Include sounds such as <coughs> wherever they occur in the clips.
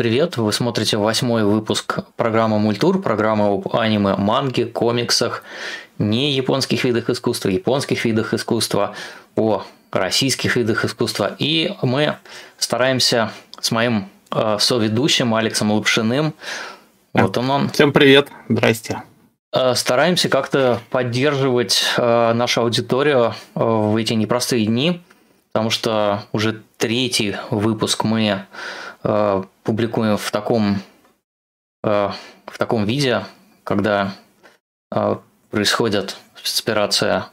привет! Вы смотрите восьмой выпуск программы Мультур, программы об аниме, манге, комиксах, не японских видах искусства, японских видах искусства, о российских видах искусства. И мы стараемся с моим э, соведущим Алексом Лапшиным, вот он он. Всем привет, здрасте. Э, стараемся как-то поддерживать э, нашу аудиторию э, в эти непростые дни, потому что уже третий выпуск мы э, публикуем в таком, э, в таком виде, когда э, происходит спецоперация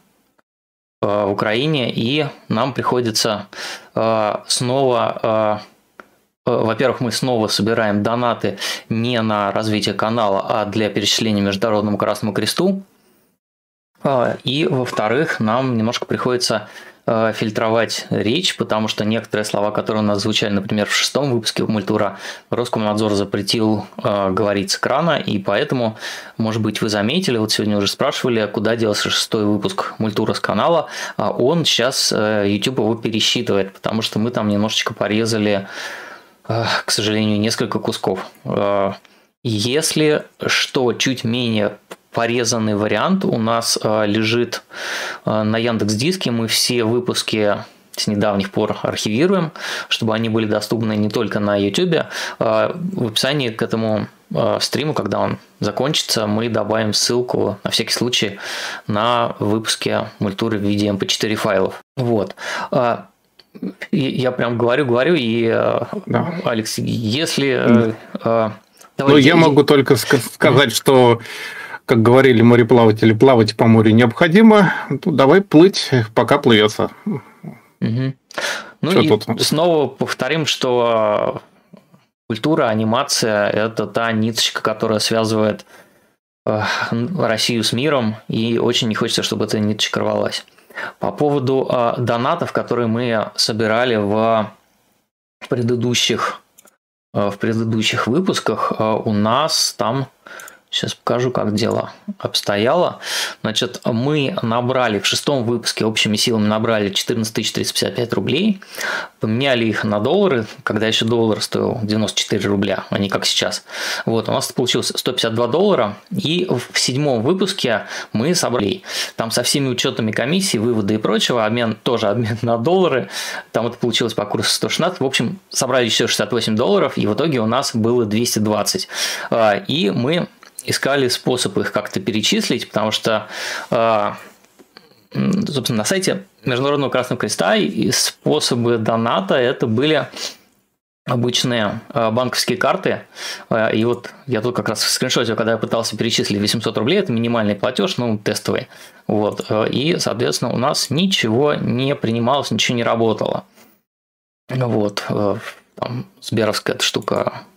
э, в Украине, и нам приходится э, снова, э, во-первых, мы снова собираем донаты не на развитие канала, а для перечисления Международному Красному Кресту. И, во-вторых, нам немножко приходится Э, фильтровать речь, потому что некоторые слова, которые у нас звучали, например, в шестом выпуске Мультура, Роскомнадзор запретил э, говорить с экрана, и поэтому, может быть, вы заметили, вот сегодня уже спрашивали, куда делся шестой выпуск Мультура с канала, а он сейчас, э, YouTube его пересчитывает, потому что мы там немножечко порезали, э, к сожалению, несколько кусков. Э, если что чуть менее порезанный вариант у нас э, лежит э, на Яндекс Диске. Мы все выпуски с недавних пор архивируем, чтобы они были доступны не только на YouTube. Э, в описании к этому стриму, когда он закончится, мы добавим ссылку на всякий случай на выпуски мультуры в виде MP4 эм файлов. Вот. Я прям говорю, говорю, и да. Алекс, если... Да. Ну, я могу только сказать, что как говорили мореплаватели, плавать по морю необходимо, ну, давай плыть, пока плывется. Угу. Ну что и тут? снова повторим, что культура, анимация – это та ниточка, которая связывает э, Россию с миром, и очень не хочется, чтобы эта ниточка рвалась. По поводу э, донатов, которые мы собирали в предыдущих, в предыдущих выпусках, у нас там Сейчас покажу, как дело обстояло. Значит, мы набрали в шестом выпуске общими силами набрали 14 355 рублей, поменяли их на доллары, когда еще доллар стоил 94 рубля, а не как сейчас. Вот, у нас получилось 152 доллара, и в седьмом выпуске мы собрали там со всеми учетами комиссии, выводы и прочего, обмен тоже обмен на доллары, там это получилось по курсу 116, в общем, собрали еще 68 долларов, и в итоге у нас было 220. А, и мы искали способ их как-то перечислить, потому что а, собственно, на сайте Международного Красного Креста и способы доната это были обычные а, банковские карты. А, и вот я тут как раз в скриншоте, когда я пытался перечислить 800 рублей, это минимальный платеж, ну, тестовый. Вот. И, соответственно, у нас ничего не принималось, ничего не работало. Вот. Там Сберовская эта штука Э,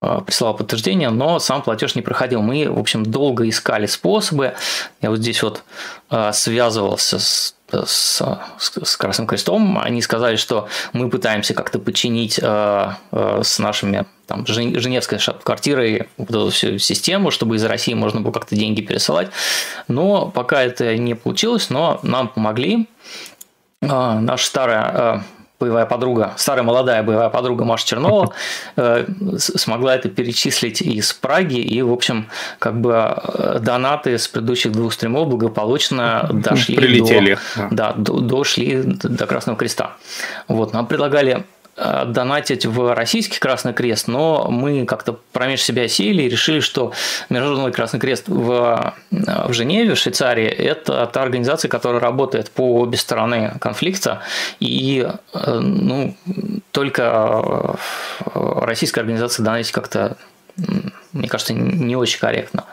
прислал подтверждение, но сам платеж не проходил. Мы, в общем, долго искали способы. Я вот здесь вот э, связывался с с, с Красным Крестом, они сказали, что мы пытаемся как-то починить э, с нашими там, Женевской квартирой вот эту всю систему, чтобы из России можно было как-то деньги пересылать. Но пока это не получилось, но нам помогли. Э, наша старая боевая подруга, старая молодая боевая подруга Маша Чернова <laughs> э, смогла это перечислить из Праги, и, в общем, как бы э, донаты с предыдущих двух стримов благополучно <laughs> дошли Прилетели. до, да, дошли до Красного Креста. Вот, нам предлагали донатить в российский Красный Крест, но мы как-то промеж себя сели и решили, что Международный Красный Крест в, в Женеве, в Швейцарии, это та организация, которая работает по обе стороны конфликта, и э, ну, только э, российская организация донатить как-то, мне кажется, не очень корректно.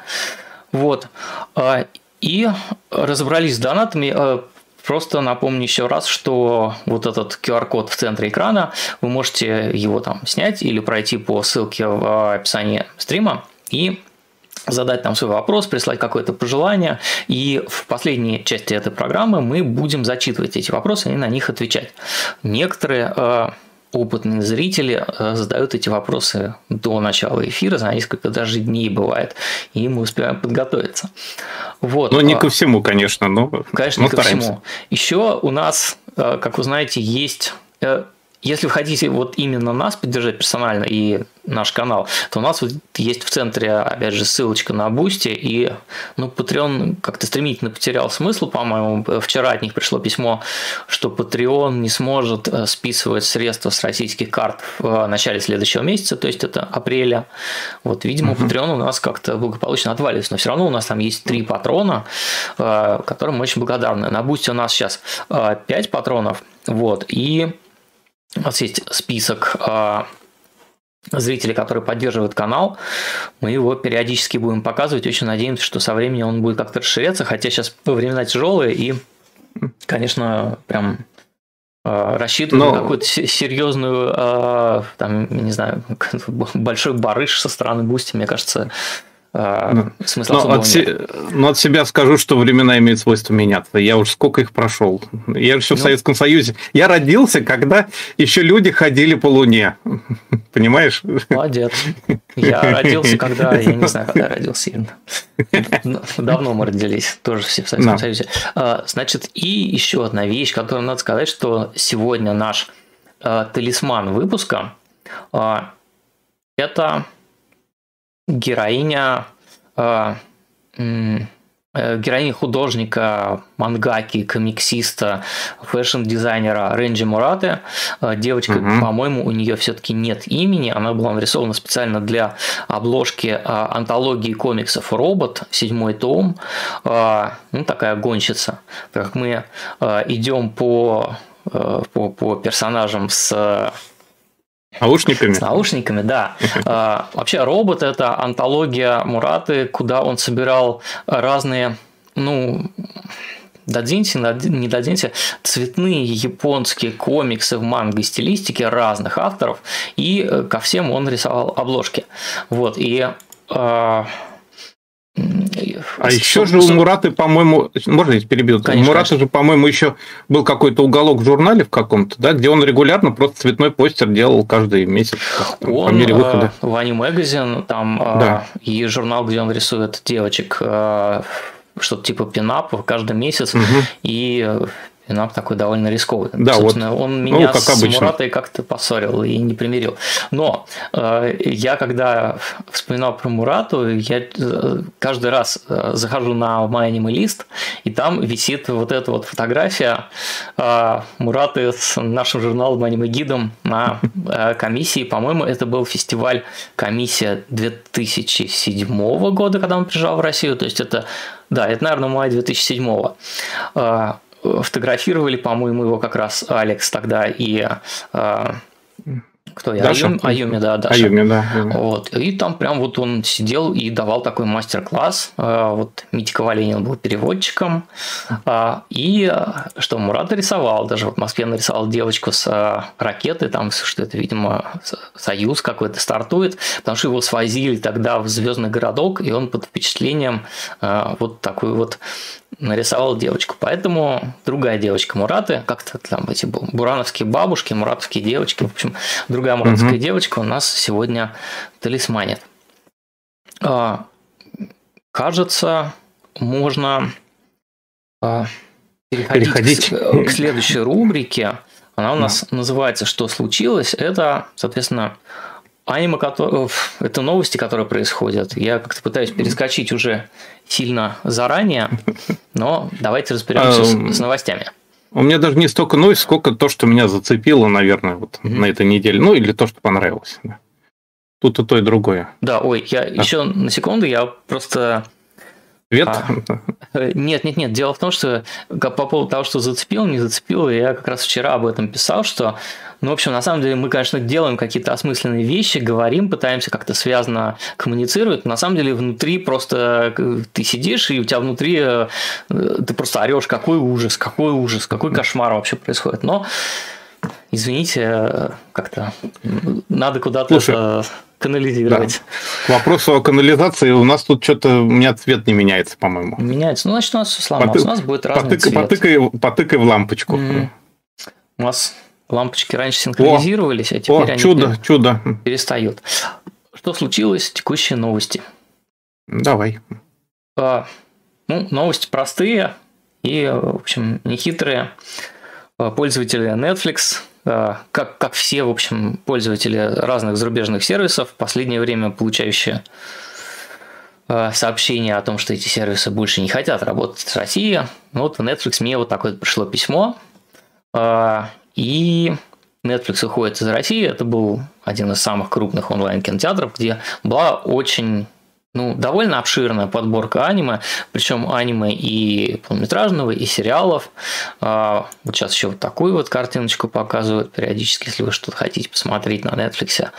Вот. И разобрались с донатами. Просто напомню еще раз, что вот этот QR-код в центре экрана, вы можете его там снять или пройти по ссылке в описании стрима и задать там свой вопрос, прислать какое-то пожелание. И в последней части этой программы мы будем зачитывать эти вопросы и на них отвечать. Некоторые э, опытные зрители э, задают эти вопросы до начала эфира, за несколько даже дней бывает, и мы успеваем подготовиться. Вот. Ну, не а, ко всему, конечно, но Конечно, не ко всему. Еще у нас, э, как вы знаете, есть э, если вы хотите вот именно нас поддержать персонально и наш канал, то у нас вот есть в центре, опять же, ссылочка на Бусти, и ну, Patreon как-то стремительно потерял смысл, по-моему. Вчера от них пришло письмо, что Patreon не сможет э, списывать средства с российских карт в начале следующего месяца, то есть это апреля. Вот, видимо, uh-huh. Patreon у нас как-то благополучно отвалился, но все равно у нас там есть три патрона, э, которым мы очень благодарны. На Бусти у нас сейчас 5 э, патронов, вот, и у нас есть список а, зрителей, которые поддерживают канал. Мы его периодически будем показывать. Очень надеемся, что со временем он будет как-то расширяться. Хотя сейчас времена тяжелые и, конечно, прям а, рассчитывать Но... на какую-то серьезную, а, там, не знаю, <laughs> большой барыш со стороны Бусти, мне кажется, а, ну, смысла но от, се... но от себя скажу, что времена имеют свойство меняться. Я уж сколько их прошел. Я еще ну... в Советском Союзе. Я родился, когда еще люди ходили по Луне. <laughs> Понимаешь? Молодец. Я родился, когда... Я не знаю, когда я родился. Давно мы родились. Тоже все в Советском да. Союзе. А, значит, и еще одна вещь, которую надо сказать, что сегодня наш а, талисман выпуска это героиня э, э, героиня художника, мангаки, комиксиста, fashion-дизайнера Рэндзи Мураты. Э, девочка, угу. по-моему, у нее все-таки нет имени. Она была нарисована специально для обложки антологии комиксов «Робот», седьмой том. Ну, такая гонщица. Как мы идем по, по, по персонажам с Наушниками? С наушниками, да. <laughs> А, вообще, робот – это антология Мураты, куда он собирал разные, ну, дадзинси, не дадзинси, цветные японские комиксы в манго стилистике разных авторов, и э, ко всем он рисовал обложки. Вот, и а, а еще же у Мураты, по-моему, можно я перебил? Конечно, у Мураты конечно. же, по-моему, еще был какой-то уголок в журнале в каком-то, да, где он регулярно просто цветной постер делал каждый месяц он, по мере выхода. В Ани Magazine, там да. и журнал, где он рисует девочек что-то типа пинапа каждый месяц, угу. и Пинап такой довольно рисковый. Да, Собственно, вот. он ну, меня ну, как с обычно. Муратой как-то поссорил и не примирил. Но э, я, когда вспоминал про Мурату, я э, каждый раз э, захожу на My лист, и там висит вот эта вот фотография э, Мураты с нашим журналом Аниме Гидом на э, комиссии. По-моему, это был фестиваль комиссия 2007 года, когда он приезжал в Россию. То есть это да, это, наверное, май 2007 фотографировали, по-моему, его как раз Алекс тогда и а, кто я? Даша. Аюми, Аюми, да, Даша. Аюми, да. Вот. И там прям вот он сидел и давал такой мастер-класс. А, вот Митя Валенин был переводчиком. А, и что Мурат рисовал, даже вот в Москве нарисовал девочку с ракеты, там, что это, видимо, союз какой-то стартует, потому что его свозили тогда в Звездный городок, и он под впечатлением вот такую вот нарисовал девочку. Поэтому другая девочка Мураты, как-то там эти бурановские бабушки, муратовские девочки, в общем, другая муратовская угу. девочка у нас сегодня талисманит. А, кажется, можно а, переходить, переходить. К, к следующей рубрике. Она у нас да. называется «Что случилось?». Это, соответственно, аниме, это новости, которые происходят. Я как-то пытаюсь перескочить уже сильно заранее, но давайте разберемся с, с новостями. У меня даже не столько новость, сколько то, что меня зацепило, наверное, вот mm-hmm. на этой неделе. Ну, или то, что понравилось. Тут и то, и другое. Да, ой, я а. еще на секунду, я просто Ответ? А, нет, нет, нет. Дело в том, что по поводу того, что зацепил, не зацепил, я как раз вчера об этом писал, что, ну, в общем, на самом деле мы, конечно, делаем какие-то осмысленные вещи, говорим, пытаемся как-то связано коммуницировать, но на самом деле внутри просто э, ты сидишь, и у тебя внутри э, ты просто орешь, какой ужас, какой ужас, какой кошмар вообще происходит. Но извините, э, как-то надо куда-то это канализировать. Да. К вопросу о канализации у нас тут что-то у меня цвет не меняется, по-моему. Меняется. Ну, значит, у нас все сломалось. Потык... У нас будет разный потык... цвет. Потыкай, потыкай в лампочку. Mm. У нас лампочки раньше синхронизировались, о, а теперь о, они чудо, чудо. перестают. Что случилось? Текущие новости. Давай. А, ну, новости простые и, в общем, нехитрые. А, пользователи Netflix как, как все, в общем, пользователи разных зарубежных сервисов, в последнее время получающие сообщения о том, что эти сервисы больше не хотят работать с Россией. Вот в Netflix мне вот такое пришло письмо, и Netflix уходит из России. Это был один из самых крупных онлайн-кинотеатров, где была очень ну, довольно обширная подборка аниме, причем аниме и полнометражного, и сериалов. А, вот сейчас еще вот такую вот картиночку показывают периодически, если вы что-то хотите посмотреть на Netflix.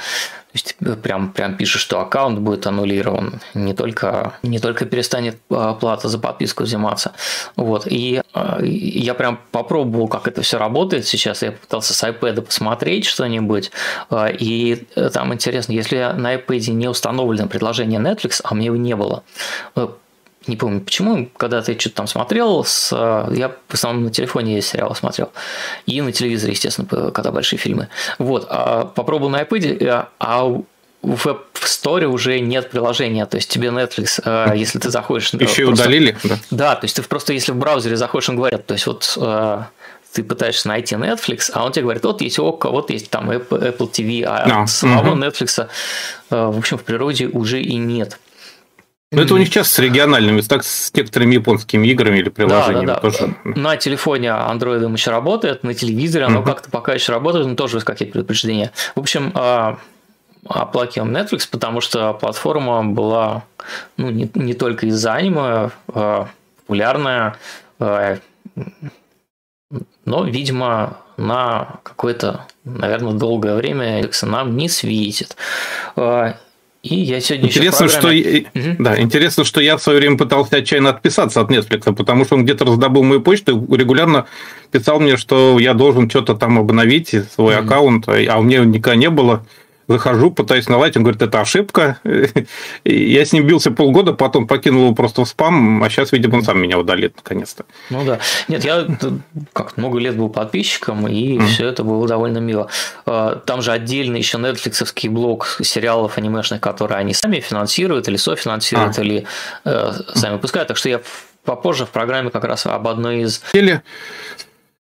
Есть прям, прям пишет, что аккаунт будет аннулирован, не только, не только перестанет а, плата за подписку взиматься. Вот. И а, я прям попробовал, как это все работает сейчас. Я пытался с iPad посмотреть что-нибудь. А, и там интересно, если на iPad не установлено предложение Netflix, а мне его не было, не помню почему, когда ты что-то там смотрел, с, я в основном на телефоне сериалы смотрел, и на телевизоре, естественно, когда большие фильмы. Вот, а попробовал на iPad, э, а в App Store уже нет приложения, то есть тебе Netflix, э, если ты заходишь... Еще просто, удалили? Да. да, то есть ты просто если в браузере заходишь, он говорит, то есть вот э, ты пытаешься найти Netflix, а он тебе говорит, вот есть ОККО, вот есть там Apple TV, а no. самого угу. Netflix, в общем, в природе уже и нет. Ну, это у них часто с региональными, так с некоторыми японскими играми или приложениями да, да, да. тоже. На телефоне Android еще работает, на телевизоре оно mm как-то пока еще работает, но тоже есть какие-то предупреждения. В общем, а, оплакиваем Netflix, потому что платформа была ну, не, не только из-за аниме а, популярная, а, но, видимо, на какое-то, наверное, долгое время Netflix нам не светит. И я сегодня интересно, что угу. да, интересно, что я в свое время пытался отчаянно отписаться от Netflix, потому что он где-то раздобыл мою почту и регулярно писал мне, что я должен что-то там обновить свой угу. аккаунт, а у меня никогда не было захожу, пытаюсь наладить, он говорит, это ошибка. <laughs> Я с ним бился полгода, потом покинул его просто в спам, а сейчас, видимо, он сам меня удалит наконец-то. Ну да. Нет, я как много лет был подписчиком, и mm. все это было довольно мило. А, там же отдельно еще нетфликсовский блок сериалов анимешных, которые они сами финансируют или софинансируют, а. или э, сами выпускают. Так что я попозже в программе как раз об одной из...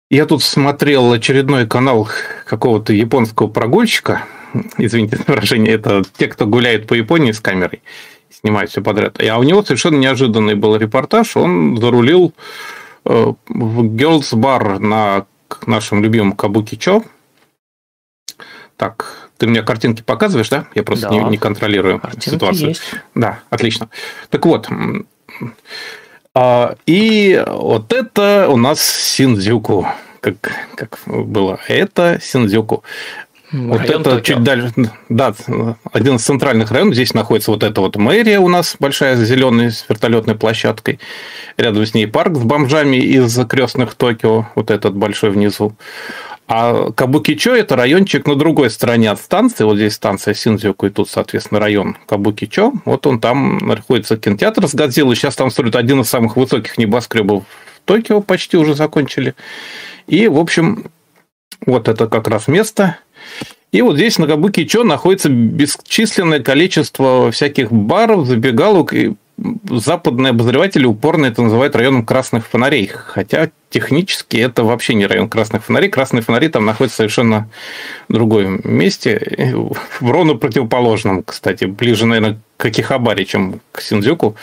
Я тут смотрел очередной канал какого-то японского прогульщика, <laughs> извините за выражение, это те, кто гуляет по Японии с камерой, снимают все подряд. А у него совершенно неожиданный был репортаж. Он зарулил э, в Girls Bar на нашем любимом Кабуки Чо. Так, ты мне картинки показываешь, да? Я просто да. не, не контролирую картинки ситуацию. Есть. Да, отлично. Так вот, а, и вот это у нас Синдзюку как, как было. Это Синдзюку. Вот Район это Токио. чуть дальше, да, один из центральных районов. Здесь находится вот эта вот мэрия у нас большая, зеленая, с вертолетной площадкой. Рядом с ней парк с бомжами из крестных Токио, вот этот большой внизу. А Кабукичо – это райончик на другой стороне от станции. Вот здесь станция Синдзюку, и тут, соответственно, район Кабукичо. Вот он там находится кинотеатр с Годзиллой. Сейчас там строят один из самых высоких небоскребов в Токио, почти уже закончили. И, в общем, вот это как раз место, и вот здесь на Кабуки-Чо находится бесчисленное количество всяких баров, забегалок, и западные обозреватели упорно это называют районом красных фонарей. Хотя технически это вообще не район красных фонарей. Красные фонари там находятся совершенно в другом месте. В ровно противоположном, кстати. Ближе, наверное, к Акихабаре, чем к Синдзюку.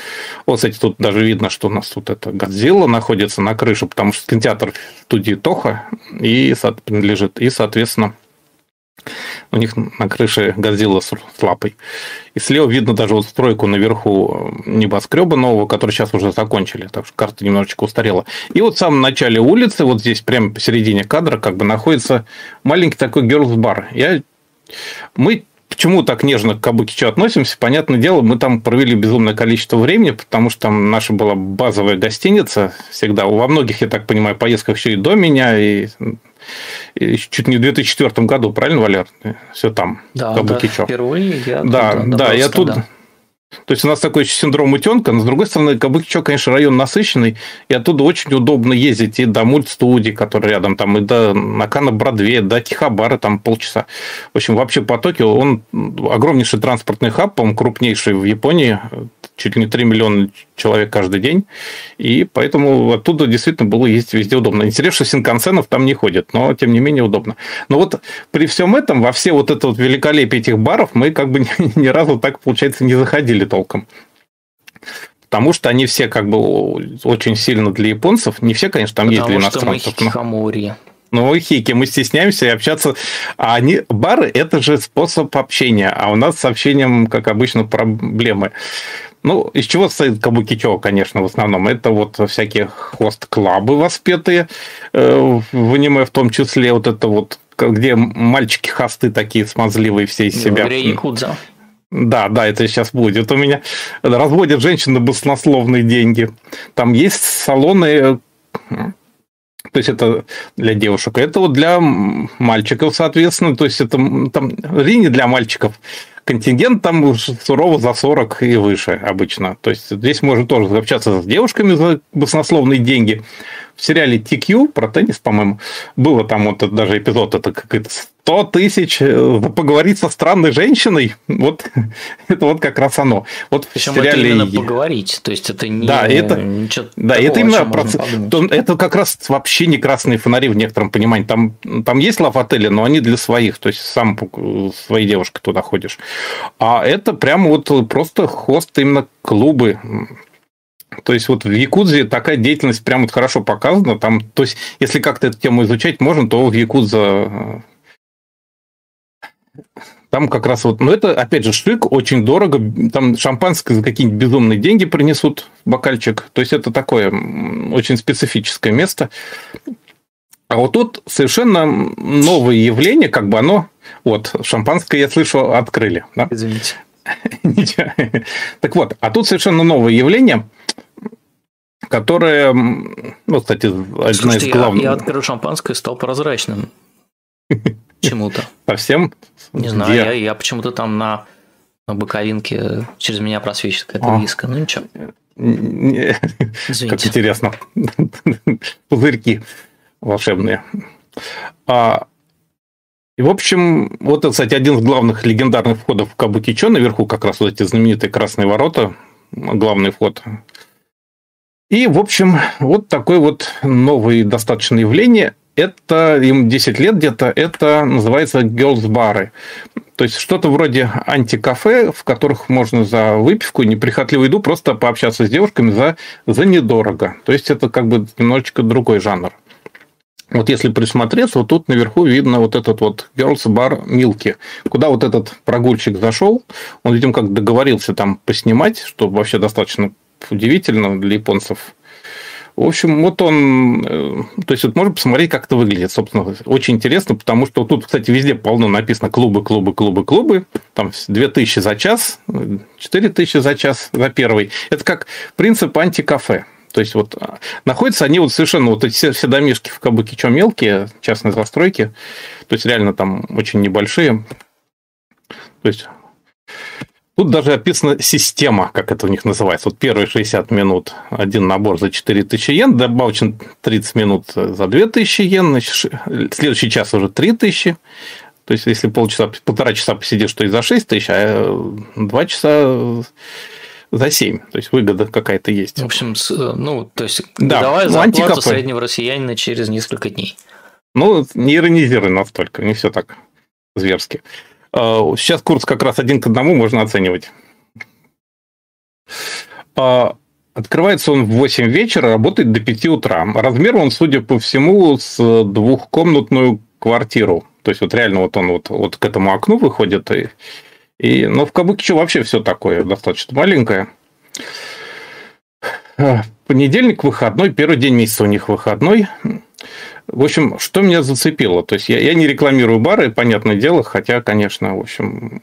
Вот, кстати, тут даже видно, что у нас тут это Годзилла находится на крыше, потому что кинотеатр студии Тоха и принадлежит. И, соответственно, у них на крыше Годзилла с лапой. И слева видно даже вот стройку наверху э, небоскреба нового, который сейчас уже закончили, так что карта немножечко устарела. И вот в самом начале улицы, вот здесь прямо посередине кадра, как бы находится маленький такой girls бар. Я... Мы Почему так нежно к Кабукичу относимся? Понятное дело, мы там провели безумное количество времени, потому что там наша была базовая гостиница всегда. Во многих, я так понимаю, поездках еще и до меня, и чуть не в 2004 году, правильно, Валер? Все там, да, Кабукичо. Да, впервые я Да, да, я тут... Да. То есть у нас такой синдром утенка, но с другой стороны, Кабукичо, конечно, район насыщенный, и оттуда очень удобно ездить и до мультстудии, который рядом, там, и до Накана Бродвея, до Тихобара, там полчаса. В общем, вообще по Токио он огромнейший транспортный хаб, по-моему, крупнейший в Японии, чуть ли не 3 миллиона человек каждый день, и поэтому оттуда действительно было ездить везде удобно. Интересно, что синкансенов там не ходят, но тем не менее удобно. Но вот при всем этом, во все вот это вот великолепие этих баров мы как бы <laughs> ни разу так, получается, не заходили толком. Потому что они все как бы очень сильно для японцев. Не все, конечно, там Потому есть для иностранцев. Что мы ну, хики, мы стесняемся общаться. А они, бары – это же способ общения, а у нас с общением, как обычно, проблемы. Ну, из чего состоит Кабукичо, конечно, в основном? Это вот всякие хост-клабы воспетые э, в аниме в том числе. Вот это вот, где мальчики-хосты такие смазливые все из себя. Якудза. Да, да, это сейчас будет. У меня разводят женщины баснословные деньги. Там есть салоны то есть это для девушек. Это вот для мальчиков, соответственно. То есть это там линии для мальчиков контингент там сурово за 40 и выше обычно. То есть здесь можно тоже общаться с девушками за баснословные деньги в сериале TQ про теннис, по-моему, было там вот даже эпизод, это какой-то 100 тысяч э, поговорить со странной женщиной, вот <laughs> это вот как раз оно. Вот Причем в сериале... это именно поговорить, то есть это не... Да, это, да, это именно процесс, это как раз вообще не красные фонари в некотором понимании. Там, там есть лав-отели, но они для своих, то есть сам своей девушкой туда ходишь. А это прямо вот просто хост именно клубы то есть вот в Якудзе такая деятельность прям вот хорошо показана. Там, то есть, если как-то эту тему изучать можно, то в Якудза э, там как раз вот, ну это опять же шик, очень дорого, там шампанское за какие-нибудь безумные деньги принесут, бокальчик, то есть это такое очень специфическое место. А вот тут совершенно новое явление, как бы оно, вот, шампанское, я слышу, открыли. Да? Извините. <laughs> Так вот, а тут совершенно новое явление – которая, ну, кстати, одна Слушайте, из главных... Я, я открыл шампанское и стал прозрачным <laughs> чему-то. Совсем? Не знаю, я, я почему-то там на, на боковинке через меня просвечивает какая-то а. виска. Ну, ничего. Извините. Как интересно. <laughs> Пузырьки волшебные. А, и, в общем, вот это, кстати, один из главных легендарных входов в Кабукичо. Наверху как раз вот эти знаменитые красные ворота. Главный вход и, в общем, вот такое вот новое достаточно явление. Это им 10 лет где-то, это называется girls бары. То есть что-то вроде антикафе, в которых можно за выпивку, неприхотливую еду, просто пообщаться с девушками за, за недорого. То есть это как бы немножечко другой жанр. Вот если присмотреться, вот тут наверху видно вот этот вот Girls Bar Milky, куда вот этот прогульщик зашел. Он, видимо, как договорился там поснимать, что вообще достаточно удивительно для японцев. В общем, вот он, э, то есть вот можно посмотреть, как это выглядит, собственно, очень интересно, потому что тут, кстати, везде полно написано клубы, клубы, клубы, клубы, там 2000 за час, 4000 за час за первый. Это как принцип антикафе. То есть вот а, находятся они вот совершенно вот эти все, все домишки в Кабукичо мелкие, частные застройки, то есть реально там очень небольшие. То есть Тут даже описана система, как это у них называется. Вот первые 60 минут один набор за 4000 йен, добавочен 30 минут за 2000 йен, значит, следующий час уже 3000. То есть, если полчаса, полтора часа посидишь, то и за 6 тысяч, а два часа за 7. То есть, выгода какая-то есть. В общем, ну, то есть, да, давай ну, зарплату среднего россиянина через несколько дней. Ну, не иронизируй настолько, не все так зверски. А, сейчас курс как раз один к одному можно оценивать. А, открывается он в 8 вечера, работает до 5 утра. Размер он, судя по всему, с двухкомнатную квартиру. То есть, вот реально вот он вот, вот к этому окну выходит. И, и, но в Кабукиче вообще все такое достаточно маленькое. А, понедельник выходной, первый день месяца у них выходной. В общем, что меня зацепило? То есть я, я не рекламирую бары, понятное дело, хотя, конечно, в общем,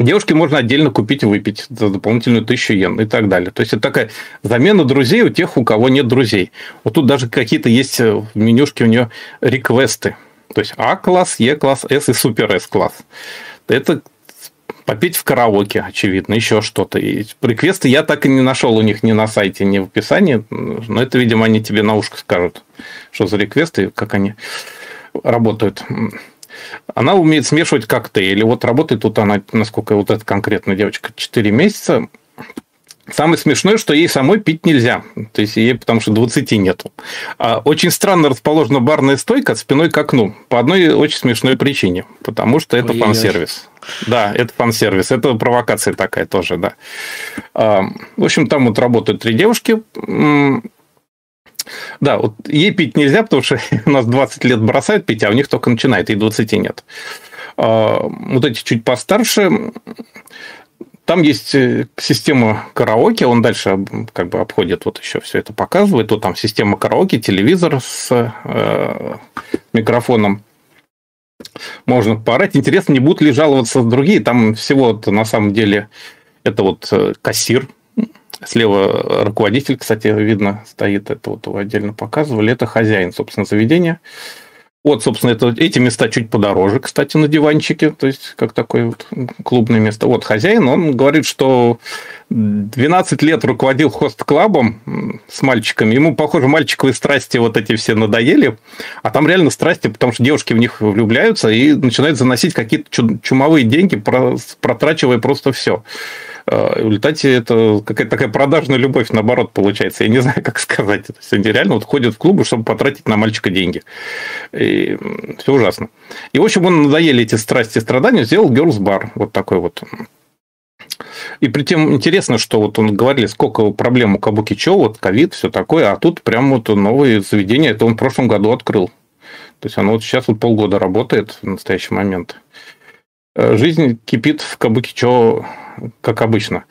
Девушке можно отдельно купить и выпить за дополнительную тысячу йен и так далее. То есть это такая замена друзей у тех, у кого нет друзей. Вот тут даже какие-то есть в менюшке у нее реквесты. То есть А-класс, Е-класс, С и супер С-класс. Это попеть в караоке, очевидно, еще что-то. И реквесты я так и не нашел у них ни на сайте, ни в описании. Но это, видимо, они тебе на ушко скажут, что за реквесты, как они работают. Она умеет смешивать коктейли. Вот работает тут она, насколько вот эта конкретная девочка, 4 месяца. Самое смешное, что ей самой пить нельзя. То есть ей потому что 20 нету. А очень странно расположена барная стойка спиной к окну. По одной очень смешной причине. Потому что это фан-сервис. Да, это фан-сервис. Это провокация такая тоже, да. А, в общем, там вот работают три девушки. Да, вот ей пить нельзя, потому что у <laughs> нас 20 лет бросают пить, а у них только начинает, и 20 нет. А, вот эти чуть постарше, там есть э, система караоке, он дальше как бы обходит, вот еще все это показывает. Вот там система караоке, телевизор с э, микрофоном. Можно поорать. Интересно, не будут ли жаловаться другие. Там всего -то, на самом деле это вот э, кассир, Слева руководитель, кстати, видно, стоит, это вот его отдельно показывали. Это хозяин, собственно, заведения. Вот, собственно, это, эти места чуть подороже, кстати, на диванчике, то есть как такое вот клубное место. Вот хозяин, он говорит, что 12 лет руководил хост-клабом с мальчиками. Ему, похоже, мальчиковые страсти вот эти все надоели, а там реально страсти, потому что девушки в них влюбляются и начинают заносить какие-то чумовые деньги, протрачивая просто все. А, в результате это какая-то такая продажная любовь, наоборот, получается. Я не знаю, как сказать. То есть они реально вот ходят в клубы, чтобы потратить на мальчика деньги. И все ужасно. И, в общем, он надоели эти страсти и страдания, сделал Girls Bar. Вот такой вот. И при тем интересно, что вот он говорили, сколько проблем у Кабуки Чо, вот ковид, все такое, а тут прям вот новые заведения, это он в прошлом году открыл. То есть оно вот сейчас вот полгода работает в настоящий момент. Э, жизнь кипит в Кабукичо, как обычно.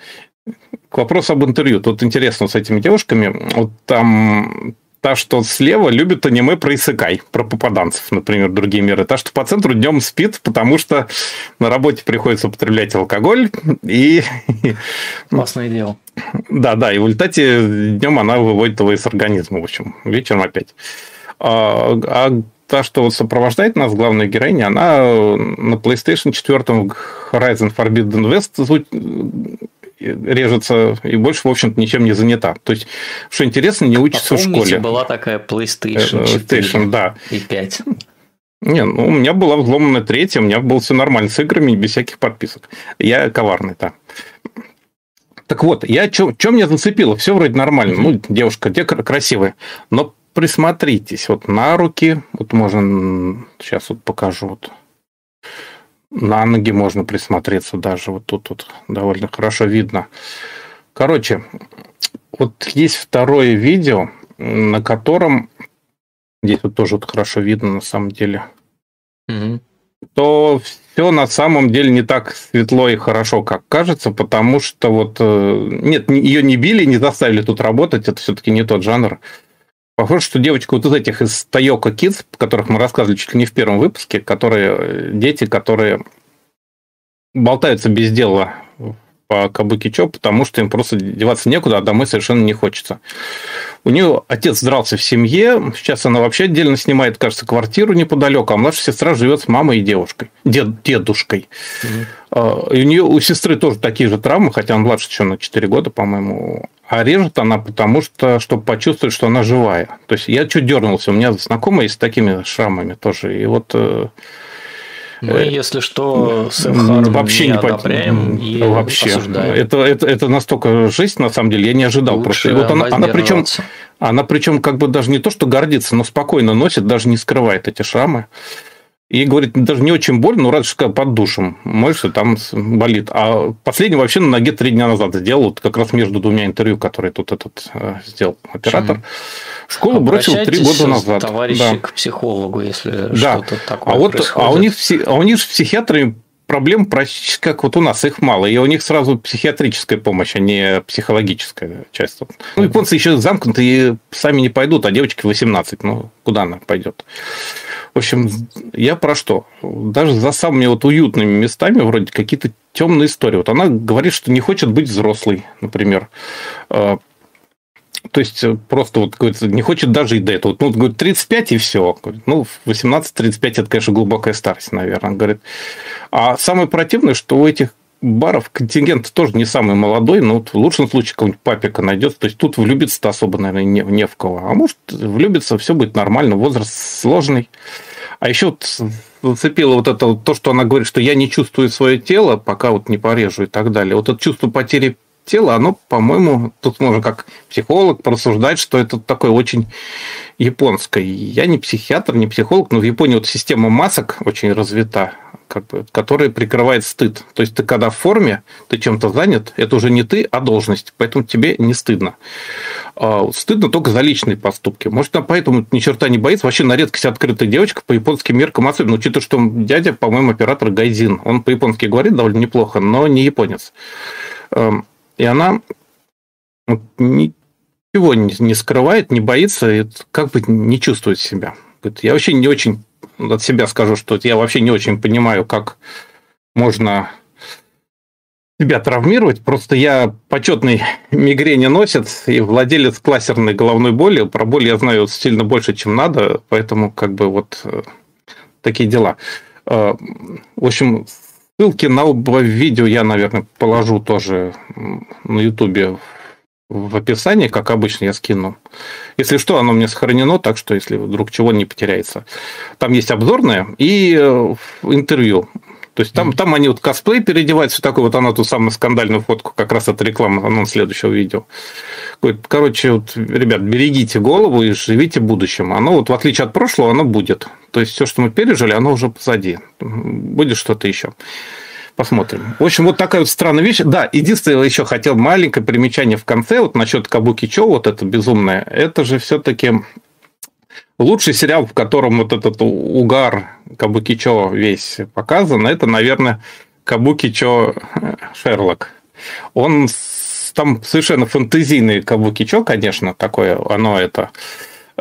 К вопросу об интервью. Тут интересно с этими девушками. Вот там та, что слева, любит аниме про Исыкай, про попаданцев, например, другие миры. Та, что по центру днем спит, потому что на работе приходится употреблять алкоголь. И... <laughs> Классное дело. Да, да, и в результате днем она выводит его из организма, в общем, вечером опять. А, а та, что вот сопровождает нас, главная героиня, она на PlayStation 4 Horizon Forbidden West режется и больше, в общем-то, ничем не занята. То есть, что интересно, не учится в школе. была такая PlayStation 4 PlayStation, да. и 5. Не, ну, у меня была взломана третья, у меня было все нормально с играми, без всяких подписок. Я коварный, да. Так вот, я что меня зацепило? Все вроде нормально. Ну, девушка, где красивая. Но присмотритесь, вот на руки, вот можно, сейчас вот покажу, вот на ноги можно присмотреться даже, вот тут вот довольно хорошо видно. Короче, вот есть второе видео, на котором, здесь вот тоже вот хорошо видно на самом деле, угу. то все на самом деле не так светло и хорошо, как кажется, потому что вот, э, нет, ее не били, не заставили тут работать, это все-таки не тот жанр. Похоже, что девочка вот из этих из Тайока Kids, о которых мы рассказывали чуть ли не в первом выпуске, которые э, дети, которые болтаются без дела по Кабукичо, потому что им просто деваться некуда, а домой совершенно не хочется. У нее отец дрался в семье, сейчас она вообще отдельно снимает, кажется, квартиру неподалеку, а младшая сестра живет с мамой и девушкой, дед, дедушкой. Угу. И у нее у сестры тоже такие же травмы, хотя он младше еще на 4 года, по-моему. А режет она потому, что, чтобы почувствовать, что она живая. То есть я чуть дернулся. У меня знакомые с такими шрамами тоже. И вот э, мы, э, если что, с вообще не, не одобряем и вообще. осуждаем. Это, это, это настолько жесть, на самом деле, я не ожидал. Лучше просто. вот она, она причем, она причем как бы даже не то, что гордится, но спокойно носит, даже не скрывает эти шрамы. И говорит, даже не очень больно, но разве что под душем моешься, там болит. А последний вообще на ноге три дня назад сделал, вот как раз между двумя интервью, которые тут этот э, сделал оператор. Угу. Школу бросил три года назад. Товарищи да. к психологу, если да. что-то такое а вот, происходит. А у них, а у них с психиатрами проблем практически как вот у нас, их мало. И у них сразу психиатрическая помощь, а не психологическая часть. Ну, японцы еще замкнуты и сами не пойдут, а девочки 18, ну, куда она пойдет? В общем, я про что? Даже за самыми вот уютными местами вроде какие-то темные истории. Вот она говорит, что не хочет быть взрослой, например. А, то есть просто вот говорит, не хочет даже и до этого. Ну, говорит, 35 и все. Ну, 18-35 это, конечно, глубокая старость, наверное. Говорит. А самое противное, что у этих баров контингент тоже не самый молодой, но вот в лучшем случае какого-нибудь папика найдется. То есть тут влюбиться-то особо, наверное, не, не в кого. А может, влюбиться, все будет нормально, возраст сложный. А еще вот зацепило вот это то, что она говорит, что я не чувствую свое тело, пока вот не порежу и так далее. Вот это чувство потери тела, оно, по-моему, тут можно как психолог просуждать, что это такое очень японское. Я не психиатр, не психолог, но в Японии вот система масок очень развита, как бы, которая прикрывает стыд. То есть ты когда в форме, ты чем-то занят, это уже не ты, а должность, поэтому тебе не стыдно. А стыдно только за личные поступки. Может, она поэтому ни черта не боится. Вообще на редкость открытая девочка по японским меркам особенно. Учитывая, что дядя, по-моему, оператор Гайдин. Он по-японски говорит довольно неплохо, но не японец. Эм, и она ничего не скрывает, не боится, и как бы не чувствует себя. Я вообще не очень от себя скажу, что я вообще не очень понимаю, как можно себя травмировать. Просто я почетный <laughs> мигрени носит, и владелец классерной головной боли. Про боль я знаю сильно больше, чем надо, поэтому как бы вот э, такие дела. Э, в общем, Ссылки на оба видео я, наверное, положу тоже на Ютубе в описании, как обычно я скину. Если что, оно мне сохранено, так что если вдруг чего не потеряется. Там есть обзорное и э, интервью. То есть там, mm-hmm. там они вот косплей переодеваются, такой вот она ту самую скандальную фотку, как раз от рекламы анонс следующего видео. Короче, вот, ребят, берегите голову и живите будущим. Оно вот в отличие от прошлого, оно будет. То есть все, что мы пережили, оно уже позади. Будет что-то еще. Посмотрим. В общем, вот такая вот странная вещь. Да, единственное, еще хотел маленькое примечание в конце, вот насчет Кабуки Чо, вот это безумное. Это же все-таки лучший сериал, в котором вот этот угар Кабуки Чо весь показан, это, наверное, Кабуки Чо Шерлок. Он там совершенно фантазийный Кабуки Чо, конечно, такое, оно это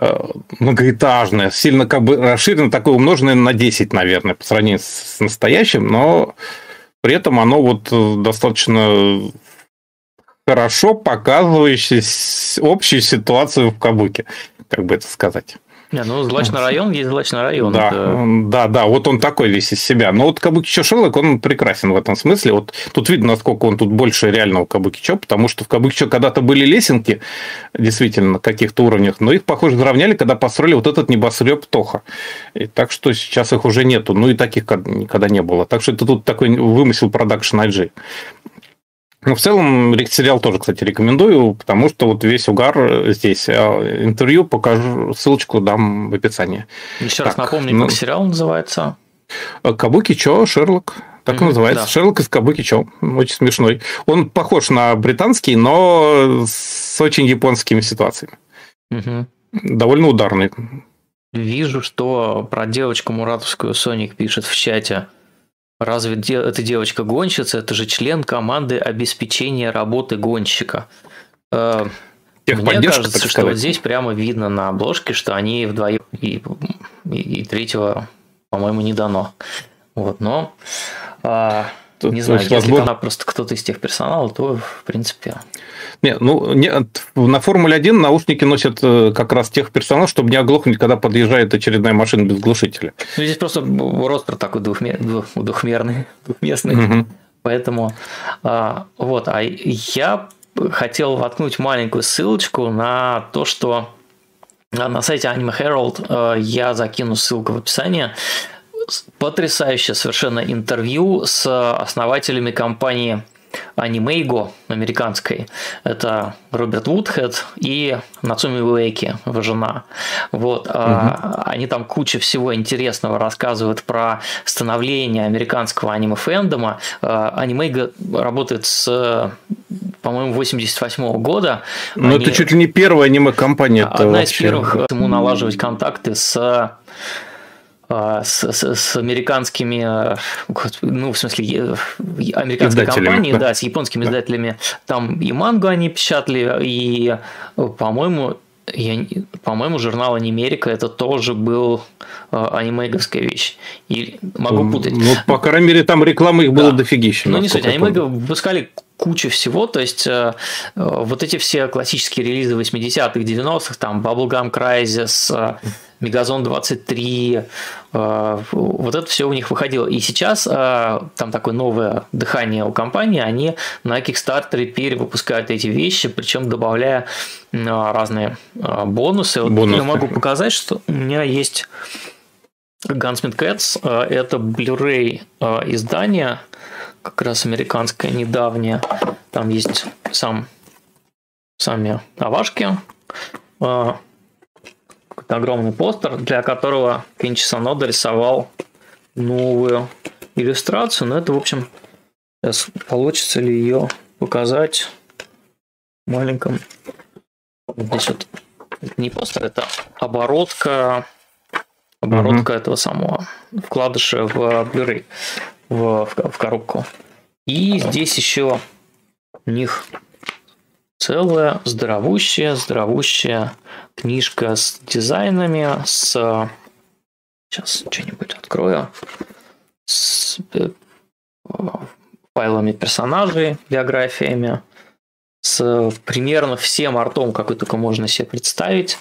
Э, многоэтажное, сильно как бы расширено, такое умноженное на 10, наверное, по сравнению с настоящим, но при этом оно вот э, достаточно хорошо показывающее общую ситуацию в Кабуке, как бы это сказать. Не, ну, злачный район есть злачный район. Да, это... да, да, вот он такой весь из себя. Но вот Кабуки Шерлок, он прекрасен в этом смысле. Вот тут видно, насколько он тут больше реального Кабуки потому что в Кабуки когда-то были лесенки, действительно, на каких-то уровнях, но их, похоже, заровняли, когда построили вот этот небоскреб Тоха. И так что сейчас их уже нету, ну и таких никогда не было. Так что это тут такой вымысел продакшн IG. Ну, в целом, сериал тоже, кстати, рекомендую, потому что вот весь угар здесь. А интервью покажу, ссылочку дам в описании. Еще так, раз напомню, ну, как сериал называется. Кабуки Чо, Шерлок. Так mm-hmm, называется. Да. Шерлок из Кабуки Чо. Очень смешной. Он похож на британский, но с очень японскими ситуациями. Mm-hmm. Довольно ударный. Вижу, что про девочку Муратовскую Соник пишет в чате. Разве де- эта девочка гонщица? Это же член команды обеспечения работы гонщика. Э, мне кажется, что сказать. вот здесь прямо видно на обложке, что они вдвоем и, и, и третьего, по-моему, не дано. Вот, но а, Тут не знаю, если возможно... она просто кто-то из тех персонала, то в принципе. Не, ну, не, на Формуле 1 наушники носят э, как раз тех персоналов, чтобы не оглохнуть, когда подъезжает очередная машина без глушителя. Ну, здесь просто ростер такой двухмер... двухмерный, <laughs> двухместный. Угу. Поэтому а, вот, а я хотел воткнуть маленькую ссылочку на то, что на сайте Anime Herald э, я закину ссылку в описании потрясающее совершенно интервью с основателями компании Animeigo американской. Это Роберт Вудхед и Нацуми Уэйки, его жена. Вот. Угу. Они там куча всего интересного рассказывают про становление американского аниме-фэндома. Animeigo работает с по-моему, 88 -го года. Ну, это чуть ли не первая аниме-компания. Одна из первых ему налаживать контакты с а, с, с, с американскими, а, ну, в смысле, американские компании, да. да, с японскими да. издателями. Там и мангу они печатали, и, по-моему, я, по-моему, журнал Анимерика это тоже был э, анимеговская вещь. И могу путать. Ну, по крайней мере, там рекламы их было да. дофигища. Ну, не суть. Анимега выпускали кучу всего, то есть э, вот эти все классические релизы 80-х, 90-х, там Bubblegum Crisis, э, Мегазон 23, э, вот это все у них выходило. И сейчас э, там такое новое дыхание у компании, они на Kickstarter перевыпускают эти вещи, причем добавляя разные бонусы. Вот Я могу показать, что у меня есть Gunsmith Cats, это Blu-ray издание, как раз американское, недавнее. Там есть сам, сами авашки, огромный постер, для которого Кинчи Санода рисовал новую иллюстрацию. Но это, в общем, сейчас получится ли ее показать в маленьком... Здесь вот не постер, это оборотка оборотка mm-hmm. этого самого вкладыша в Blu-ray, в, в, в коробку. И здесь еще у них целая здоровущая, здоровущая книжка с дизайнами, с... Сейчас что-нибудь открою. С э, файлами персонажей, биографиями, с примерно всем артом, какой только можно себе представить.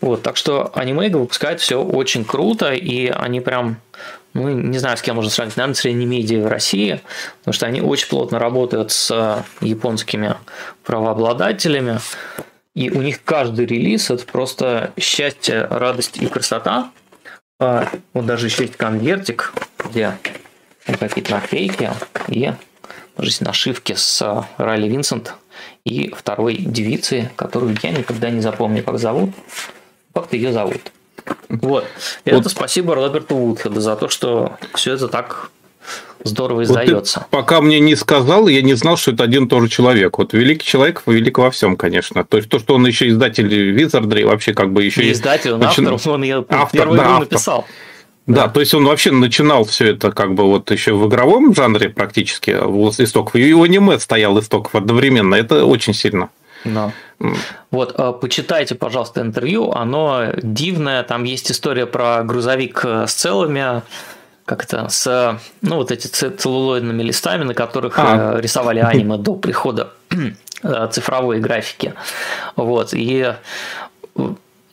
Вот, так что анимейга выпускает все очень круто, и они прям, ну, не знаю, с кем можно сравнить, наверное, средние медиа в России, потому что они очень плотно работают с японскими правообладателями, и у них каждый релиз – это просто счастье, радость и красота. А, вот даже еще есть конвертик, где какие-то наклейки и здесь нашивки с Райли Винсент и второй девицы, которую я никогда не запомню, как зовут. Как-то ее зовут. Вот. И вот. это спасибо Роберту Вудхеду за то, что все это так здорово издается. Вот пока мне не сказал, я не знал, что это один и тот же человек. Вот великий человек, велик во всем, конечно. То есть то, что он еще издатель Визардри, вообще как бы еще... Не издатель, он начи... автор, он ее автор, первую да, автор. написал. Да, да, то есть он вообще начинал все это как бы вот еще в игровом жанре практически, истоков, и у аниме стоял истоков одновременно, это очень сильно. Да. Вот, э, почитайте, пожалуйста, интервью, оно дивное, там есть история про грузовик э, с целыми, как-то с, ну, вот эти целлулоидными листами, на которых а. Э, рисовали аниме до прихода <clears throat> цифровой графики. Вот, и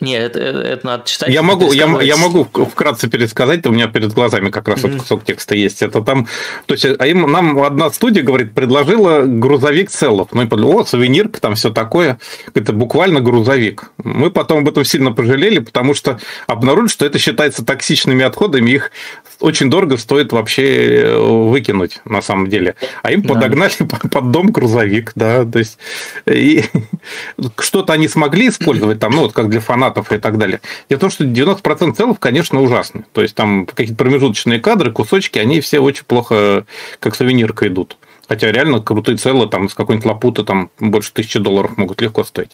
нет, это, это надо читать. Я могу, я, я могу вкратце пересказать, у меня перед глазами как раз mm-hmm. кусок текста есть. Это там, то есть а им, нам одна студия, говорит, предложила грузовик целов. Мы подумали, о, сувенирка, там все такое. Это буквально грузовик. Мы потом об этом сильно пожалели, потому что обнаружили, что это считается токсичными отходами, их очень дорого стоит вообще э, выкинуть на самом деле. А им подогнали да. <laughs> под дом грузовик, да, то есть и <laughs> что-то они смогли использовать там, ну вот как для фанатов и так далее. Дело в том, что 90% целых, конечно, ужасны. То есть там какие-то промежуточные кадры, кусочки, они все очень плохо как сувенирка идут. Хотя реально крутые целые там с какой-нибудь лапуты там больше тысячи долларов могут легко стоить.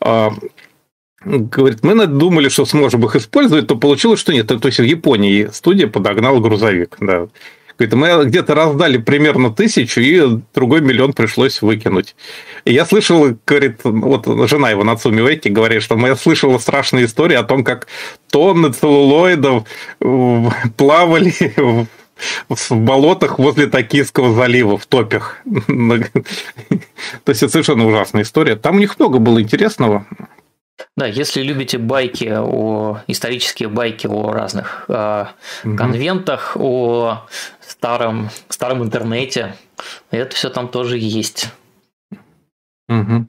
А, Говорит, мы думали, что сможем их использовать, то получилось, что нет. То есть в Японии студия подогнала грузовик. Да. Говорит, мы где-то раздали примерно тысячу, и другой миллион пришлось выкинуть. И я слышал, говорит, вот жена его Нацуми Уэки говорит, что я слышала страшные истории о том, как тонны целлулоидов плавали в в болотах возле Токийского залива, в топях. <laughs> То есть это совершенно ужасная история. Там у них много было интересного. Да, если любите байки о исторические байки о разных э, угу. конвентах, о старом старом интернете, это все там тоже есть. Угу.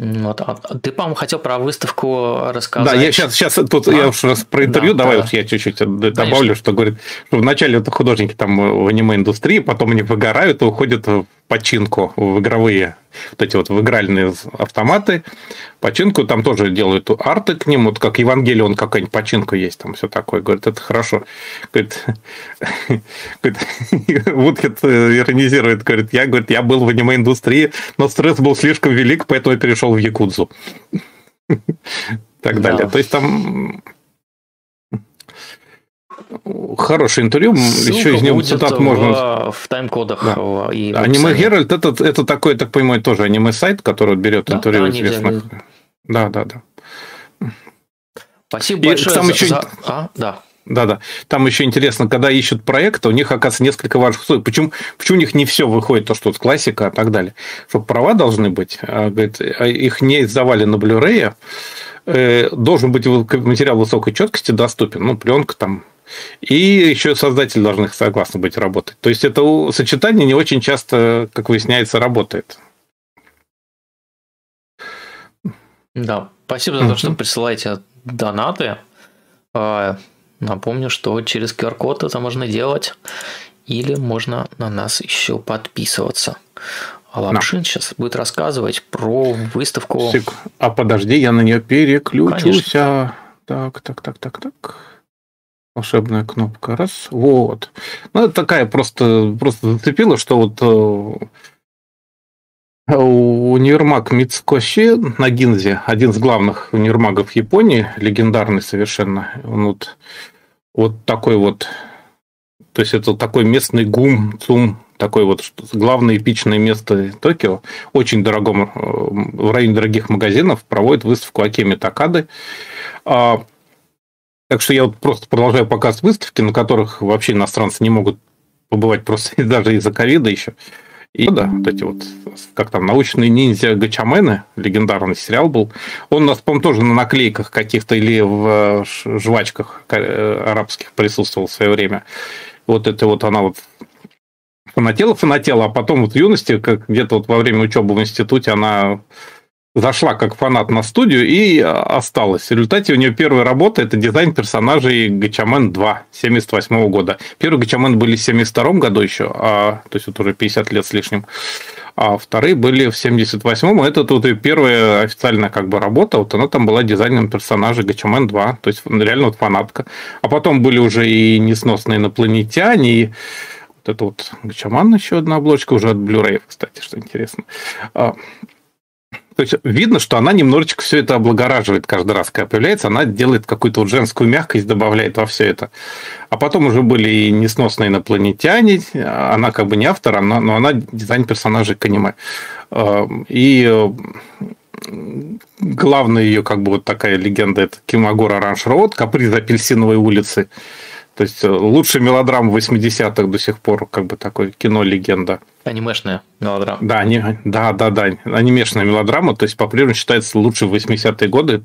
Вот, а ты, по-моему, хотел про выставку рассказать. Да, я сейчас, сейчас тут а? я уж раз про интервью, да, давай да. вот я чуть-чуть добавлю, Конечно. что говорит, что вначале это художники там в аниме-индустрии, потом они выгорают и уходят в починку, в игровые вот эти вот в игральные автоматы, починку, там тоже делают арты к ним, вот как Евангелион какая-нибудь починка есть, там все такое. Говорит, это хорошо. Говорит, <laughs> Вудхед <laughs> иронизирует, говорит, я, говорит, я был в аниме-индустрии, но стресс был слишком велик, поэтому я перешел в Якудзу. <laughs> Так далее. То есть там хорошее интервью, Ссылка еще из него цитат можно... в тайм-кодах. Да. И аниме Геральт это, это такой, так понимаю, тоже аниме-сайт, который берет да, интервью да, известных. Да, да, да. Спасибо и большое там за... еще... за... А, да. Да, да. Там еще интересно, когда ищут проекты, у них, оказывается, несколько важных условий. Почему, почему у них не все выходит, то, что вот классика и так далее. Чтобы права должны быть, а, говорит, а их не издавали на Blu-ray, э, должен быть материал высокой четкости доступен, ну, пленка там, и еще создатели должны согласны быть работать. То есть это сочетание не очень часто, как выясняется, работает. Да, спасибо за то, что присылаете донаты. А, напомню, что через QR-код это можно делать. Или можно на нас еще подписываться. А Лапшин да. сейчас будет рассказывать про выставку. А подожди, я на нее переключусь. Конечно. Так, так, так, так, так. Волшебная кнопка. Раз. Вот. Ну, это такая просто, просто зацепила, что вот э, универмаг Мицкоши на Гинзе, один из главных универмагов Японии, легендарный совершенно. Он вот, вот такой вот, то есть это такой местный гум, цум, такое вот главное эпичное место Токио, очень дорогом, э, в районе дорогих магазинов, проводит выставку Акеми Такады. Так что я вот просто продолжаю показ выставки, на которых вообще иностранцы не могут побывать просто <laughs> даже из-за ковида еще. И да, вот эти вот, как там, научные ниндзя Гачамены, легендарный сериал был. Он у нас, по-моему, тоже на наклейках каких-то или в э, жвачках э, арабских присутствовал в свое время. Вот это вот она вот фанатела, фанатела, а потом вот в юности, как где-то вот во время учебы в институте, она зашла как фанат на студию и осталась. В результате у нее первая работа – это дизайн персонажей Гачамен 2 78 года. Первые Гачамен были в 72 году еще, а, то есть вот уже 50 лет с лишним. А вторые были в 78-м. Это тут и первая официальная как бы работа. Вот она там была дизайном персонажа Гачамен 2. То есть реально вот фанатка. А потом были уже и несносные инопланетяне, и вот это вот Гачаман еще одна обложка уже от Blu-ray, кстати, что интересно. То есть видно, что она немножечко все это облагораживает каждый раз, когда появляется, она делает какую-то вот женскую мягкость, добавляет во все это. А потом уже были и несносные инопланетяне, она как бы не автор, она, но она дизайн персонажей к аниме. А, и э, главная ее как бы вот такая легенда это Кимагора Ранш Роуд, Каприз апельсиновой улицы. То есть э, лучшая мелодрама 80-х до сих пор, как бы такой кино-легенда. Анимешная мелодрама. Да, они, да, да, да, анимешная мелодрама, то есть по-прежнему считается лучшей в 80-е годы.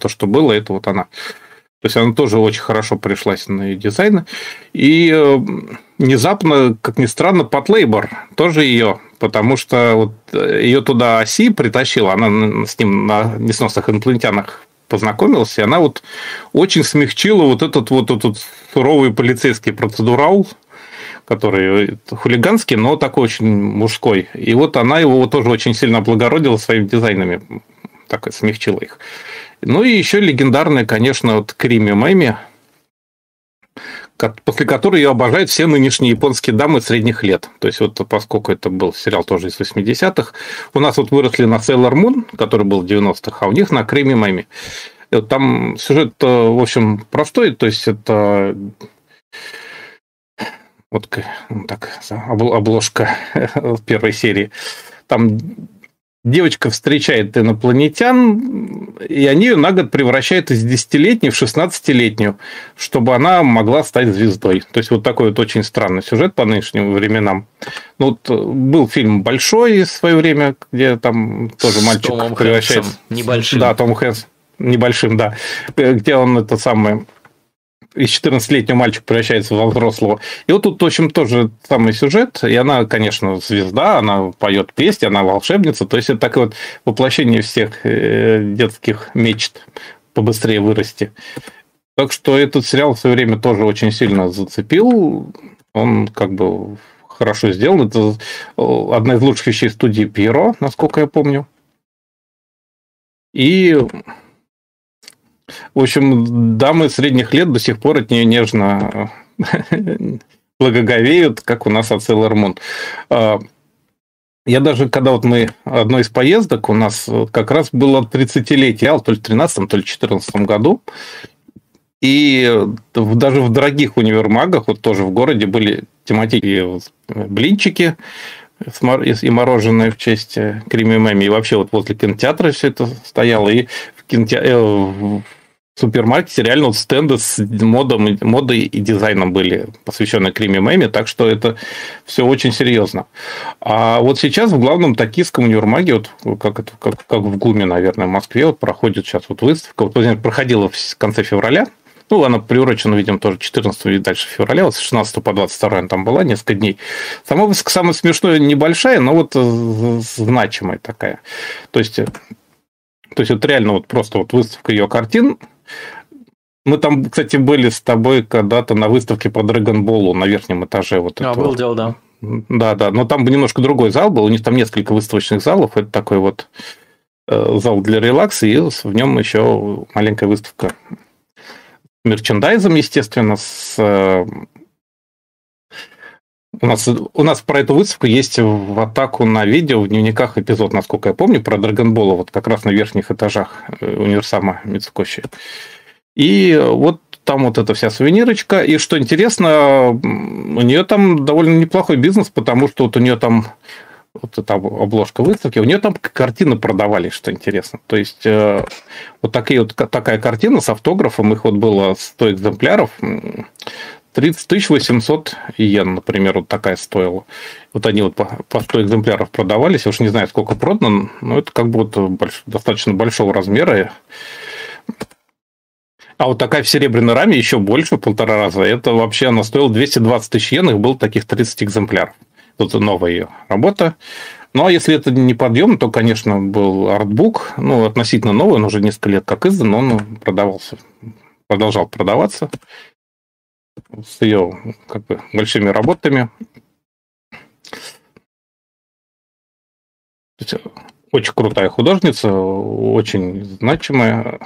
То, что было, это вот она. То есть она тоже очень хорошо пришлась на ее дизайн. И э, внезапно, как ни странно, Патлейбор тоже ее, потому что вот э, ее туда оси притащила, она с ним на несносных инопланетянах познакомился, и она вот очень смягчила вот этот вот этот суровый полицейский процедурал, который хулиганский, но такой очень мужской. И вот она его тоже очень сильно облагородила своими дизайнами, так смягчила их. Ну и еще легендарная, конечно, вот Крими Мэми, после которой ее обожают все нынешние японские дамы средних лет. То есть, вот поскольку это был сериал тоже из 80-х, у нас вот выросли на Sailor Moon, который был в 90-х, а у них на Креми Мэми. Вот там сюжет, э, в общем, простой, то есть это вот так, обложка <laughs> первой серии. Там девочка встречает инопланетян, и они ее на год превращают из 10-летней в 16-летнюю, чтобы она могла стать звездой. То есть вот такой вот очень странный сюжет по нынешним временам. Ну, вот э, был фильм «Большой» в свое время, где там тоже мальчик превращается... Небольшим. Да, Том Хэнс. Небольшим, да. Где он это самое из 14-летнего мальчика превращается в взрослого. И вот тут, в общем, тоже самый сюжет. И она, конечно, звезда, она поет песни, она волшебница. То есть это такое вот воплощение всех э, детских мечт побыстрее вырасти. Так что этот сериал в свое время тоже очень сильно зацепил. Он как бы хорошо сделан. Это одна из лучших вещей студии Пьеро, насколько я помню. И в общем, дамы средних лет до сих пор от нее нежно благоговеют, как у нас от Sailor. А, я даже, когда вот мы одной из поездок, у нас как раз было 30-летие, то ли в 13 то ли в 14 году, и даже в дорогих универмагах, вот тоже в городе были тематические блинчики, и мороженое в честь Крими Мэми. И вообще вот возле кинотеатра все это стояло. И в кинотеатре, э, в супермаркете реально вот стенды с модом, модой и дизайном были посвященные Криме Мэме, так что это все очень серьезно. А вот сейчас в главном токийском универмаге, вот как, это, как, как в ГУМе, наверное, в Москве, вот проходит сейчас вот выставка, вот проходила в конце февраля, ну, она приурочена, видимо, тоже 14 и дальше февраля, вот с 16 по 22 она там была несколько дней. Сама выставка самая смешная, небольшая, но вот значимая такая. То есть, то есть, вот реально вот просто вот выставка ее картин, мы там, кстати, были с тобой когда-то на выставке по Драгонболу на верхнем этаже. Вот а, был дело, да. Да, да, но там немножко другой зал был, у них там несколько выставочных залов, это такой вот э, зал для релакса, и в нем еще маленькая выставка мерчендайзом, естественно, с э, у нас, у нас про эту выставку есть в атаку на видео, в дневниках эпизод, насколько я помню, про Драгонбола, вот как раз на верхних этажах э, универсама Мицукоши. И вот там вот эта вся сувенирочка. И что интересно, у нее там довольно неплохой бизнес, потому что вот у нее там вот эта обложка выставки, у нее там картины продавались, что интересно. То есть э, вот, такие, вот такая картина с автографом, их вот было 100 экземпляров, 30 800 йен, например, вот такая стоила. Вот они вот по, по 100 экземпляров продавались, я уж не знаю, сколько продано, но это как вот больш, достаточно большого размера. А вот такая в серебряной раме еще больше, полтора раза. Это вообще она стоила 220 тысяч йен, их было таких 30 экземпляров. Тут новая ее работа. Ну, а если это не подъем, то, конечно, был артбук, ну, относительно новый, он уже несколько лет как издан, но он продавался, продолжал продаваться с ее как бы, большими работами. Очень крутая художница, очень значимая.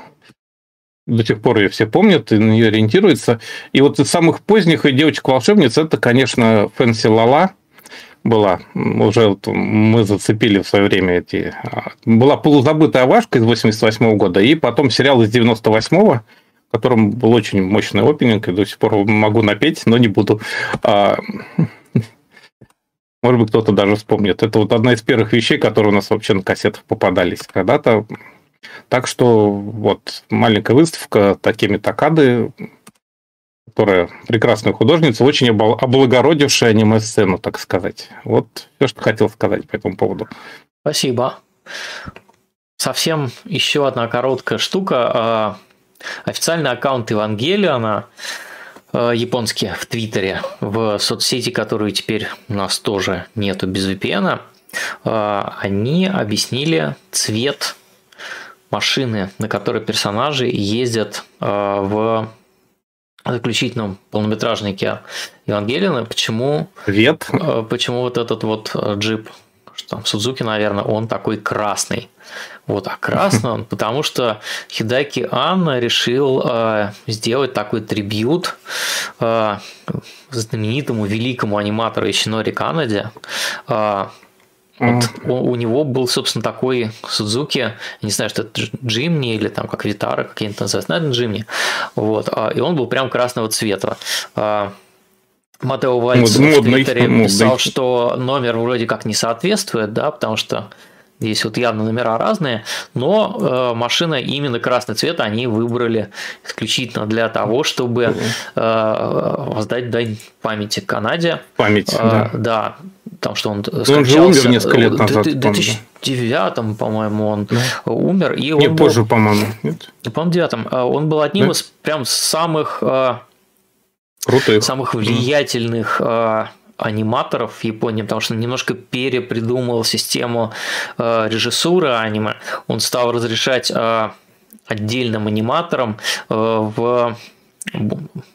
До сих пор ее все помнят и на нее ориентируются. И вот из самых поздних девочек-волшебниц это, конечно, Фэнси Лала – была. Уже мы зацепили в свое время эти... А, была полузабытая Авашка из 88 года, и потом сериал из 98-го, в котором был очень мощный опенинг, и до сих пор могу напеть, но не буду. А, <laughs> может быть, кто-то даже вспомнит. Это вот одна из первых вещей, которые у нас вообще на кассетах попадались когда-то. Так что вот маленькая выставка, такими такады, которая прекрасная художница, очень облагородившая аниме-сцену, так сказать. Вот все, что хотел сказать по этому поводу. Спасибо. Совсем еще одна короткая штука. Официальный аккаунт Евангелиона а, японский в Твиттере, в соцсети, которую теперь у нас тоже нету без VPN, а, они объяснили цвет машины, на которой персонажи ездят в заключительном полнометражнике Евангелина, почему, Вет. Э, почему вот этот вот э, джип, что там, Судзуки, наверное, он такой красный. Вот, а красный он, потому что Хидаки Анна решил э, сделать такой трибют э, знаменитому великому аниматору Ищинори Канаде, э, вот у, у него был, собственно, такой Судзуки, не знаю, что это Джимни или там как Витара, как они называют, наверное, Джимни. Вот, а, и он был прям красного цвета. А, Матео Вальц в Твиттере писал, что номер вроде как не соответствует, да, потому что Здесь вот явно номера разные, но э, машина именно красный цвет они выбрали исключительно для того, чтобы э, воздать дань памяти Канаде. Память, э, да. Да, потому что он скончался. Он же умер несколько лет назад. В 2009, по-моему, он да. умер. И Не, он позже, был, по-моему. Нет? По-моему, девятом. Э, он был одним да? из прям самых... Э, Крутых. Самых влиятельных mm аниматоров в Японии, потому что он немножко перепридумал систему э, режиссуры аниме. Он стал разрешать э, отдельным аниматорам э, в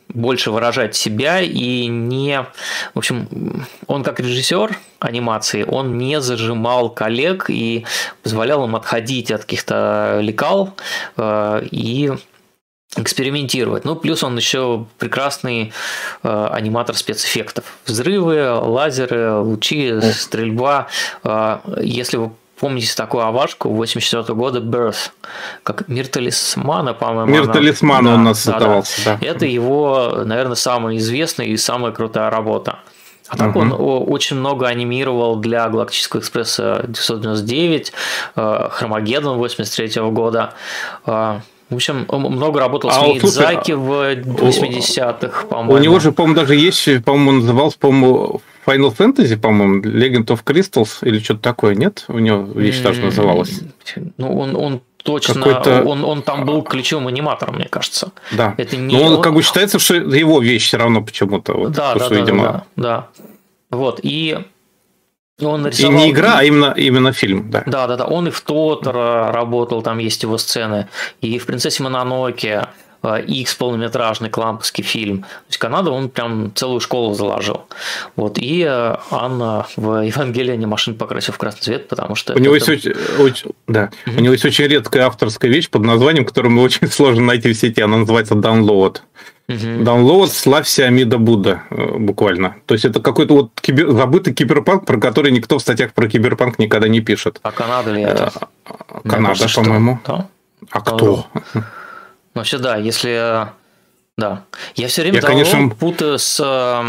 больше выражать себя и не... В общем, он как режиссер анимации, он не зажимал коллег и позволял им отходить от каких-то лекал э, и экспериментировать. Ну, плюс он еще прекрасный э, аниматор спецэффектов. Взрывы, лазеры, лучи, стрельба. Э, если вы помните такую авашку 84 года Birth, как Мир Талисмана, по-моему. Мир Талисмана да, у нас да, да. да. Это его, наверное, самая известная и самая крутая работа. А так uh-huh. он очень много анимировал для Галактического экспресса 999, э, Хромагеддон 83 года. В общем, много работал с а, Миядзаки в 80-х, по-моему. У него же, по-моему, даже есть, по-моему, он назывался, по-моему, Final Fantasy, по-моему, Legend of Crystals или что-то такое, нет? У него вещь тоже называлась. Ну, он, он точно, он, он там был ключевым аниматором, мне кажется. Да. Это не Но он, он как бы считается, что его вещь все равно почему-то. Вот, да, да, что, да, видимо... да, да. Вот, и он рисовал... И не игра, а именно, именно фильм, да. Да, да, да. Он и в Тотора работал, там есть его сцены, и в «Принцессе Мононоке», X э, полнометражный кламповский фильм. То есть Канада он прям целую школу заложил. Вот. И э, Анна в Евангелии машин покрасил в красный цвет, потому что... У него есть очень, очень, да. Mm-hmm. У него есть очень редкая авторская вещь под названием, которую очень <laughs> сложно найти в сети. Она называется Download. Угу. Download «Славься Амида Будда» э, буквально. То есть это какой-то вот кибер... забытый киберпанк, про который никто в статьях про киберпанк никогда не пишет. А Канада ли это? Канада, по-моему. Да? А кто? Ну, все, да, если... Да. Я все время я, конечно... путаю с э,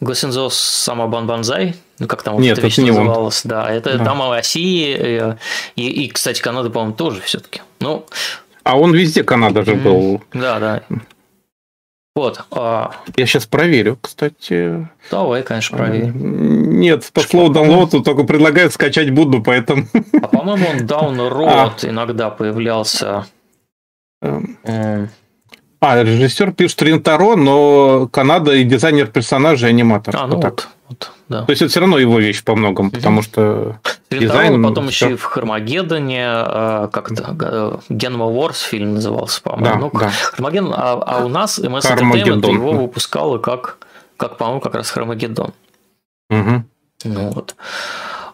Госинзо Самабан Банзай, ну как там Нет, это не называлось, он. да, это да. там России, и, и, и, кстати, Канада, по-моему, тоже все-таки. Ну, а он везде Канада же был. Да, да. Вот. А... Я сейчас проверю, кстати. Давай, конечно, проверь. Нет, по слову download только предлагают скачать Будду, поэтому... А по-моему, он <laughs> download а. иногда появлялся. Эм. А, режиссер пишет Ринтаро, но Канада и дизайнер персонажей, аниматор. А, ну вот, так. вот, да. То есть это все равно его вещь по многому, потому что Ринтаро, дизайн... потом все... еще и в Хармагеддоне, э, как это, Генма Wars фильм назывался, по-моему. Да, ну, да. Хармагеддон, а, а у нас MS Entertainment его выпускало как, как по-моему, как раз Хармагеддон. Угу. Ну вот.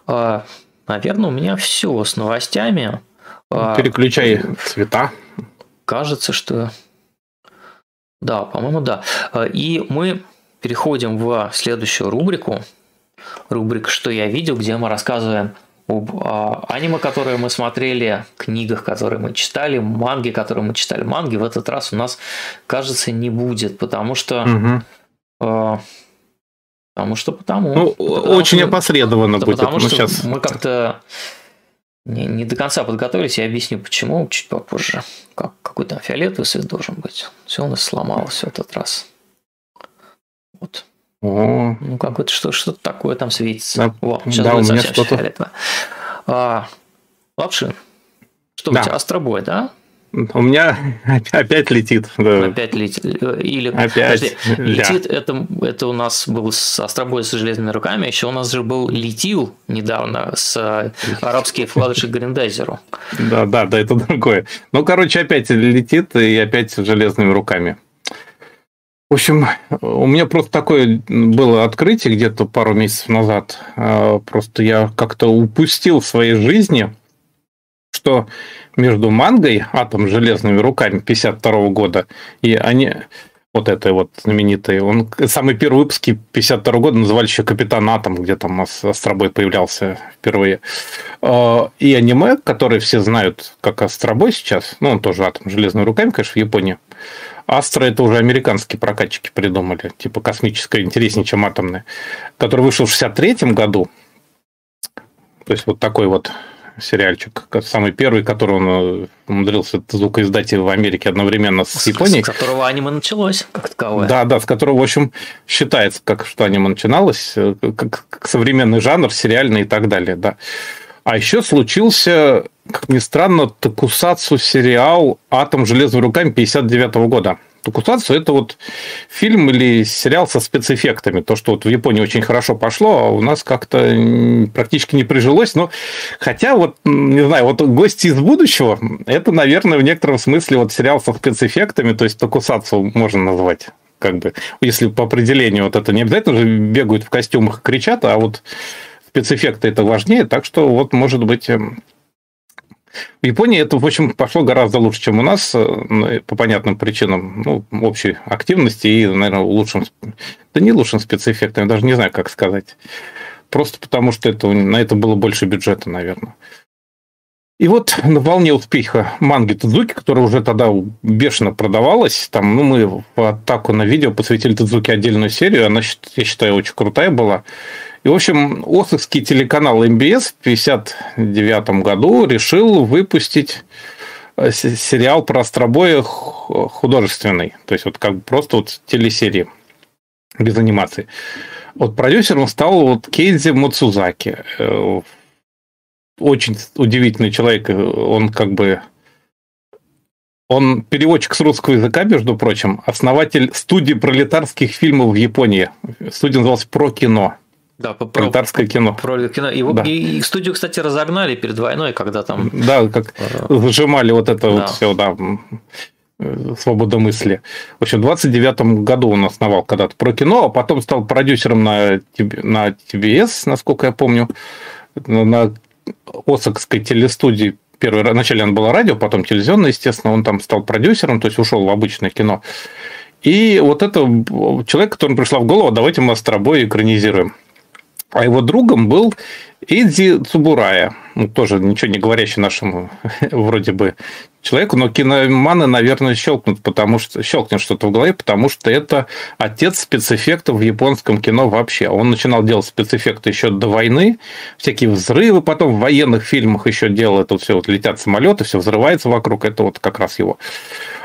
А, наверное, у меня все с новостями. А, Переключай цвета. Кажется, что да, по-моему, да. А, и мы переходим в следующую рубрику. Рубрика «Что я видел», где мы рассказываем об а, аниме, которые мы смотрели, книгах, которые мы читали, манги, которые мы читали. Манги в этот раз у нас, кажется, не будет, потому что... Угу. Потому что потому. Ну, потому очень что, опосредованно будет. Потому что сейчас... мы как-то не, не до конца подготовились, я объясню почему чуть попозже. Как, какой там фиолетовый свет должен быть. Все у нас сломалось в этот раз. Вот. О. Ну, какое-то что, что-то такое там светится. Да, вот, сейчас да, будет совсем что-то... фиолетовое. А, Лапшин, что да. у тебя, Астробой, да? У меня <laughs> опять летит. Да. Опять летит. Или, опять. Подожди, <laughs> летит, это, это у нас был с Астробой с железными руками, еще у нас же был летил недавно с <laughs> арабские вкладыши Гриндайзеру. Да, да, да, это другое. Ну, короче, опять летит и опять с железными руками. В общем, у меня просто такое было открытие где-то пару месяцев назад. А, просто я как-то упустил в своей жизни, что между мангой «Атом железными руками» 52 года и они вот этой вот знаменитой. Он самый первый выпуск 52 года называли еще «Капитан Атом», где там Астробой появлялся впервые. А, и аниме, которое все знают как Астробой сейчас, ну, он тоже «Атом железными руками», конечно, в Японии. Астра это уже американские прокатчики придумали, типа космическое, интереснее, чем атомное, который вышел в 63 году. То есть вот такой вот сериальчик, самый первый, который он э, умудрился звукоиздать в Америке одновременно с, с Японией. С которого аниме началось, как таковое. Да, да, с которого, в общем, считается, как что аниме начиналось, э, как, как современный жанр, сериальный и так далее, да. А еще случился, как ни странно, Токусацу сериал «Атом железными руками» 59 года. Токусацу – это вот фильм или сериал со спецэффектами. То, что вот в Японии очень хорошо пошло, а у нас как-то практически не прижилось. Но хотя вот, не знаю, вот «Гости из будущего» – это, наверное, в некотором смысле вот сериал со спецэффектами, то есть Токусацу можно назвать как бы, если по определению вот это не обязательно же бегают в костюмах и кричат, а вот спецэффекты это важнее, так что вот может быть эм, в Японии это, в общем, пошло гораздо лучше, чем у нас, э, по понятным причинам, ну, общей активности и, наверное, лучшим, да не лучшим спецэффектом, я даже не знаю, как сказать. Просто потому, что это, на это было больше бюджета, наверное. И вот на волне успеха манги Тадзуки, которая уже тогда бешено продавалась, там, ну, мы в атаку на видео посвятили Тадзуки отдельную серию, она, я считаю, очень крутая была. И, в общем, Осовский телеканал МБС в 1959 году решил выпустить э, сериал про астробоя художественный, то есть вот как просто вот телесерии без анимации. Вот продюсером стал вот Кейзи Мацузаки. Э, очень удивительный человек. Он как бы он переводчик с русского языка, между прочим, основатель студии пролетарских фильмов в Японии. Студия называлась «Про кино». Да, по, пролетарское кино. Про кино. И, да. и, студию, кстати, разогнали перед войной, когда там... Да, как э, сжимали вот это да. вот все, да, свобода мысли. В общем, в 29 году он основал когда-то про кино, а потом стал продюсером на, на TBS, насколько я помню, на Осакской телестудии первый, вначале он было радио, потом телевизионное, естественно, он там стал продюсером, то есть ушел в обычное кино. И вот это человек, которому пришла в голову, давайте мы Астробой экранизируем. А его другом был Эдди Цубурая, ну, тоже ничего не говорящий нашему <laughs> вроде бы человеку, но киноманы, наверное, щелкнут, потому что щелкнет что-то в голове, потому что это отец спецэффектов в японском кино вообще. Он начинал делать спецэффекты еще до войны, всякие взрывы, потом в военных фильмах еще делал это все, вот летят самолеты, все взрывается вокруг, это вот как раз его.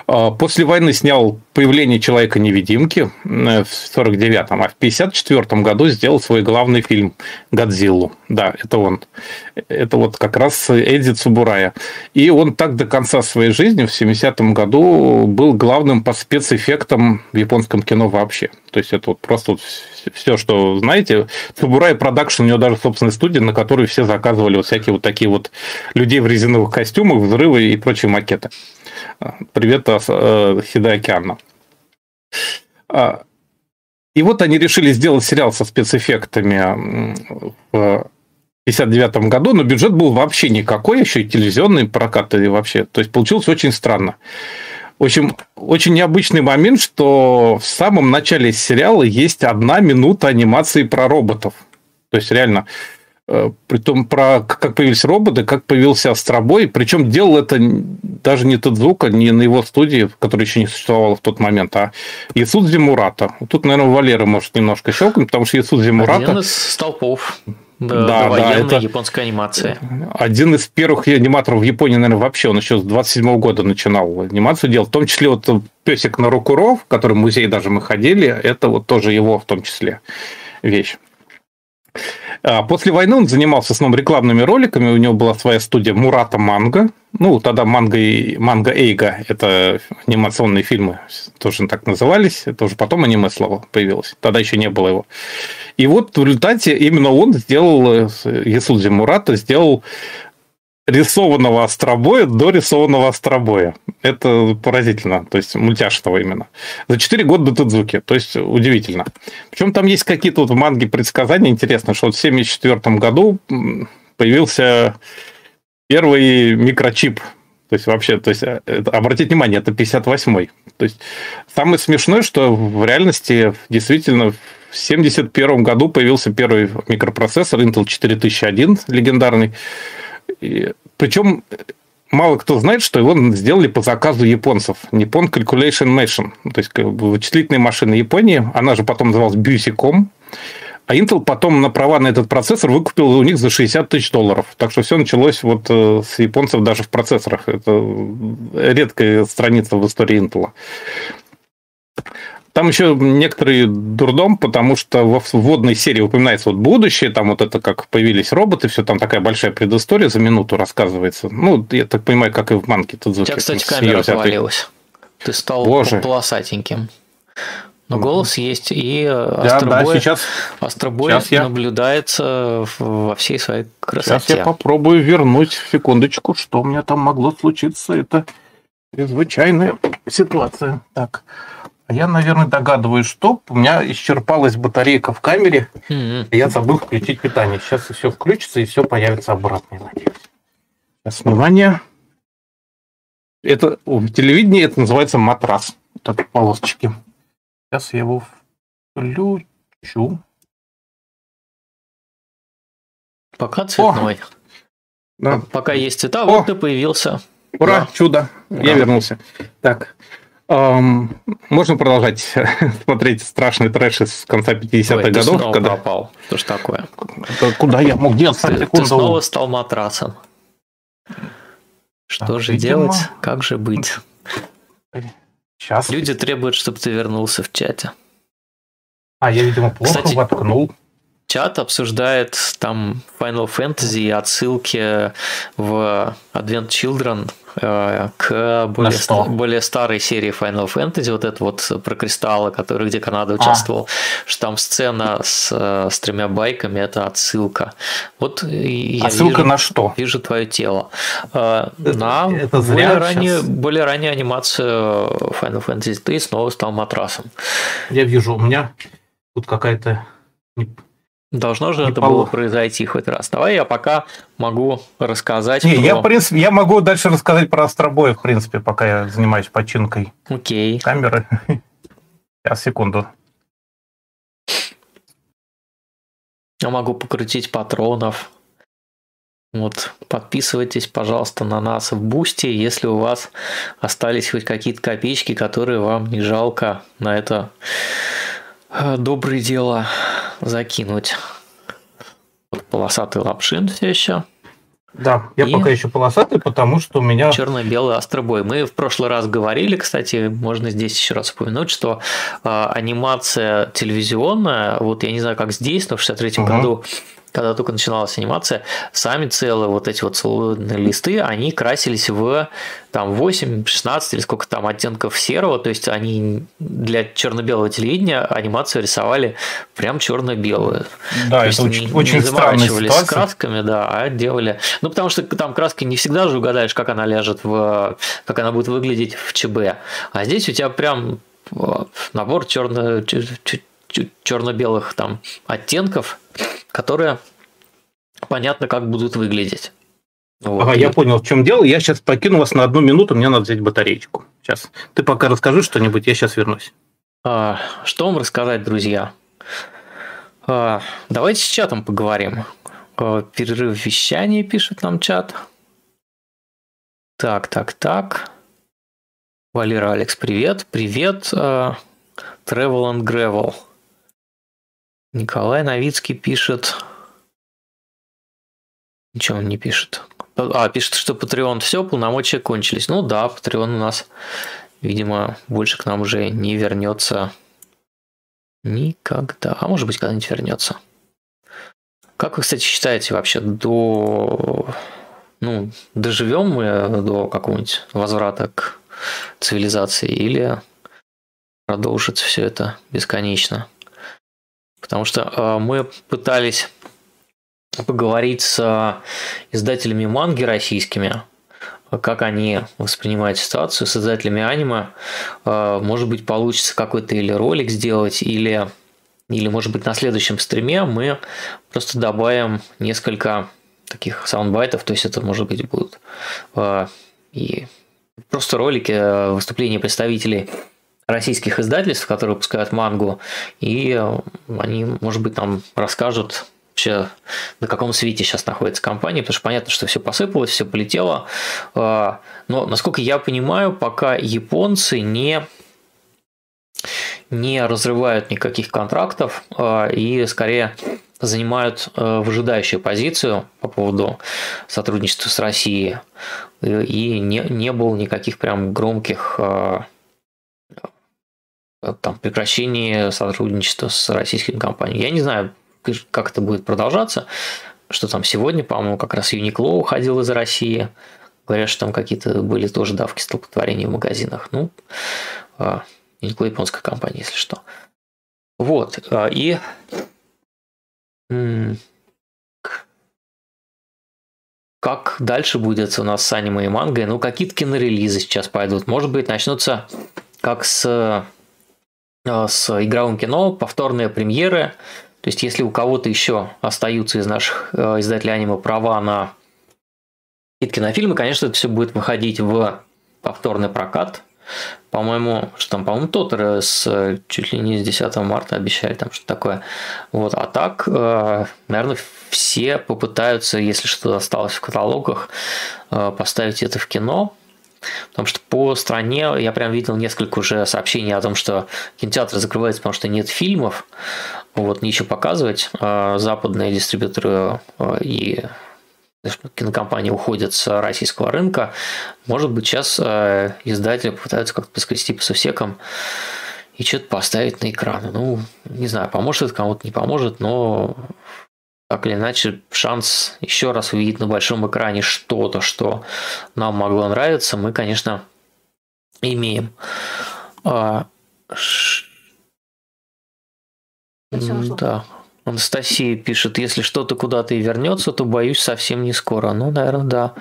А, после войны снял «Появление Человека-невидимки» э, в 49-м, а в 54 году сделал свой главный фильм «Годзиллу». Да, это он. Это вот как раз Эйдзи Цубурая. И он так до конца своей жизни, в 70-м году, был главным по спецэффектам в японском кино вообще. То есть это вот просто вот все, что знаете. Tsuburaya Production, у него даже собственная студия, на которой все заказывали вот всякие вот такие вот людей в резиновых костюмах, взрывы и прочие макеты. Привет, э, Хидэаки Анно. А, и вот они решили сделать сериал со спецэффектами в 59 году, но бюджет был вообще никакой, еще и телевизионные прокаты вообще. То есть получилось очень странно. В общем, очень необычный момент, что в самом начале сериала есть одна минута анимации про роботов. То есть реально Э, Притом про как появились роботы, как появился Астробой. Причем делал это даже не Тедзука, не на его студии, которая еще не существовала в тот момент, а Ясудзи Мурата. Тут, наверное, Валера может немножко щелкнуть, потому что Ясудзи Мурата... Один из столпов да, да, да, это японской анимации. Один из первых аниматоров в Японии, наверное, вообще, он еще с 27 года начинал анимацию делать, в том числе вот песик на Рукуров, в который в музей даже мы ходили, это вот тоже его в том числе вещь. А после войны он занимался в основном рекламными роликами. У него была своя студия Мурата Манга. Ну, тогда Манга, и, Манга Эйга – это анимационные фильмы, тоже так назывались. Это уже потом аниме слово появилось. Тогда еще не было его. И вот в результате именно он сделал, Ясудзи Мурата сделал рисованного остробоя до рисованного остробоя. Это поразительно, то есть мультяшного именно. За 4 года до Тудзуки, то есть удивительно. Причем там есть какие-то вот в манге предсказания, интересно, что вот в 1974 году появился первый микрочип то есть вообще, то есть, это, обратите внимание, это 58-й. То есть самое смешное, что в реальности действительно в 1971 году появился первый микропроцессор Intel 4001 легендарный. Причем мало кто знает, что его сделали по заказу японцев. Nippon Calculation Machine. То есть вычислительная машина Японии. Она же потом называлась Busicom. А Intel потом на права на этот процессор выкупил у них за 60 тысяч долларов. Так что все началось вот э, с японцев даже в процессорах. Это редкая страница в истории Intel. Там еще некоторый дурдом, потому что в вводной серии упоминается вот будущее, там вот это как появились роботы, все там такая большая предыстория за минуту рассказывается. Ну, я так понимаю, как и в манке. Тут У тебя, кстати, камера отвалилась. Ты стал Боже. полосатеньким. Но голос есть, и да, Астробой, да, сейчас, Астробой сейчас я... наблюдается во всей своей красоте. Сейчас я попробую вернуть, секундочку, что у меня там могло случиться. Это чрезвычайная ситуация. Так, я, наверное, догадываюсь, что у меня исчерпалась батарейка в камере, mm-hmm. я забыл включить питание. Сейчас все включится, и все появится обратно, я надеюсь. Сейчас, внимание. Это в телевидении это называется матрас. Так, полосочки. Сейчас я его включу. Пока цветной. О! Да. Пока есть цвета, О! вот ты появился. Ура, да. чудо. Да. Я вернулся. Так, можно продолжать <laughs> смотреть страшные трэши с конца 50-х годов. Ты когда... пропал. Что ж такое? Куда я мог деться? Ты, ты снова стал матрасом. Что так, же видимо... делать? Как же быть? Сейчас. Люди требуют, чтобы ты вернулся в чате. А, я, видимо, плохо Кстати, воткнул чат обсуждает там Final Fantasy и отсылки в Advent Children к более, ст- более старой серии Final Fantasy, вот это вот про кристаллы, который, где Канада участвовал, а. что там сцена с, с тремя байками, это отсылка. Вот я отсылка вижу, на что? Вижу твое тело. Э, на это более, ранее, более раннюю анимацию Final Fantasy ты снова стал матрасом. Я вижу, у меня тут какая-то Должно же это было произойти хоть раз. Давай я пока могу рассказать. Не, про... я, в принципе, я могу дальше рассказать про астробой, в принципе, пока я занимаюсь починкой Окей. камеры. <laughs> Сейчас, секунду. Я могу покрутить патронов. Вот, подписывайтесь, пожалуйста, на нас в Бусти, если у вас остались хоть какие-то копеечки, которые вам не жалко на это э, доброе дело закинуть. Вот полосатый лапшин все еще. Да, я и пока еще полосатый, потому что у меня... Черно-белый астробой. Мы в прошлый раз говорили, кстати, можно здесь еще раз упомянуть, что э, анимация телевизионная, вот я не знаю, как здесь, но в 63 угу. году когда только начиналась анимация, сами целые вот эти вот целлулоидные листы, они красились в там 8, 16 или сколько там оттенков серого, то есть они для черно-белого телевидения анимацию рисовали прям черно-белую. Да, то это очень, не, очень не заморачивались с красками, да, а делали... Ну, потому что там краски не всегда же угадаешь, как она ляжет в... как она будет выглядеть в ЧБ. А здесь у тебя прям набор черно черно-белых там оттенков, которые понятно, как будут выглядеть. Вот. Ага, я понял, в чем дело. Я сейчас покину вас на одну минуту, мне надо взять батареечку. Сейчас. Ты пока расскажи что-нибудь, я сейчас вернусь. А, что вам рассказать, друзья? А, давайте с чатом поговорим. А, перерыв вещания пишет нам чат. Так, так, так. Валера Алекс, привет. Привет. А, Travel and Gravel. Николай Новицкий пишет... Ничего он не пишет. А, пишет, что Patreon все, полномочия кончились. Ну да, Patreon у нас, видимо, больше к нам уже не вернется никогда. А может быть, когда-нибудь вернется. Как вы, кстати, считаете вообще, до... Ну, доживем мы до какого-нибудь возврата к цивилизации или продолжится все это бесконечно? Потому что э, мы пытались поговорить с э, издателями манги российскими, как они воспринимают ситуацию, с издателями аниме. Э, может быть, получится какой-то или ролик сделать, или, или может быть, на следующем стриме мы просто добавим несколько таких soundbite ов, то есть это, может быть, будут и просто ролики выступления представителей российских издательств, которые выпускают мангу, и э, они, может быть, нам расскажут вообще на каком свете сейчас находится компания, потому что понятно, что все посыпалось, все полетело. Э, но, насколько я понимаю, пока японцы не не разрывают никаких контрактов э, и скорее занимают выжидающую позицию по поводу сотрудничества с Россией. И не, не было никаких прям громких там, прекращении сотрудничества с российскими компаниями. Я не знаю, как это будет продолжаться, что там сегодня, по-моему, как раз Uniqlo уходил из России. Говорят, что там какие-то были тоже давки столпотворения в магазинах. Ну, а, Uniqlo японская компания, если что. Вот. А, и как дальше будет у нас с аниме и мангой? Ну, какие-то кинорелизы сейчас пойдут. Может быть, начнутся как с Э, с игровым кино, повторные премьеры. То есть, если у кого-то еще остаются из наших э, издателей аниме права на какие-то кинофильмы, конечно, это все будет выходить в повторный прокат. По-моему, что там, по-моему, Тотер с чуть ли не с 10 марта обещали там что-то такое. Вот, а так, э, наверное, все попытаются, если что-то осталось в каталогах, поставить это в кино. Потому что по стране я прям видел несколько уже сообщений о том, что кинотеатры закрываются, потому что нет фильмов. Вот, нечего показывать. А западные дистрибьюторы а, и кинокомпании уходят с российского рынка, может быть, сейчас э, издатели попытаются как-то поскрести по сусекам и что-то поставить на экраны. Ну, не знаю, поможет это кому-то, не поможет, но так или иначе шанс еще раз увидеть на большом экране что-то, что нам могло нравиться, мы, конечно, имеем. А, ш... Да. Анастасия пишет, если что-то куда-то и вернется, то боюсь совсем не скоро. Ну, наверное, да.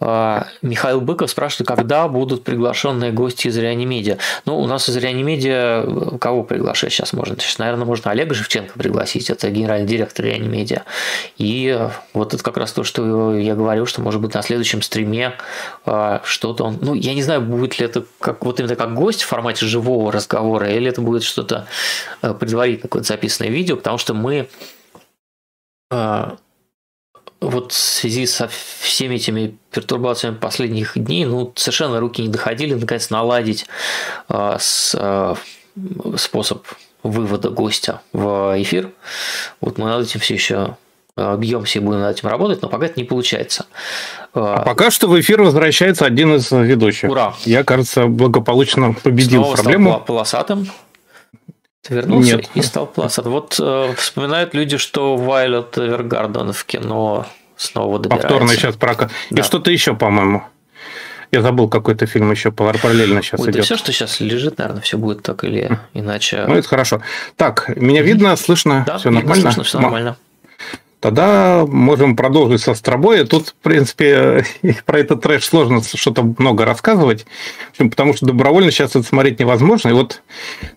А, Михаил Быков спрашивает, когда будут приглашенные гости из Реанимедиа. Ну, у нас из Реанимедиа э, кого приглашать сейчас можно? Сейчас, наверное, можно Олега Живченко пригласить, это генеральный директор Реанимедиа. И вот это как раз то, что я говорил, что может быть на следующем стриме а, что-то он... Ну, я не знаю, будет ли это как вот именно как гость в формате живого разговора, или это будет что-то э, предварительно какое-то записанное видео, потому что мы мы а, вот в связи со всеми этими пертурбациями последних дней, ну, совершенно руки не доходили, наконец, наладить а, с, а, способ вывода гостя в эфир. Вот мы над этим все еще бьемся и будем над этим работать, но пока это не получается. А пока что в эфир возвращается один из ведущих. Ура! Я, кажется, благополучно победил Снова проблему. Стал полосатым. Ты вернулся Нет. и стал пластом. Вот э, вспоминают люди, что Вайлет Эвергарден в кино снова добирается. Повторно сейчас прокат. Да. И что-то еще, по-моему. Я забыл какой-то фильм еще параллельно сейчас Ой, идет. Да все, что сейчас лежит, наверное, все будет так или иначе. Ну, это хорошо. Так, меня видно, слышно, да, все видно, нормально? Слышно, все нормально. Тогда можем продолжить со Стробоя. Тут, в принципе, <laughs> про этот трэш сложно что-то много рассказывать, потому что добровольно сейчас это смотреть невозможно. И вот,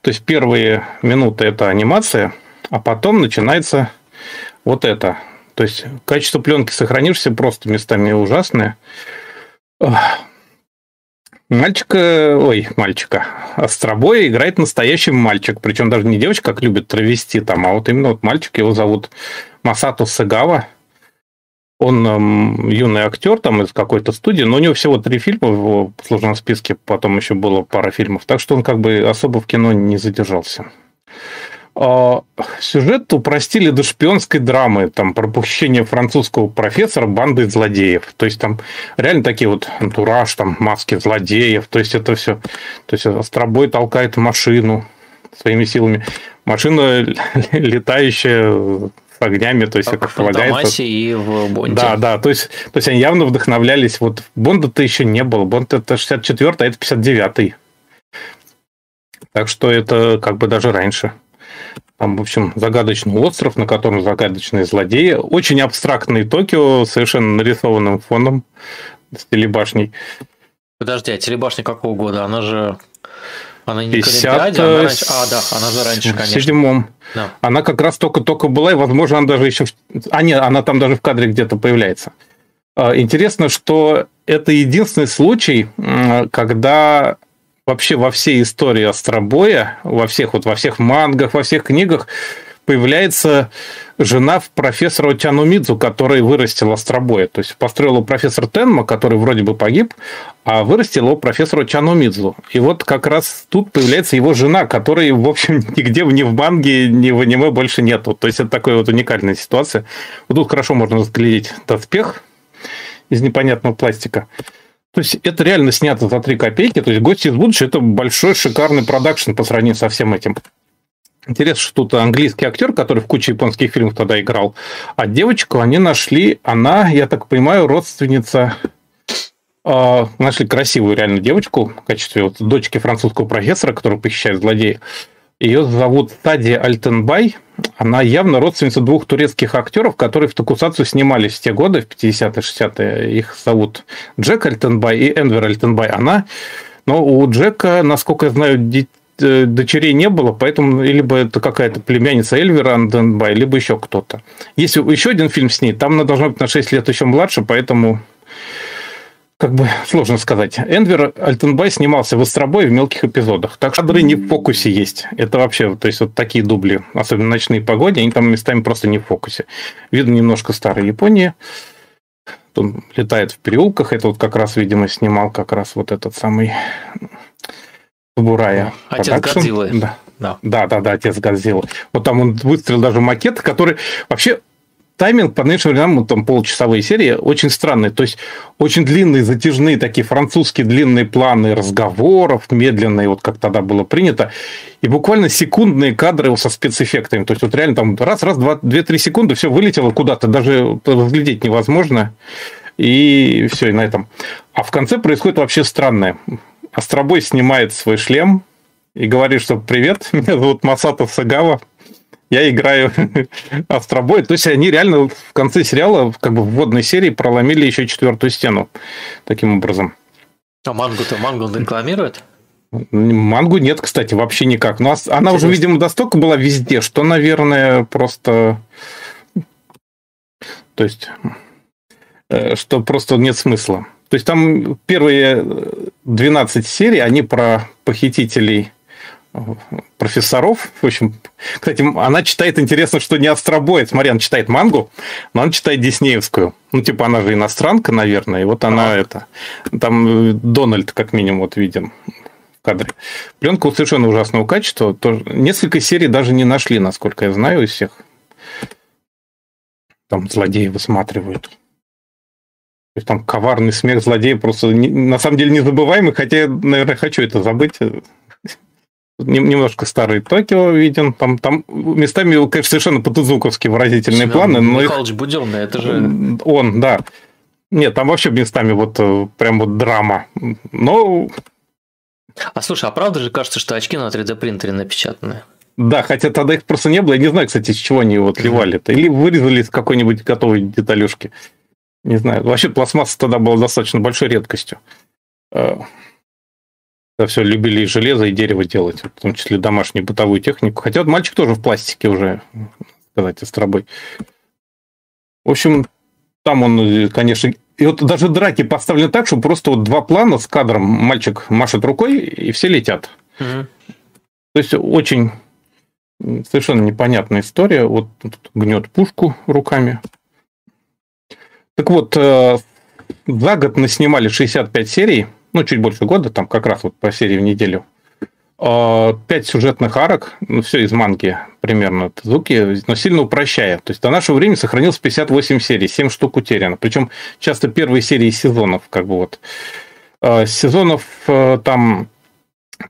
то есть первые минуты это анимация, а потом начинается вот это. То есть качество пленки сохранишься просто местами ужасное. Мальчика, ой, мальчика, Остробоя играет настоящий мальчик, причем даже не девочка, как любят травести там, а вот именно вот мальчик, его зовут Масато Сагава. Он эм, юный актер там из какой-то студии, но у него всего три фильма в его списке, потом еще было пара фильмов, так что он как бы особо в кино не задержался. А, сюжет упростили до шпионской драмы, там, про похищение французского профессора бандой злодеев. То есть, там реально такие вот антураж, там, маски злодеев. То есть, это все... То есть, Остробой толкает машину своими силами. Машина <laughs> летающая огнями, то есть как, как полагается. и в Бонде. Да, да, то есть, то есть они явно вдохновлялись. Вот Бонда-то еще не было. Бонд это 64 а это 59-й. Так что это как бы даже раньше. Там, в общем, загадочный остров, на котором загадочные злодеи. Очень абстрактный Токио, совершенно нарисованным фоном с телебашней. Подожди, а телебашня какого года? Она же она не 50... она раньше... А, да, она же раньше, конечно. В седьмом. Да. Она как раз только-только была, и, возможно, она даже еще... А, нет, она там даже в кадре где-то появляется. А, интересно, что это единственный случай, когда вообще во всей истории Астробоя, во всех, вот во всех мангах, во всех книгах появляется жена профессора Тянумидзу, который вырастил Астробоя. То есть построил его профессор Тенма, который вроде бы погиб, а вырастил его профессора Тянумидзу. И вот как раз тут появляется его жена, которой, в общем, <laughs> нигде ни в манге, ни в аниме больше нету. То есть это такая вот уникальная ситуация. Вот тут хорошо можно разглядеть доспех из непонятного пластика. То есть это реально снято за 3 копейки. То есть «Гости из будущего» – это большой шикарный продакшн по сравнению со всем этим. Интересно, что тут английский актер, который в куче японских фильмов тогда играл, а девочку они нашли, она, я так понимаю, родственница э, нашли красивую реально девочку в качестве вот, дочки французского профессора, который похищает злодея. Ее зовут Тади Альтенбай. Она явно родственница двух турецких актеров, которые в Токусацию снимались в те годы, в 50-е, 60-е. Их зовут Джек Альтенбай и Энвер Альтенбай. Она, но у Джека, насколько я знаю, Э, дочерей не было, поэтому либо это какая-то племянница Эльвира Анденбай, либо еще кто-то. Есть еще один фильм с ней, там она должна быть на 6 лет еще младше, поэтому как бы сложно сказать. Энвер Альтенбай снимался в Остробой в мелких эпизодах. Так что кадры не в фокусе есть. Это вообще, то есть вот такие дубли, особенно ночные погоди, они там местами просто не в фокусе. Видно немножко старой Японии. Он летает в переулках. Это вот как раз, видимо, снимал как раз вот этот самый Бурая. Отец Годзиллы. Да. Да. да, да, да, отец Годзиллы. Вот там он выстрелил даже макет, который вообще тайминг по нынешним временам, там полчасовые серии, очень странный. То есть очень длинные, затяжные такие французские длинные планы разговоров, медленные, вот как тогда было принято. И буквально секундные кадры со спецэффектами. То есть вот реально там раз, раз, два, две-три секунды, все вылетело куда-то, даже разглядеть невозможно. И все, и на этом. А в конце происходит вообще странное. Астробой снимает свой шлем и говорит, что привет, меня зовут Масатов Сагава, я играю <laughs> Астробой. То есть они реально в конце сериала, как бы в вводной серии, проломили еще четвертую стену таким образом. А мангу-то мангу рекламирует? Мангу нет, кстати, вообще никак. Но она Интересно. уже, видимо, достолько была везде, что, наверное, просто... То есть, э, что просто нет смысла. То есть там первые 12 серий, они про похитителей профессоров. В общем, кстати, она читает, интересно, что не астробоид. Смотри, она читает мангу, но она читает Диснеевскую. Ну, типа, она же иностранка, наверное, и вот она а. это... Там э, Дональд, как минимум, вот виден в кадре. Пленка совершенно ужасного качества. Тоже... Несколько серий даже не нашли, насколько я знаю, из всех. Там злодеи высматривают. То есть там коварный смех злодея просто на самом деле незабываемый, хотя я, наверное, хочу это забыть немножко старый Токио виден. Там, там местами, конечно, совершенно потузуковские выразительные Семен планы. Но Михайлович их... Буденный, это же... Он, да. Нет, там вообще местами вот э, прям вот драма. Но... А слушай, а правда же кажется, что очки на 3D принтере напечатаны? Да, хотя тогда их просто не было. Я не знаю, кстати, с чего они его отливали-то. Или вырезали из какой-нибудь готовой деталюшки. Не знаю. Вообще пластмасса тогда была достаточно большой редкостью. Когда все любили и железо, и дерево делать, в том числе домашнюю бытовую технику. Хотя вот мальчик тоже в пластике уже, сказать, остробой. В общем, там он, конечно... И вот даже драки поставлены так, что просто вот два плана с кадром мальчик машет рукой, и все летят. Угу. То есть очень совершенно непонятная история. Вот гнет пушку руками. Так вот, э, за год наснимали 65 серий – ну, чуть больше года, там как раз вот по серии в неделю. А, пять сюжетных арок, ну, все из манги примерно, звуки, но сильно упрощая. То есть до нашего времени сохранилось 58 серий, 7 штук утеряно. Причем часто первые серии сезонов, как бы вот. А, сезонов э, там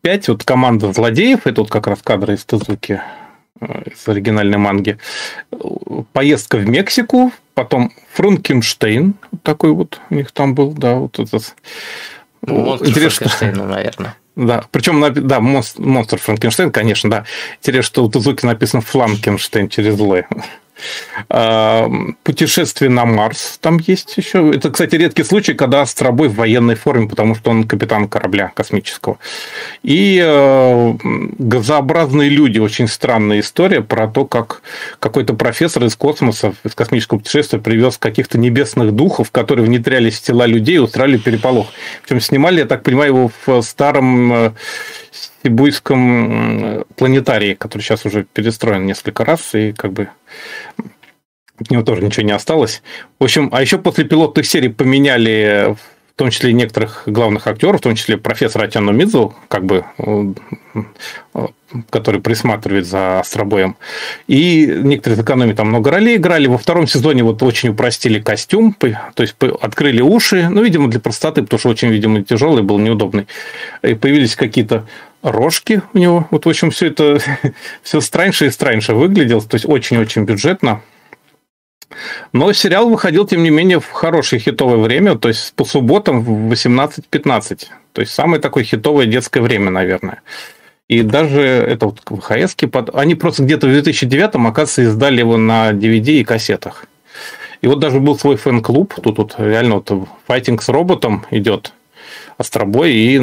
5, вот команда злодеев, это вот как раз кадры из Тезуки, э, из оригинальной манги. Поездка в Мексику, потом Фрункенштейн, такой вот у них там был, да, вот этот Монстр Интересно. Франкенштейна, <laughs> наверное. Да, причем, да, монстр Франкенштейн, конечно, да. Интересно, что у Тузуки написано Фланкенштейн через Л. А, путешествие на Марс там есть еще. Это, кстати, редкий случай, когда Астробой в военной форме, потому что он капитан корабля космического. И э, газообразные люди. Очень странная история про то, как какой-то профессор из космоса, из космического путешествия привез каких-то небесных духов, которые внедрялись в тела людей и устраивали переполох. Причем снимали, я так понимаю, его в старом э, Сибуйском планетарии, который сейчас уже перестроен несколько раз, и как бы от него тоже ничего не осталось. В общем, а еще после пилотных серий поменяли в том числе некоторых главных актеров, в том числе профессора Атяну Мидзу, как бы, который присматривает за Астробоем. И некоторые из экономии там много ролей играли. Во втором сезоне вот очень упростили костюм, то есть открыли уши, ну, видимо, для простоты, потому что очень, видимо, тяжелый был, неудобный. И появились какие-то рожки у него. Вот, в общем, все это <laughs> все страньше и страньше выглядело. То есть, очень-очень бюджетно. Но сериал выходил, тем не менее, в хорошее хитовое время, то есть по субботам в 18-15. То есть самое такое хитовое детское время, наверное. И даже это вот ВХС, они просто где-то в 2009 оказывается, издали его на DVD и кассетах. И вот даже был свой фэн-клуб, тут вот реально вот файтинг с роботом идет, остробой, и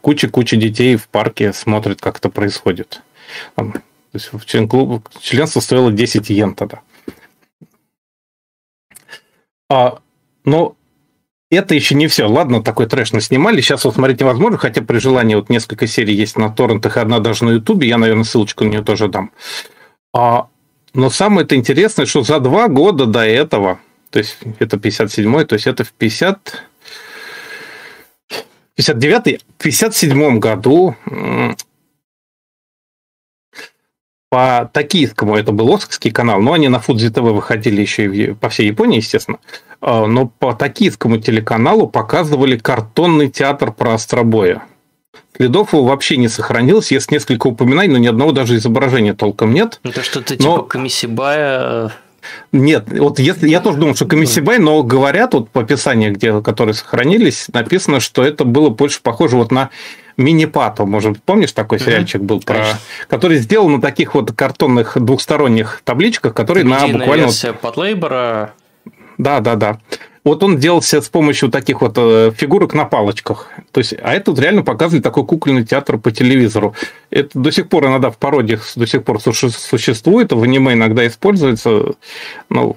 куча-куча детей в парке смотрят, как это происходит. То есть член клуба, членство стоило 10 йен тогда. А, но это еще не все. Ладно, такой трэш наснимали. Сейчас вот смотреть невозможно, хотя при желании вот несколько серий есть на торрентах, одна даже на Ютубе. Я, наверное, ссылочку на нее тоже дам. А, но самое это интересное, что за два года до этого, то есть это 57-й, то есть это в 50... 59 в 57 году по токийскому, это был Оскский канал, но они на Фудзи ТВ выходили еще и по всей Японии, естественно, а, но по токийскому телеканалу показывали картонный театр про Остробоя. Следов его вообще не сохранилось, есть несколько упоминаний, но ни одного даже изображения толком нет. Это что-то но... типа Камисибая нет, вот если, я тоже думал, что Камисибай, но говорят вот по описанию, где, которые сохранились, написано, что это было больше похоже вот на Мини-Пату, может, помнишь, такой сериальчик был, про, который сделал на таких вот картонных двухсторонних табличках, которые на буквально... версия Патлейбора. Да, да, да. Вот он делался с помощью таких вот э, фигурок на палочках. То есть, а это вот реально показывали такой кукольный театр по телевизору. Это до сих пор иногда в пародиях до сих пор существует, в аниме иногда используется. Ну,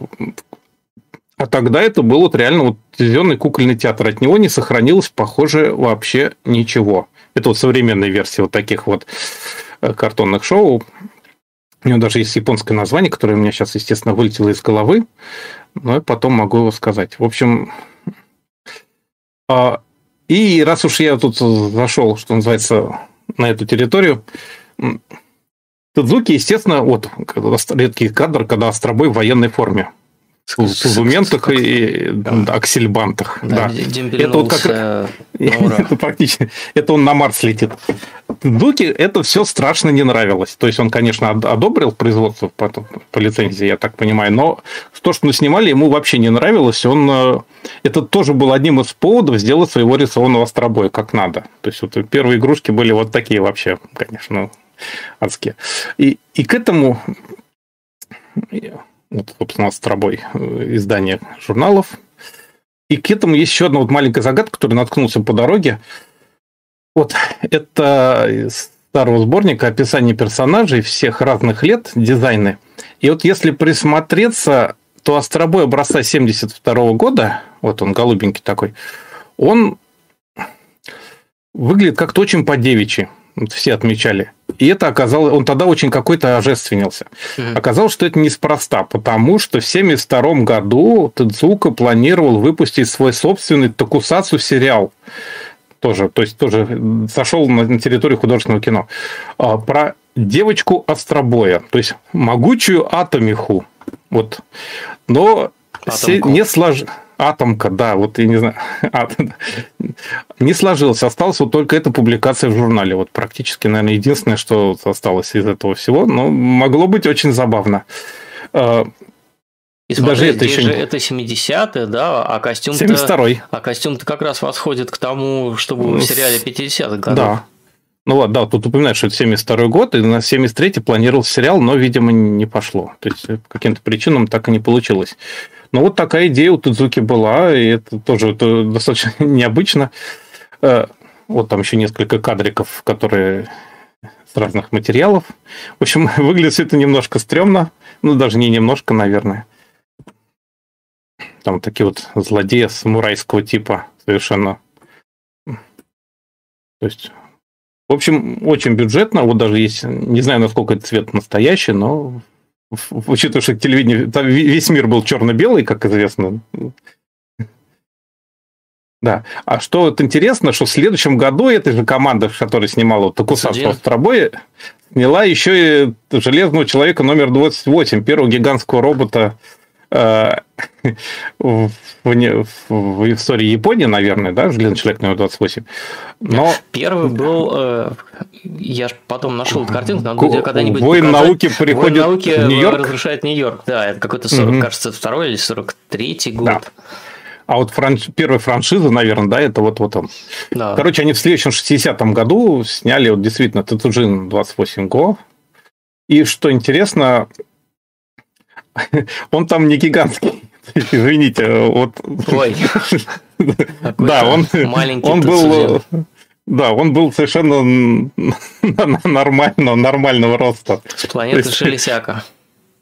а тогда это был вот реально вот телевизионный кукольный театр. От него не сохранилось, похоже, вообще ничего. Это вот современная версия вот таких вот э, картонных шоу. У него даже есть японское название, которое у меня сейчас, естественно, вылетело из головы, но я потом могу сказать. В общем, а, и раз уж я тут зашел, что называется, на эту территорию, Тадзуки, естественно, вот редкий кадр, когда Остробой в военной форме с инструментах и да. аксельбантах. Да, да. Это вот как <laughs> это практически это он на Марс летит. Дуки это все страшно не нравилось. То есть он, конечно, одобрил производство по, по лицензии, я так понимаю, но то, что мы снимали, ему вообще не нравилось. Он э, это тоже был одним из поводов сделать своего рисованного астробоя как надо. То есть вот первые игрушки были вот такие вообще, конечно, адские. И, и к этому вот, собственно, Астробой, э, издание журналов. И к этому есть еще одна вот маленькая загадка, которая наткнулся по дороге. Вот это из старого сборника описание персонажей всех разных лет, дизайны. И вот если присмотреться, то Астробой образца 72 года, вот он голубенький такой, он выглядит как-то очень по-девичьи вот все отмечали. И это оказалось, он тогда очень какой-то ожественнился. Mm-hmm. Оказалось, что это неспроста, потому что в 1972 году Тедзука планировал выпустить свой собственный Токусацу сериал. Тоже, то есть тоже сошел на, территорию художественного кино. А, про девочку Остробоя, то есть могучую Атомиху. Вот. Но се, не сложилось Атомка, да, вот я не знаю, <laughs> не сложилось. Осталась вот только эта публикация в журнале. Вот практически, наверное, единственное, что осталось из этого всего. Но могло быть очень забавно. А, и смотри, Даже это еще же это 70-е, да, а костюм 72-й. А костюм-то как раз восходит к тому, чтобы в сериале 50-х годов. Да. Ну вот, да, тут упоминают, что это 72 год, и на 73-й планировался сериал, но, видимо, не пошло. То есть, по каким-то причинам так и не получилось. Но вот такая идея у Тудзуки была, и это тоже это достаточно <laughs> необычно. Э, вот там еще несколько кадриков, которые с разных материалов. В общем, <laughs> выглядит это немножко стрёмно. Ну, даже не немножко, наверное. Там такие вот злодеи самурайского типа совершенно. То есть, в общем, очень бюджетно. Вот даже есть, не знаю, насколько этот цвет настоящий, но учитывая, что телевидение, там весь мир был черно-белый, как известно. Да. А что вот интересно, что в следующем году эта же команда, которая снимала Токусацу Остробой, сняла еще и Железного человека номер 28, первого гигантского робота Э, <laughs> в, в, в истории Японии, наверное, да, Железный номер 28. Но... Первый был, э, я потом нашел эту картинку, надо будет когда-нибудь Воин показать. науки приходит Воин науки в Нью-Йорк. разрушает Нью-Йорк, да, это какой-то, 40, угу. кажется, второй или 43-й год. Да. А вот франш... первая франшиза, наверное, да, это вот, вот он. Да. Короче, они в следующем 60-м году сняли вот действительно Тетуджин 28 Го. И что интересно, <laughs> он там не гигантский. Извините, вот. Ой. Да, он, он был, да, он был совершенно нормального, нормального роста. С планеты Шелесяка.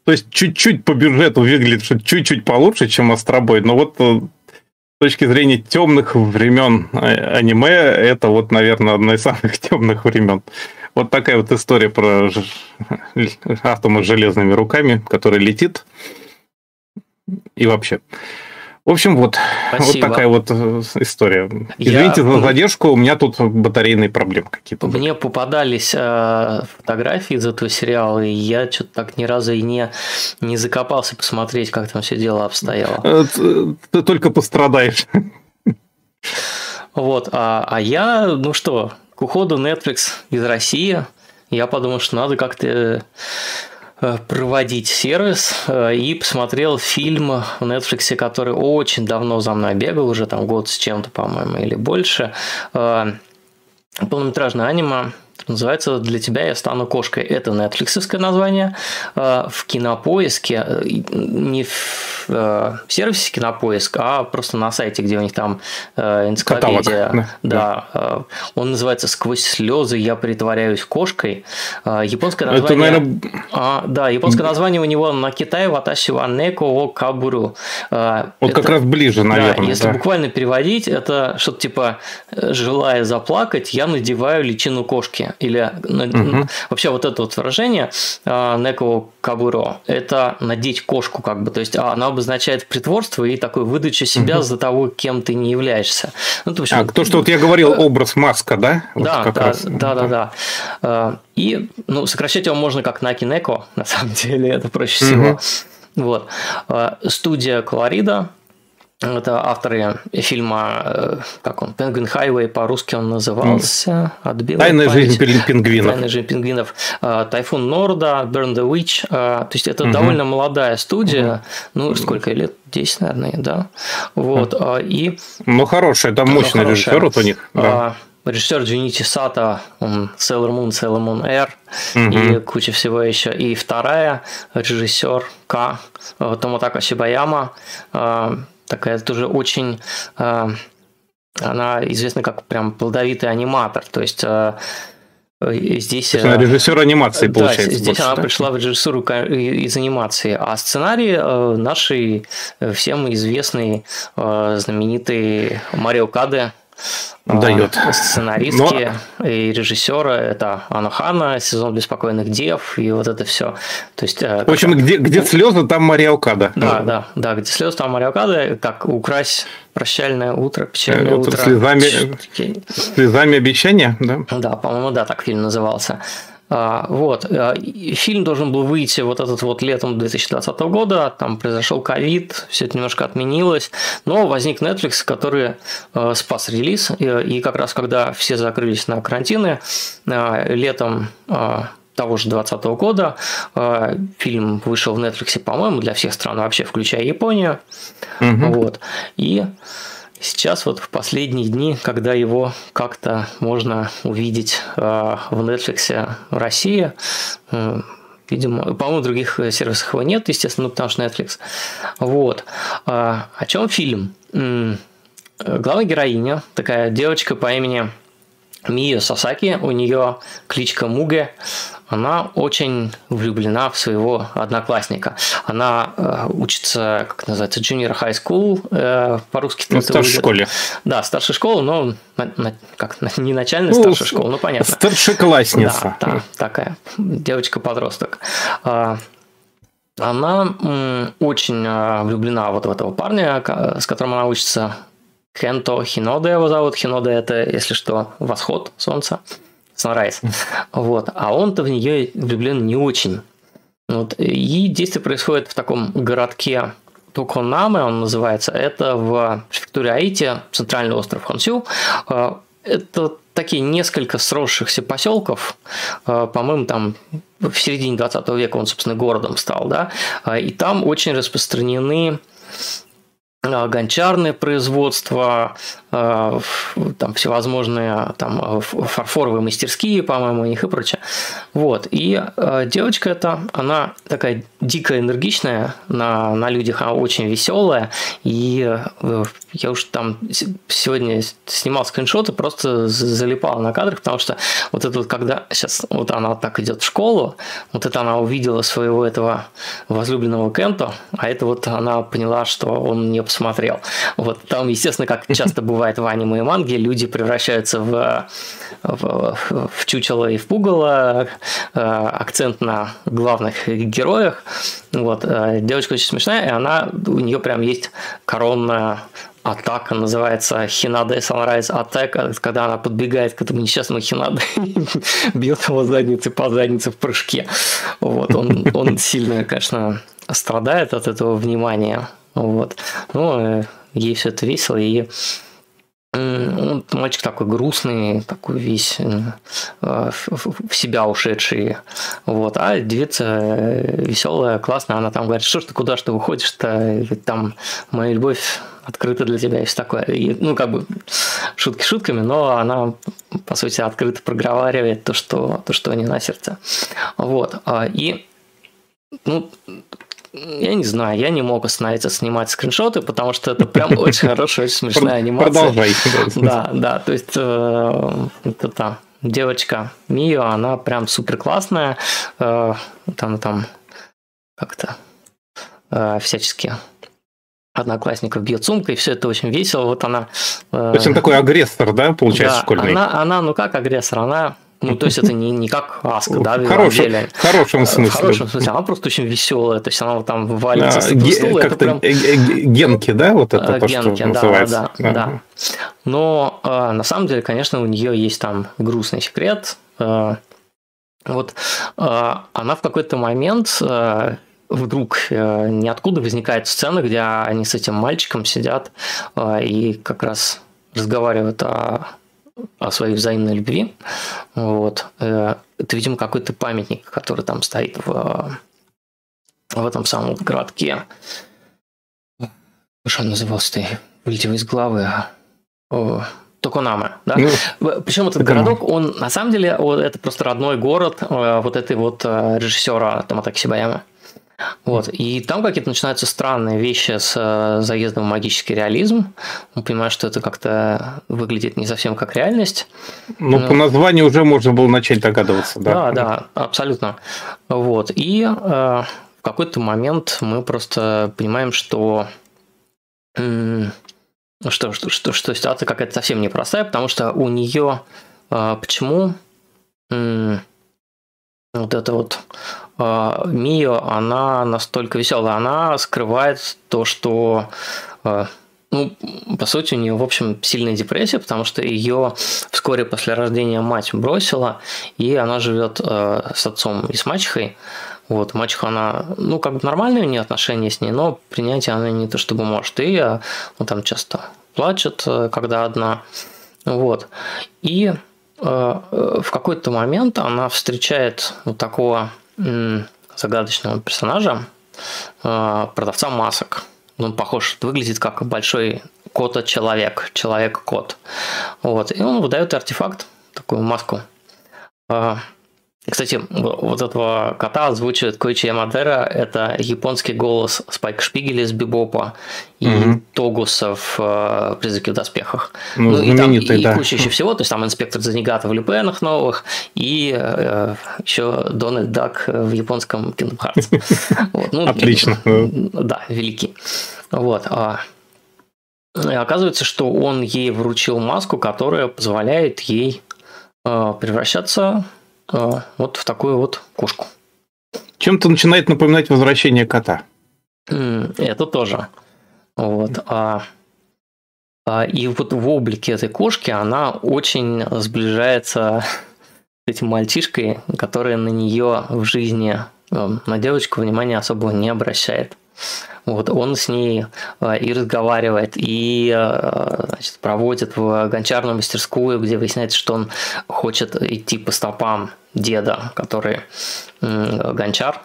То есть чуть-чуть по бюджету выглядит, что чуть-чуть получше, чем Астробой, но вот э, с точки зрения темных времен э, аниме, это вот, наверное, одно из самых <laughs> темных времен. Вот такая вот история про атома с железными руками, который летит. И вообще. В общем, вот, вот такая вот э, история. Извините я... за задержку, у меня тут батарейные проблемы какие-то. Мне попадались э, фотографии из этого сериала, и я что-то так ни разу и не, не закопался посмотреть, как там все дело обстояло. Э, ты только пострадаешь. Вот, а, а я, ну что, к уходу Netflix из России, я подумал, что надо как-то Э, проводить сервис э, и посмотрел фильм в Netflix, который очень давно за мной бегал, уже там год с чем-то, по-моему, или больше. Э, полнометражное аниме Называется «Для тебя я стану кошкой». Это нетфликсовское название. В кинопоиске, не в сервисе кинопоиск, а просто на сайте, где у них там энциклопедия. Каталог, да. да. Он называется «Сквозь слезы я притворяюсь кошкой». Японское название... Это, наверное... А, да, японское название у него на Китае «Ваташи ва неко о кабуру». Вот это, как раз ближе, наверное. Да, если да. буквально переводить, это что-то типа «желая заплакать, я надеваю личину кошки» или угу. вообще вот это вот выражение а, неко кабуро – это надеть кошку как бы, то есть а, она обозначает притворство и такой выдачу себя угу. за того, кем ты не являешься. Ну, то, общем, а, то, что вот я говорил, образ маска, да? Вот да, да, раз. да, да, да. А, и ну, сокращать его можно как Наки Неко, <laughs> на самом деле, это проще всего. Вот. Студия Колорида, это авторы фильма, э, как он, Penguin Highway, по-русски он назывался. Отбил Тайная жизнь пингвинов. Тайная жизнь пингвинов. Э, Тайфун Норда, Burn the Witch. Э, то есть это угу. довольно молодая студия. Угу. Ну, сколько лет? 10, наверное, да. Вот. Угу. И... Ну, хорошая, там мощный ну, режиссер вот у них. Да режиссер Джунити Сата, он Sailor Moon, Sailor Moon Air угу. и куча всего еще. И вторая режиссер К, Томатака Сибаяма, такая тоже очень э, она известна как прям плодовитый аниматор, то есть э, Здесь То она режиссер анимации, да, получается. Здесь больше, она да? пришла в режиссуру из анимации. А сценарий нашей всем известный знаменитый Марио Каде дает. Сценаристки Но... и режиссера это Анухана, сезон беспокойных дев и вот это все. То есть, э, в общем, где, где слезы, там Мариокада. Да, да, да, где слезы, там Мариокада, как украсть прощальное утро, печальное это утро. Слезами, слезами обещания, да? Да, по-моему, да, так фильм назывался. А, вот. А, фильм должен был выйти вот этот вот летом 2020 года, там произошел ковид, все это немножко отменилось, но возник Netflix, который а, спас релиз, и как раз когда все закрылись на карантины, летом того же 2020 года. Фильм вышел в Netflix, по-моему, для всех стран вообще, включая Японию. Угу. Вот. И Сейчас вот в последние дни, когда его как-то можно увидеть э, в Netflix России, э, видимо, по-моему, других сервисах его нет, естественно, ну, потому что Netflix. Вот. А, о чем фильм? Главная героиня, такая девочка по имени Мия Сасаки, у нее кличка Муге, она очень влюблена в своего одноклассника. Она э, учится, как называется, junior high school, э, по-русски. Ну, в старшей школе. Да, старшая школа, но на, на, как, не начальная ну, старшая школа, ну понятно. Старшеклассница. Да, да такая девочка-подросток. А, она м, очень э, влюблена вот в этого парня, с которым она учится. Кенто Хинода его зовут. Хинода это, если что, восход солнца. Sunrise. Вот. А он-то в нее влюблен не очень. Вот. И действие происходит в таком городке Токонаме, он называется. Это в префектуре Аити, центральный остров Хонсю. А, это такие несколько сросшихся поселков, а, по-моему, там в середине 20 века он, собственно, городом стал, да, а, и там очень распространены гончарное производство, Э, там всевозможные там фарфоровые мастерские, по-моему, у них и прочее. Вот. И э, девочка эта, она такая дико энергичная, на, на людях она очень веселая, и э, я уж там сегодня снимал скриншоты, просто залипал на кадрах, потому что вот это вот, когда сейчас вот она так идет в школу, вот это она увидела своего этого возлюбленного Кенто, а это вот она поняла, что он не посмотрел. Вот там, естественно, как часто бывает <laughs> бывает в аниме и манге, люди превращаются в, в, в чучело и в пугало, э, акцент на главных героях. Вот, э, девочка очень смешная, и она, у нее прям есть коронная атака, называется Hinade Sunrise Attack, когда она подбегает к этому несчастному Хинаде <laughs> бьет его задницей по заднице в прыжке. Вот, он, он сильно, конечно, страдает от этого внимания. Вот. Но э, ей все это весело, и он мальчик такой грустный, такой весь э, в себя ушедший. Вот. А девица э, веселая, классная, она там говорит, что ж ты, куда ж ты уходишь-то? Там моя любовь открыта для тебя и все такое. И, ну, как бы шутки шутками, но она, по сути, открыто проговаривает то, что, то, что не на сердце. Вот. А, и ну, я не знаю, я не мог остановиться снимать скриншоты, потому что это прям <laughs> очень хорошая, очень смешная анимация. Продолжай. <laughs> Да, да, то есть э, это там девочка Мио, она прям супер классная, э, там там как-то э, всячески одноклассников бьет сумкой, и все это очень весело. Вот она... То есть он такой агрессор, да, получается, да, школьный? Она, она, ну как агрессор, она ну, то есть это не, не как Аска, да, в хорошем, В хорошем смысле. В хорошем смысле. Она просто очень веселая, то есть она там валится а, с этого стула. Как-то прям... генки, да, вот это то, генки, что да, называется? Да, да, да. Но э, на самом деле, конечно, у нее есть там грустный секрет. Э, вот э, она в какой-то момент э, вдруг э, ниоткуда возникает сцена, где они с этим мальчиком сидят э, и как раз разговаривают о о своей взаимной любви. Вот. Э, это, видимо, какой-то памятник, который там стоит в, в этом самом городке. Что он назывался-то? Вылетел из главы. Токонаме, да? Ну, Причем этот городок, он на самом деле это просто родной город э, вот этой вот э, режиссера Томатаки Сибаяма. Вот. И там какие-то начинаются странные вещи с э, заездом в магический реализм. Мы понимаем, что это как-то выглядит не совсем как реальность. Ну, Но... по названию уже можно было начать догадываться, да? Да, да, абсолютно. Вот. И э, в какой-то момент мы просто понимаем, что что, что, что, что ситуация какая-то совсем непростая, потому что у нее э, почему вот это вот э, Мио, она настолько веселая, она скрывает то, что э, ну, по сути, у нее, в общем, сильная депрессия, потому что ее вскоре после рождения мать бросила, и она живет э, с отцом и с мачехой. Вот, мачеха, она, ну, как бы нормальные у нее отношения с ней, но принятие она не то чтобы может. И ну, там часто плачет, э, когда одна. Вот. И Э, в какой-то момент она встречает вот такого загадочного персонажа, продавца масок. Он похож, выглядит как большой кота-человек, человек-кот. Вот. И он выдает артефакт, такую маску. Э, кстати, вот этого кота озвучивает Койчи Ямадера. Это японский голос Спайка Шпигеля из Бибопа и угу. Тогуса в э, «Призраке в доспехах». Ну, ну и, там, и, да. куча еще всего. То есть там инспектор Занигата в Люпенах новых и э, еще Дональд Дак в японском Kingdom Hearts. <laughs> Вот. Ну, Отлично. Да, великий. Вот. А, и оказывается, что он ей вручил маску, которая позволяет ей э, превращаться вот в такую вот кошку. Чем-то начинает напоминать возвращение кота. Это тоже. Вот. А, а, и вот в облике этой кошки она очень сближается <laughs> с этим мальчишкой, который на нее в жизни, э, на девочку внимания особого не обращает. Вот он с ней э, и разговаривает, и э, значит, проводит в гончарную мастерскую, где выясняется, что он хочет идти по стопам деда, который гончар.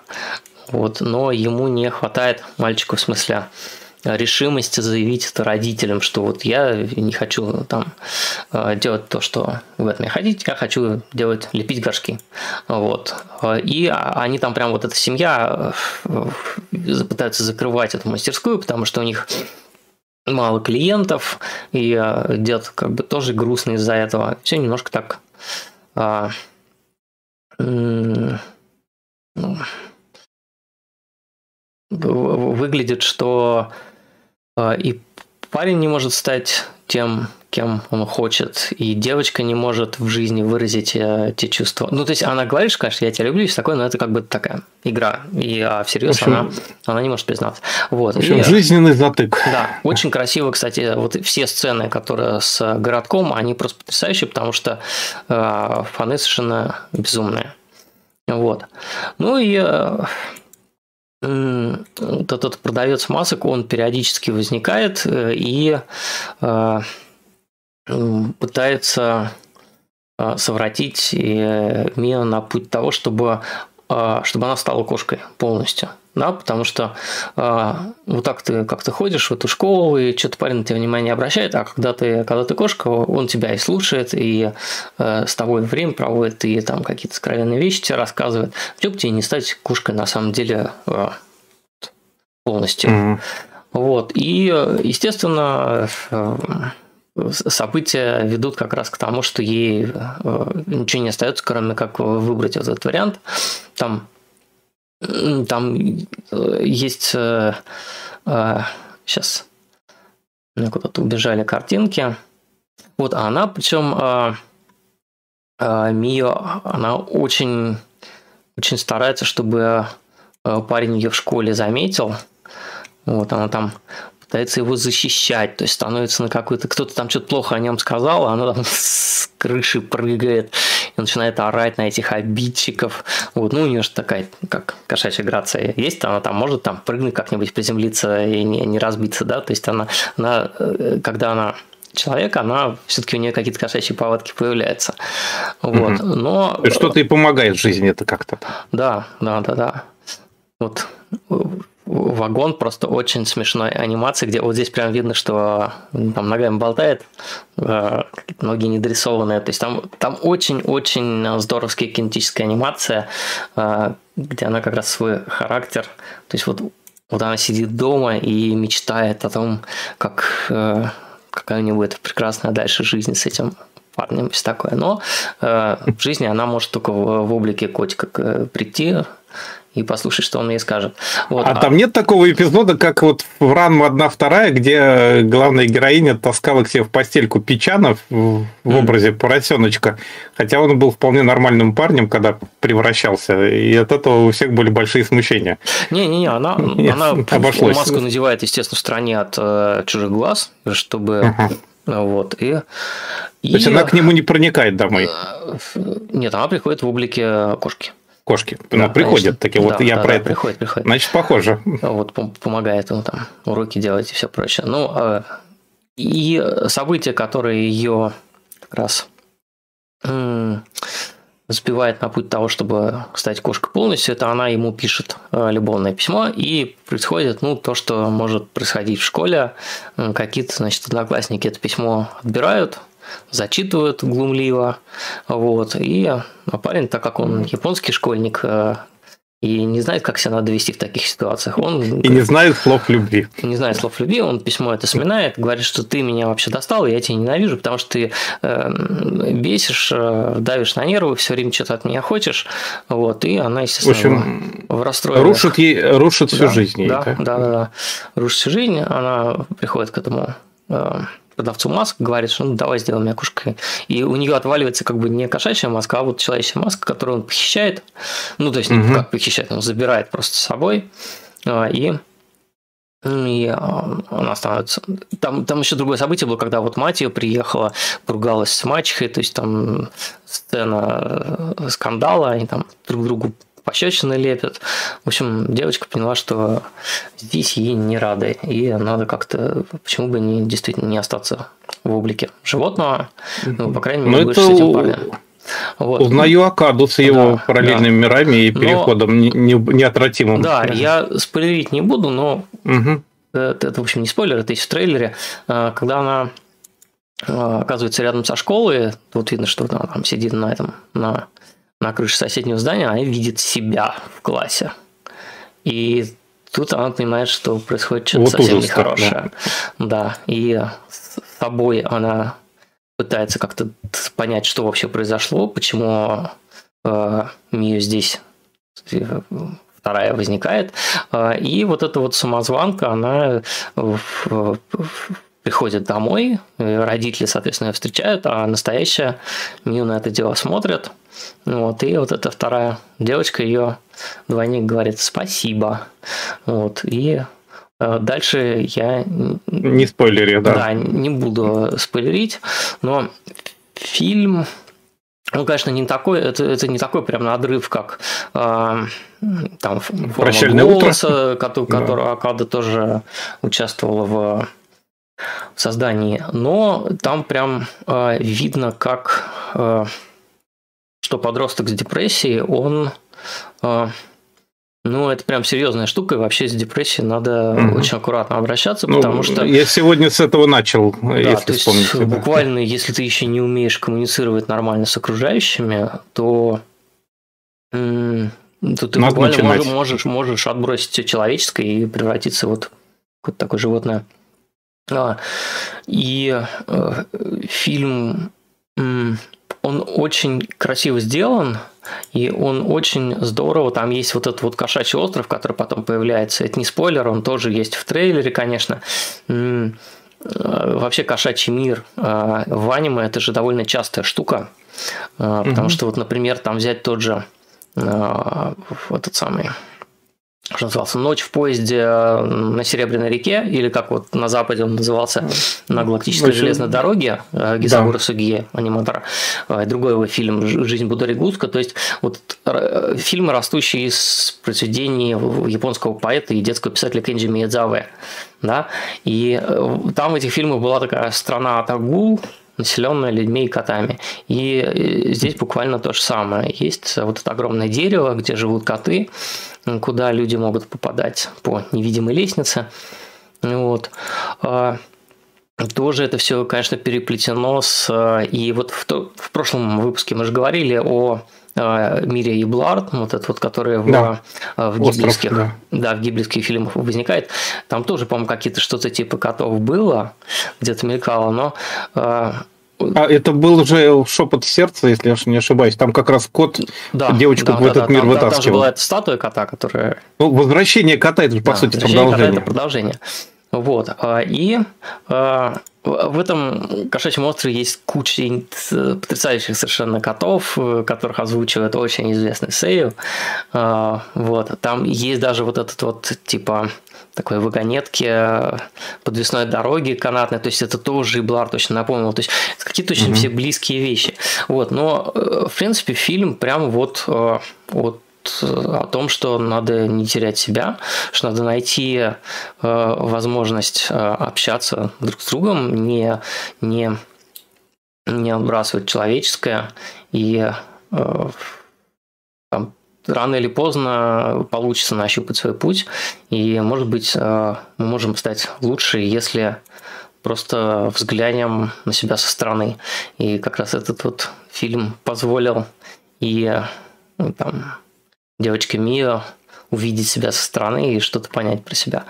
Вот, но ему не хватает мальчику, в смысле, решимости заявить это родителям, что вот я не хочу там э, делать то, что вы от меня хотите, я хочу делать, лепить горшки. Вот. И они там прям вот эта семья э, пытаются закрывать эту мастерскую, потому что у них мало клиентов, и э, дед как бы тоже грустный из-за этого. Все немножко так а, ну, выглядит, что а, и парень не может стать тем, кем он хочет, и девочка не может в жизни выразить э, те чувства. Ну, то есть она говорит, конечно, я тебя люблю, и все такое, но это как бы такая игра, и а всерьез общем, она, она не может признаться. Вот. В общем, и, жизненный затык. Да, очень красиво, кстати, вот все сцены, которые с городком, они просто потрясающие, потому что э, фаны совершенно безумные. Вот. Ну и э, вот этот продавец масок, он периодически возникает э, и э, пытается э, совратить Мию на путь того, чтобы, чтобы она стала кошкой полностью да, потому что э, вот так ты как то ходишь в эту школу, и что-то парень на тебя внимание не обращает, а когда ты, когда ты кошка, он тебя и слушает, и э, с тобой время проводит, и там какие-то скровенные вещи тебе рассказывает. Почему бы тебе не стать кошкой на самом деле э, полностью? Mm-hmm. Вот, и, естественно, э, события ведут как раз к тому, что ей э, ничего не остается, кроме как выбрать этот вариант. Там там э, есть... Сейчас э, э, куда-то убежали картинки. Вот, а она, причем Мио, она очень, очень старается, чтобы парень ее в школе заметил. Вот, она там пытается его защищать, то есть становится на какой-то... Кто-то там что-то плохо о нем сказал, а она там с крыши прыгает и начинает орать на этих обидчиков. Вот, ну, у нее же такая, как кошачья грация есть, она там может там прыгнуть как-нибудь, приземлиться и не, не разбиться, да, то есть она, она э, когда она человек, она все-таки у нее какие-то кошачьи повадки появляются. Вот. Угу. Но... Что-то и помогает в жизни это как-то. Да, да, да, да. Вот вагон просто очень смешной анимации, где вот здесь прям видно, что там ногами болтает, э, ноги недорисованные. То есть там, там очень-очень здоровская кинетическая анимация, э, где она как раз свой характер. То есть вот, вот она сидит дома и мечтает о том, как э, какая у нее будет прекрасная дальше жизнь с этим парнем, все такое. Но в жизни она может только в, в облике котика прийти, и послушать, что он ей скажет. Вот. А, а там нет такого эпизода, как вот в Ранму одна вторая, где главная героиня таскала к себе в постельку Печанов в mm. образе поросеночка, хотя он был вполне нормальным парнем, когда превращался, и от этого у всех были большие смущения. Не-не-не, она, <laughs> Нет, она обошлась. маску надевает, естественно, в стороне от э, чужих глаз, чтобы... uh Вот, и, То и... есть она к нему не проникает домой? Э, нет, она приходит в облике кошки кошки. Да, ну, приходят конечно. такие. Вот да, я да, про да, это. Приходит, приходит. Значит, похоже. Вот помогает ему там уроки делать и все прочее. Ну, а, и события, которые ее как раз сбивает на путь того, чтобы стать кошкой полностью, это она ему пишет а, любовное письмо, и происходит, ну, то, что может происходить в школе. Какие-то, значит, одноклассники это письмо отбирают, зачитывают глумливо, вот, и парень, так как он японский школьник, э, и не знает, как себя надо вести в таких ситуациях. Он и не знает слов любви. Не знает слов любви, он письмо это сминает, говорит, что ты меня вообще достал, я тебя ненавижу, потому что ты э, бесишь, э, давишь на нервы, все время что-то от меня хочешь. Вот, и она, естественно, в, общем, в расстройстве. Рушит, ей, рушит всю да, жизнь. Да, ей, да, да, да, да. Рушит всю жизнь, она приходит к этому э, продавцу масок, говорит, что ну давай сделаем меня кошкой. И у нее отваливается как бы не кошачья маска, а вот человеческая маска, которую он похищает. Ну, то есть, угу. как похищает, он забирает просто с собой. А, и и а, она становится... Там, там еще другое событие было, когда вот мать ее приехала, поругалась с мачехой, то есть там сцена э, скандала, они там друг другу пощечины лепят. В общем, девочка поняла, что здесь ей не рады, и надо как-то, почему бы не, действительно не остаться в облике животного, ну, по крайней мере, больше с этим парнем. Вот. Узнаю Акаду с его да, параллельными да. мирами и переходом но, не, неотвратимым. Да, я спойлерить не буду, но угу. это, это, в общем, не спойлер, это есть в трейлере. А, когда она а, оказывается рядом со школой, вот видно, что она там сидит на этом, на на крыше соседнего здания, она видит себя в классе. И тут она понимает, что происходит что-то вот совсем нехорошее. Да. да. И с собой она пытается как-то понять, что вообще произошло, почему э, Мию здесь э, вторая возникает. Э, и вот эта вот самозванка, она приходит домой, родители, соответственно, ее встречают, а настоящая Мию на это дело смотрит. Вот, и вот эта вторая девочка, ее двойник говорит спасибо. Вот, и э, Дальше я... Не спойлери, да. Да, не буду спойлерить, но фильм ну, конечно, не такой, это, это не такой прям надрыв, как э, там Прощальное голоса, утро. Который, да. которого Акада тоже участвовала в, в создании. Но там прям э, видно, как э, что подросток с депрессией, он э, ну, это прям серьезная штука, и вообще с депрессией надо угу. очень аккуратно обращаться, ну, потому что... Я сегодня с этого начал, да, если то вспомните. Есть, буквально, если ты еще не умеешь коммуницировать нормально с окружающими, то, то ты Надо буквально можешь, можешь, можешь отбросить все человеческое и превратиться вот в какое-то такое животное. А, и э, фильм он очень красиво сделан, и он очень здорово, там есть вот этот вот кошачий остров, который потом появляется, это не спойлер, он тоже есть в трейлере, конечно. Э, вообще кошачий мир э, в аниме это же довольно частая штука, потому что вот, например, там взять тот же этот самый что назывался, «Ночь в поезде э, на Серебряной реке», или как вот на Западе он назывался, «На галактической Очень... железной дороге» э, Гизагура да. Сугие, аниматора. Э, другой его фильм «Жизнь Будари Гуска». То есть вот фильмы, растущие из произведений японского поэта и детского писателя Кенджи Миядзаве. Да? И там в этих фильмах была такая страна Атагул, населенная людьми и котами. И здесь буквально то же самое. Есть вот это огромное дерево, где живут коты, куда люди могут попадать по невидимой лестнице. Вот. А, тоже это все, конечно, переплетено с... И вот в, то, в прошлом выпуске мы же говорили о а, мире и Блард, вот этот вот, который в, да. в гиблийских, да. да, в гиблийских фильмах возникает, там тоже, по-моему, какие-то что-то типа котов было, где-то мелькало, но а, это был уже шепот сердца, если я не ошибаюсь. Там как раз кот да, девочку да, в этот да, мир там, вытаскивал. Там же была эта статуя кота, которая... Ну, возвращение кота, это же, по сути, продолжение. Кота это продолжение. Вот. А, и а, в этом кошачьем острове есть куча потрясающих совершенно котов, которых озвучивает очень известный Сейл. А, вот. Там есть даже вот этот вот типа такой вагонетки подвесной дороги канатной, то есть это тоже и Блар точно напомнил, то есть это какие-то очень mm-hmm. все близкие вещи. Вот, но э, в принципе фильм прям вот, э, вот о том, что надо не терять себя, что надо найти э, возможность э, общаться друг с другом, не, не, не отбрасывать человеческое и э, рано или поздно получится нащупать свой путь, и, может быть, мы можем стать лучше, если просто взглянем на себя со стороны. И как раз этот вот фильм позволил и ну, там, девочке Мио увидеть себя со стороны и что-то понять про себя.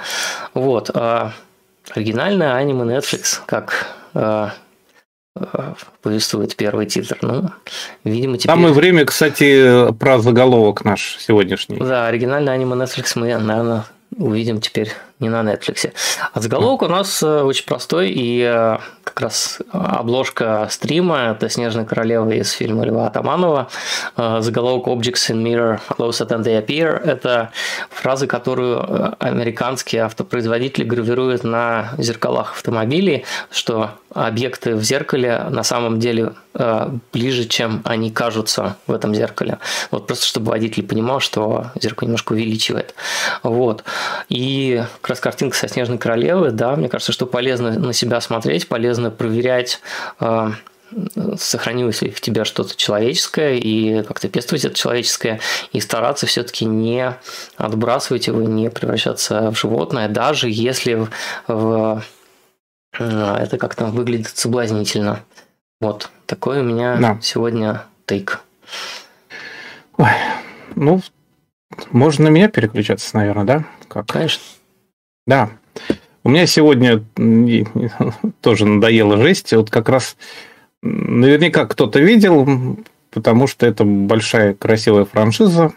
Вот. А оригинальное аниме Netflix, как а, повествует первый титр. Ну, видимо, теперь... Самое время, кстати, про заголовок наш сегодняшний. Да, оригинальное аниме Netflix мы, наверное, увидим теперь не на Netflix. А заголовок у нас э, очень простой, и э, как раз обложка стрима – это «Снежная королева» из фильма Льва Атаманова. Э, заголовок «Objects in mirror closer than they appear» – это фраза, которую американские автопроизводители гравируют на зеркалах автомобилей, что объекты в зеркале на самом деле ближе, чем они кажутся в этом зеркале. Вот просто чтобы водитель понимал, что зеркало немножко увеличивает. Вот. И раз картинка со Снежной Королевы, да, мне кажется, что полезно на себя смотреть, полезно проверять, э, сохранилось ли в тебе что-то человеческое и как-то пестовать это человеческое и стараться все-таки не отбрасывать его, не превращаться в животное, даже если в, э, это как-то выглядит соблазнительно. Вот такой у меня да. сегодня тейк. Ой, ну, можно на меня переключаться, наверное, да? Как? Конечно. Да. У меня сегодня <laughs> тоже надоело жесть. Вот как раз наверняка кто-то видел, потому что это большая красивая франшиза.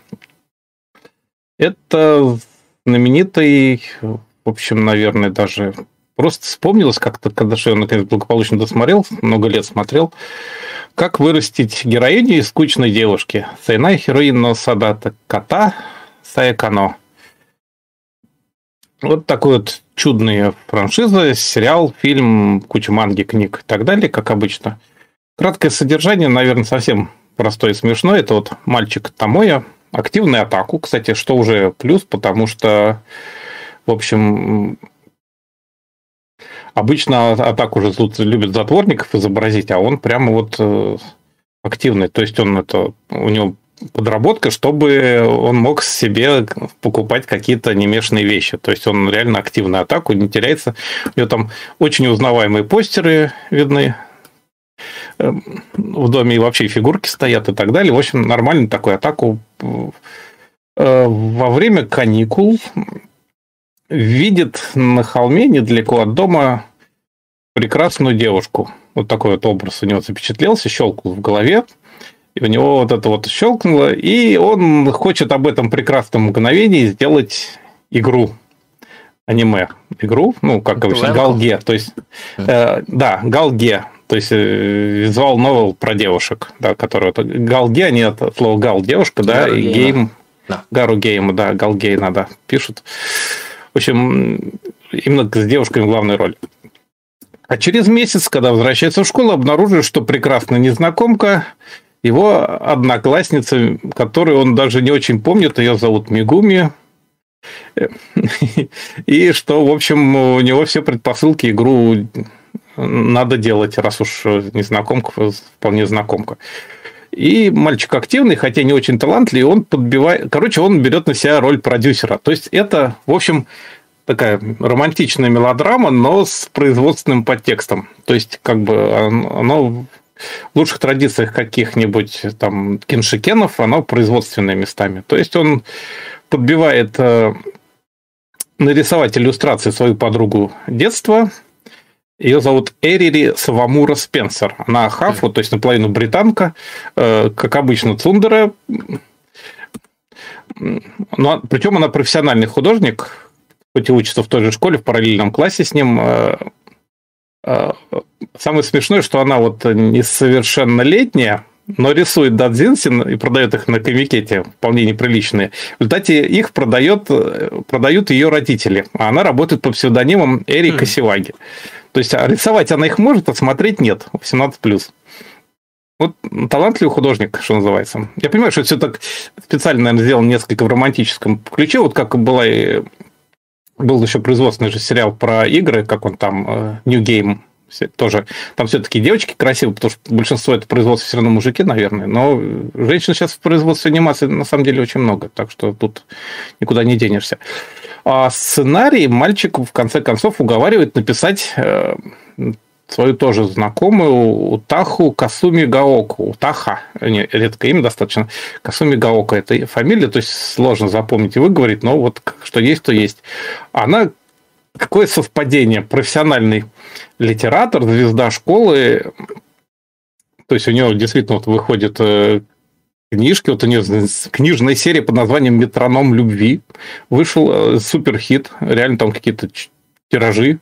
Это знаменитый, в общем, наверное, даже просто вспомнилось как-то, когда я наконец благополучно досмотрел, много лет смотрел, как вырастить героиню из скучной девушки. Сайнай хероин садата кота Саякано. Вот такой вот чудная франшиза, сериал, фильм, куча манги, книг и так далее, как обычно. Краткое содержание, наверное, совсем простое и смешное. Это вот мальчик Тамоя, активную атаку, кстати, что уже плюс, потому что, в общем, обычно атаку уже любят затворников изобразить, а он прямо вот э, активный. То есть он это, у него подработка, чтобы он мог себе покупать какие-то немешанные вещи. То есть он реально активную атаку, не теряется. У него там очень узнаваемые постеры видны эм, в доме и вообще фигурки стоят и так далее. В общем, нормальную такую атаку э, во время каникул видит на холме недалеко от дома прекрасную девушку. Вот такой вот образ у него запечатлелся, щелкнул в голове и у него вот это вот щелкнуло, и он хочет об этом прекрасном мгновении сделать игру аниме игру, ну, как обычно, Галге, то есть, э, да, Галге, то есть э, visual novel про девушек, да, которые Галге, они от слова gal девушка, да, Гару и game, да. Гару game, да, Галгей надо пишут. В общем, именно с девушками главная роль. А через месяц, когда возвращается в школу, обнаруживает, что прекрасная незнакомка его одноклассница, которую он даже не очень помнит, ее зовут Мигуми. И что, в общем, у него все предпосылки игру надо делать, раз уж незнакомка, вполне знакомка. И мальчик активный, хотя не очень талантливый, он подбивает... Короче, он берет на себя роль продюсера. То есть это, в общем, такая романтичная мелодрама, но с производственным подтекстом. То есть, как бы оно лучших традициях каких-нибудь там киншикенов, оно производственными местами. То есть он подбивает э, нарисовать иллюстрации свою подругу детства. Ее зовут Эрири Савамура Спенсер. Она хафу, то есть наполовину британка, э, как обычно Цундера. Но, причем она профессиональный художник, хоть и учится в той же школе, в параллельном классе с ним. Самое смешное, что она вот несовершеннолетняя, но рисует дадзинсин и продает их на комикете, вполне неприличные. В результате их продает, продают ее родители, а она работает по псевдонимам Эрика Сиваги. То есть а рисовать она их может, а смотреть нет, 18+. Вот талантливый художник, что называется. Я понимаю, что все так специально, наверное, сделано несколько в романтическом ключе, вот как была был еще производственный же сериал про игры, как он там, э, New Game, тоже. Там все-таки девочки красивые, потому что большинство это производство все равно мужики, наверное. Но женщин сейчас в производстве анимации на самом деле очень много, так что тут никуда не денешься. А сценарий мальчик в конце концов уговаривает написать э, свою тоже знакомую Утаху Касуми Гаоку. Утаха, не, редкое имя достаточно. Касуми Гаока – это фамилия, то есть сложно запомнить и выговорить, но вот что есть, то есть. Она какое совпадение. Профессиональный литератор, звезда школы. То есть у него действительно вот выходит э, книжки. Вот у нее книжная серия под названием «Метроном любви». Вышел э, суперхит. Реально там какие-то тиражи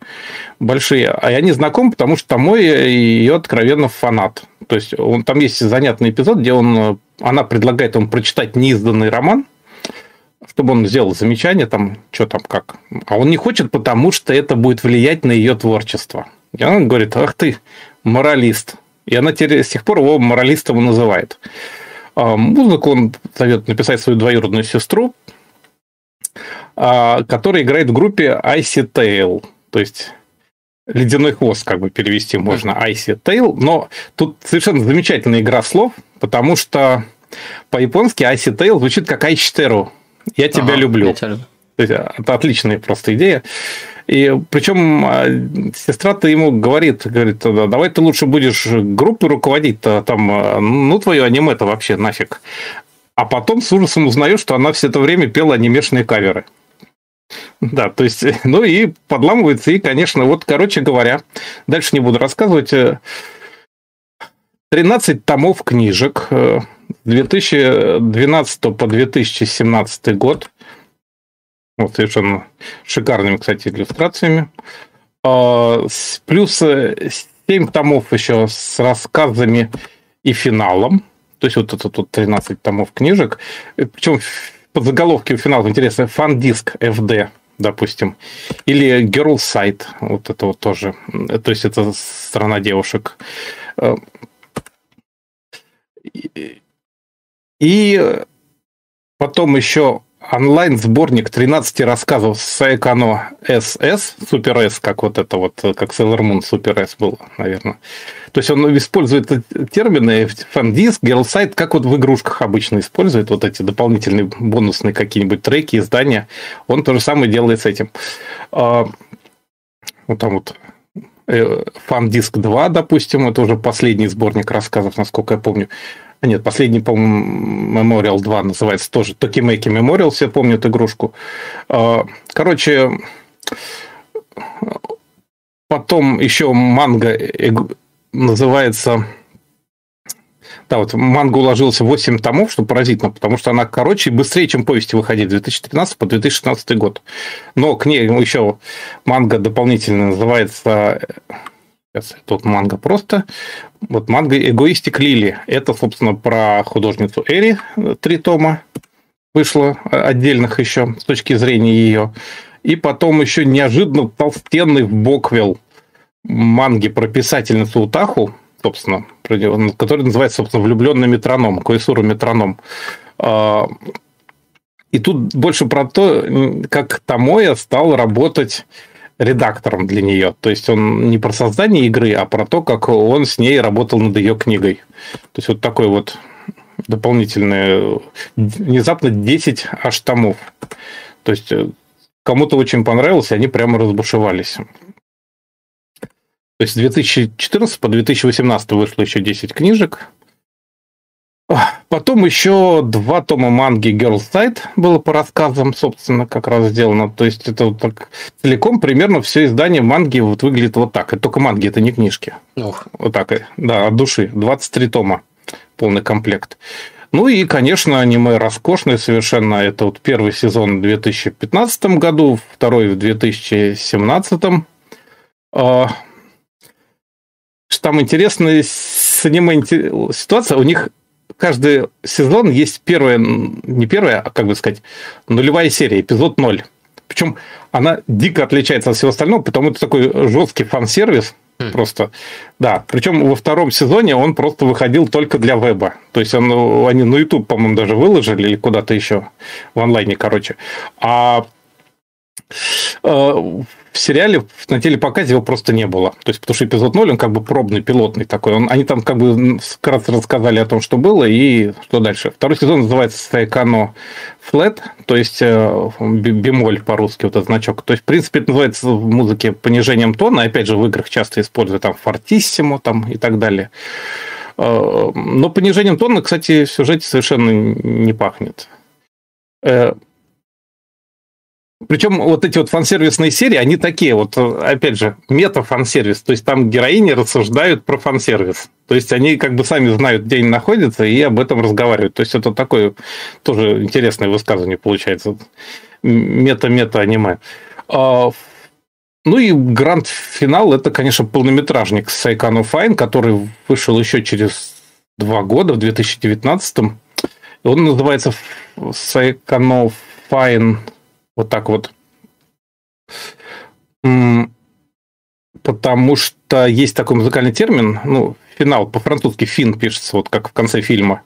большие. А я не знаком, потому что мой ее откровенно фанат. То есть он, там есть занятный эпизод, где он, она предлагает ему прочитать неизданный роман, чтобы он сделал замечание, там, что там, как. А он не хочет, потому что это будет влиять на ее творчество. И она говорит, ах ты, моралист. И она теперь, с тех пор его моралистом называет. А музыку он зовет написать свою двоюродную сестру, который играет в группе Icy Tail. То есть ледяной хвост, как бы перевести можно, Icy Tail. Но тут совершенно замечательная игра слов, потому что по-японски Icy Tail звучит как Айчтеру. Я тебя ага, люблю. Я тебя люблю. То есть, это отличная просто идея. И причем а, сестра-то ему говорит, говорит, давай ты лучше будешь группой руководить, -то, там, а, ну, твое аниме-то вообще нафиг. А потом с ужасом узнаю, что она все это время пела анимешные каверы. <laughs> Да, то есть, ну и подламывается, и, конечно, вот, короче говоря, дальше не буду рассказывать. 13 э, томов книжек 2012 э, по 2017 год. Вот совершенно шикарными, кстати, иллюстрациями. А, плюс 7 томов еще с рассказами и финалом. То есть вот это тут 13 томов книжек. Причем под заголовки у финала интересно фан-диск FD, допустим. Или Girl Site, вот это вот тоже. То есть это страна девушек. И потом еще онлайн-сборник 13 рассказов Сайкано СС, Супер С, как вот это вот, как Sailor Moon Супер С был, наверное. То есть он использует термины фан-диск, герлсайт, как вот в игрушках обычно использует, вот эти дополнительные бонусные какие-нибудь треки, издания. Он то же самое делает с этим. А, вот там вот Фан-диск 2, допустим, это уже последний сборник рассказов, насколько я помню. А нет, последний, по-моему, Memorial 2 называется тоже. Токимейки Memorial, все помнят игрушку. А, короче, потом еще манга называется... Да, вот манга уложился в 8 томов, что поразительно, потому что она короче и быстрее, чем повести выходить 2013 по 2016 год. Но к ней еще манга дополнительно называется Сейчас тут манга просто. Вот манга «Эгоистик Лили». Это, собственно, про художницу Эри. Три тома вышло отдельных еще с точки зрения ее. И потом еще неожиданно толстенный Боквелл манги про писательницу Утаху, собственно, который называется, собственно, «Влюбленный метроном», Коисуру метроном. А, и тут больше про то, как Тамоя стал работать редактором для нее. То есть он не про создание игры, а про то, как он с ней работал над ее книгой. То есть вот такой вот дополнительный, внезапно 10 аж томов. То есть э, кому-то очень понравилось, и они прямо разбушевались. То есть с 2014 по 2018 вышло еще 10 книжек. Потом еще два тома манги Girls Side было по рассказам, собственно, как раз сделано. То есть это вот так целиком примерно все издание манги вот выглядит вот так. Это только манги, это не книжки. Ох. Вот так, да, от души. 23 тома, полный комплект. Ну и, конечно, аниме роскошное совершенно. Это вот первый сезон в 2015 году, второй в 2017. А, там интересная с аниме ситуация. У них каждый сезон есть первая, не первая, а как бы сказать, нулевая серия, эпизод 0. Причем она дико отличается от всего остального, потому что это такой жесткий фан-сервис, хм. Просто, да. Причем во втором сезоне он просто выходил только для веба. То есть он, они на YouTube, по-моему, даже выложили или куда-то еще в онлайне, короче. А э, в сериале на телепоказе его просто не было. То есть, потому что эпизод 0, он как бы пробный, пилотный такой. Он, они там как бы вкратце рассказали о том, что было и что дальше. Второй сезон называется Сайкано Flat, то есть э, бемоль по-русски, вот этот значок. То есть, в принципе, это называется в музыке понижением тона. Опять же, в играх часто используют там фортиссимо там, и так далее. Э, но понижением тона, кстати, в сюжете совершенно не пахнет. Причем вот эти вот фан-сервисные серии, они такие вот, опять же, мета-фан-сервис. То есть там героини рассуждают про фан-сервис. То есть они как бы сами знают, где они находятся, и об этом разговаривают. То есть это такое тоже интересное высказывание получается. Мета-мета аниме. А, ну и гранд-финал это, конечно, полнометражник Сайкану Файн, который вышел еще через два года, в 2019. Он называется Сайкану Файн вот так вот. Потому что есть такой музыкальный термин, ну, финал по-французски фин пишется, вот как в конце фильма.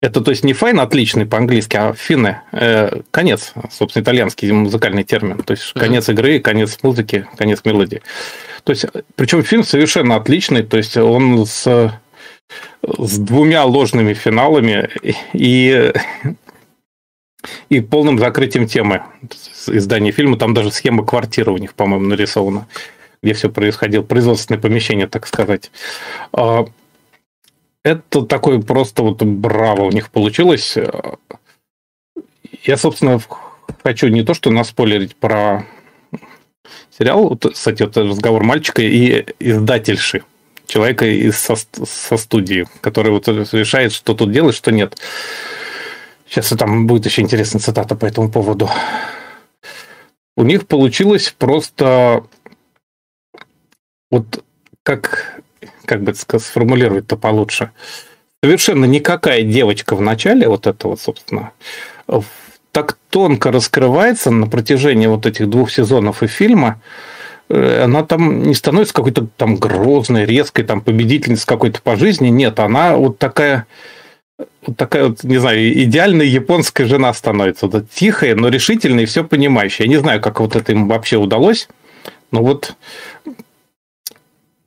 Это, то есть, не файн отличный по-английски, а финны. Э, конец, собственно, итальянский музыкальный термин. То есть, конец игры, конец музыки, конец мелодии. То есть, причем фильм совершенно отличный. То есть, он с, с двумя ложными финалами и и полным закрытием темы издания фильма. Там даже схема квартиры у них, по-моему, нарисована, где все происходило, производственное помещение, так сказать. А, это такое просто вот браво у них получилось. Я, собственно, хочу не то, что наспойлерить про сериал, вот, кстати, вот разговор мальчика и издательши, человека из со, со студии, который вот решает, что тут делать, что нет. Сейчас там будет еще интересная цитата по этому поводу. У них получилось просто вот как, как бы сформулировать-то получше, совершенно никакая девочка в начале, вот это вот, собственно, так тонко раскрывается на протяжении вот этих двух сезонов и фильма, э, она там не становится какой-то там грозной, резкой, там победительницей какой-то по жизни. Нет, она вот такая, вот такая вот, не знаю, идеальная японская жена становится. Вот тихая, но решительная и все понимающая. Я не знаю, как вот это им вообще удалось. Но вот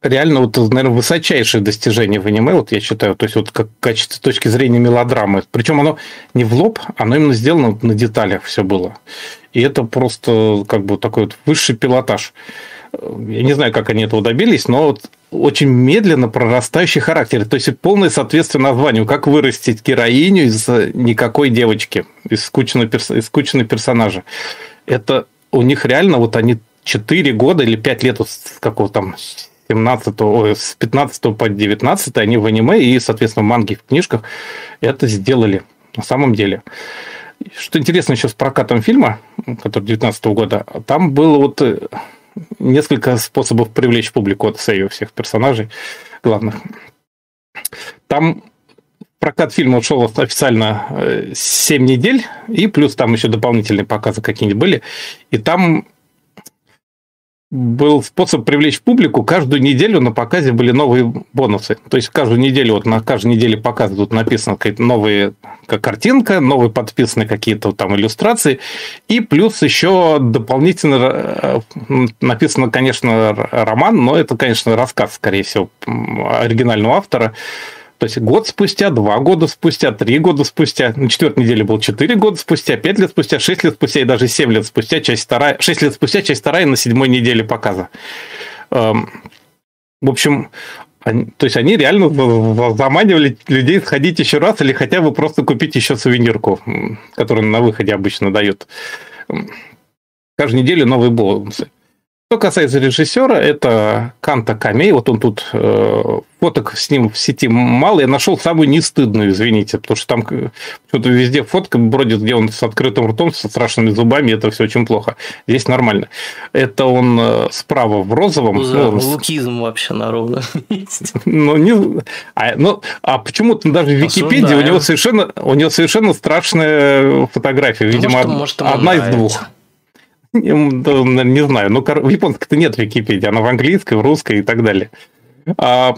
реально, вот, наверное, высочайшее достижение в аниме, вот я считаю, то есть вот как качество с точки зрения мелодрамы. Причем оно не в лоб, оно именно сделано на деталях все было. И это просто как бы такой вот высший пилотаж. Я не знаю, как они этого добились, но вот очень медленно прорастающий характер. То есть полное соответствие названию. Как вырастить героиню из никакой девочки, из скучного, из скучного персонажа. Это у них реально вот они 4 года или 5 лет вот с какого там 17, ой, с 15 по 19 они в аниме и, соответственно, в манге, в книжках это сделали на самом деле. Что интересно еще с прокатом фильма, который 19 года, там было вот э, несколько способов привлечь публику от Сэйо всех персонажей главных. Там прокат фильма ушел официально 7 э, недель, и плюс там еще дополнительные показы какие-нибудь были. И там был способ привлечь публику. Каждую неделю на показе были новые бонусы. То есть каждую неделю, вот на каждой неделе показа тут написано какая-то новая картинка, новые подписаны какие-то там иллюстрации. И плюс еще дополнительно э, написано, конечно, роман, но это, конечно, рассказ, скорее всего, оригинального автора то есть год спустя, два года спустя, три года спустя, на четвертой неделе был четыре года спустя, пять лет спустя, шесть лет спустя и даже семь лет спустя, часть вторая, шесть лет спустя, часть вторая на седьмой неделе показа. Эм, в общем, то есть они реально заманивали людей сходить еще раз или хотя бы просто купить еще сувенирку, которую на выходе обычно дают. Каждую неделю новые бонусы. Что касается режиссера, это Канта Камей. Вот он тут э, фоток с ним в сети мало. Я нашел самую нестыдную, извините, потому что там что-то везде фотка бродит, где он с открытым ртом, со страшными зубами. Это все очень плохо. Здесь нормально. Это он э, справа в розовом. Ну, ну, лукизм вообще народу. Ну, не, а, ну, а почему-то даже в Википедии у него совершенно, у него совершенно страшная фотография. Видимо, может, может, одна из двух. Не знаю, ну в японской-то нет Википедии, она в английской, в русской и так далее. А,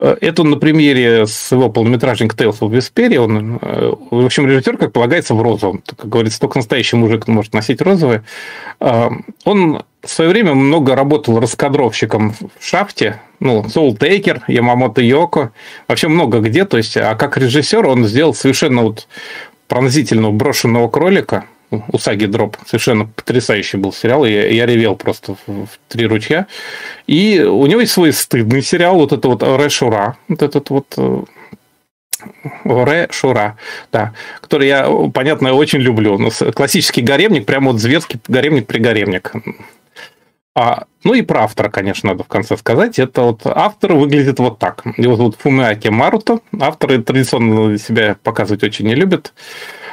э, это на примере с его полнометражника Tales of Vesperia. Он, э, в общем, режиссер, как полагается, в розовом. Как говорится, только настоящий мужик может носить розовые. А, он в свое время много работал раскадровщиком в шахте. Ну, Soul Taker, Ямамото Йоко. Вообще много где. То есть, а как режиссер он сделал совершенно вот пронзительного брошенного кролика – Усаги Дроп. Совершенно потрясающий был сериал. Я, я ревел просто в, в три ручья. И у него есть свой стыдный сериал, вот это вот Ре Шура. Вот этот вот э, Ре Шура, да, который я, понятно, очень люблю. Ну, классический гаремник, прямо вот зверский гаремник-пригоремник. А, ну и про автора, конечно, надо в конце сказать. Это вот автор выглядит вот так. Его зовут Фумиаки Маруто. Авторы традиционно себя показывать очень не любят.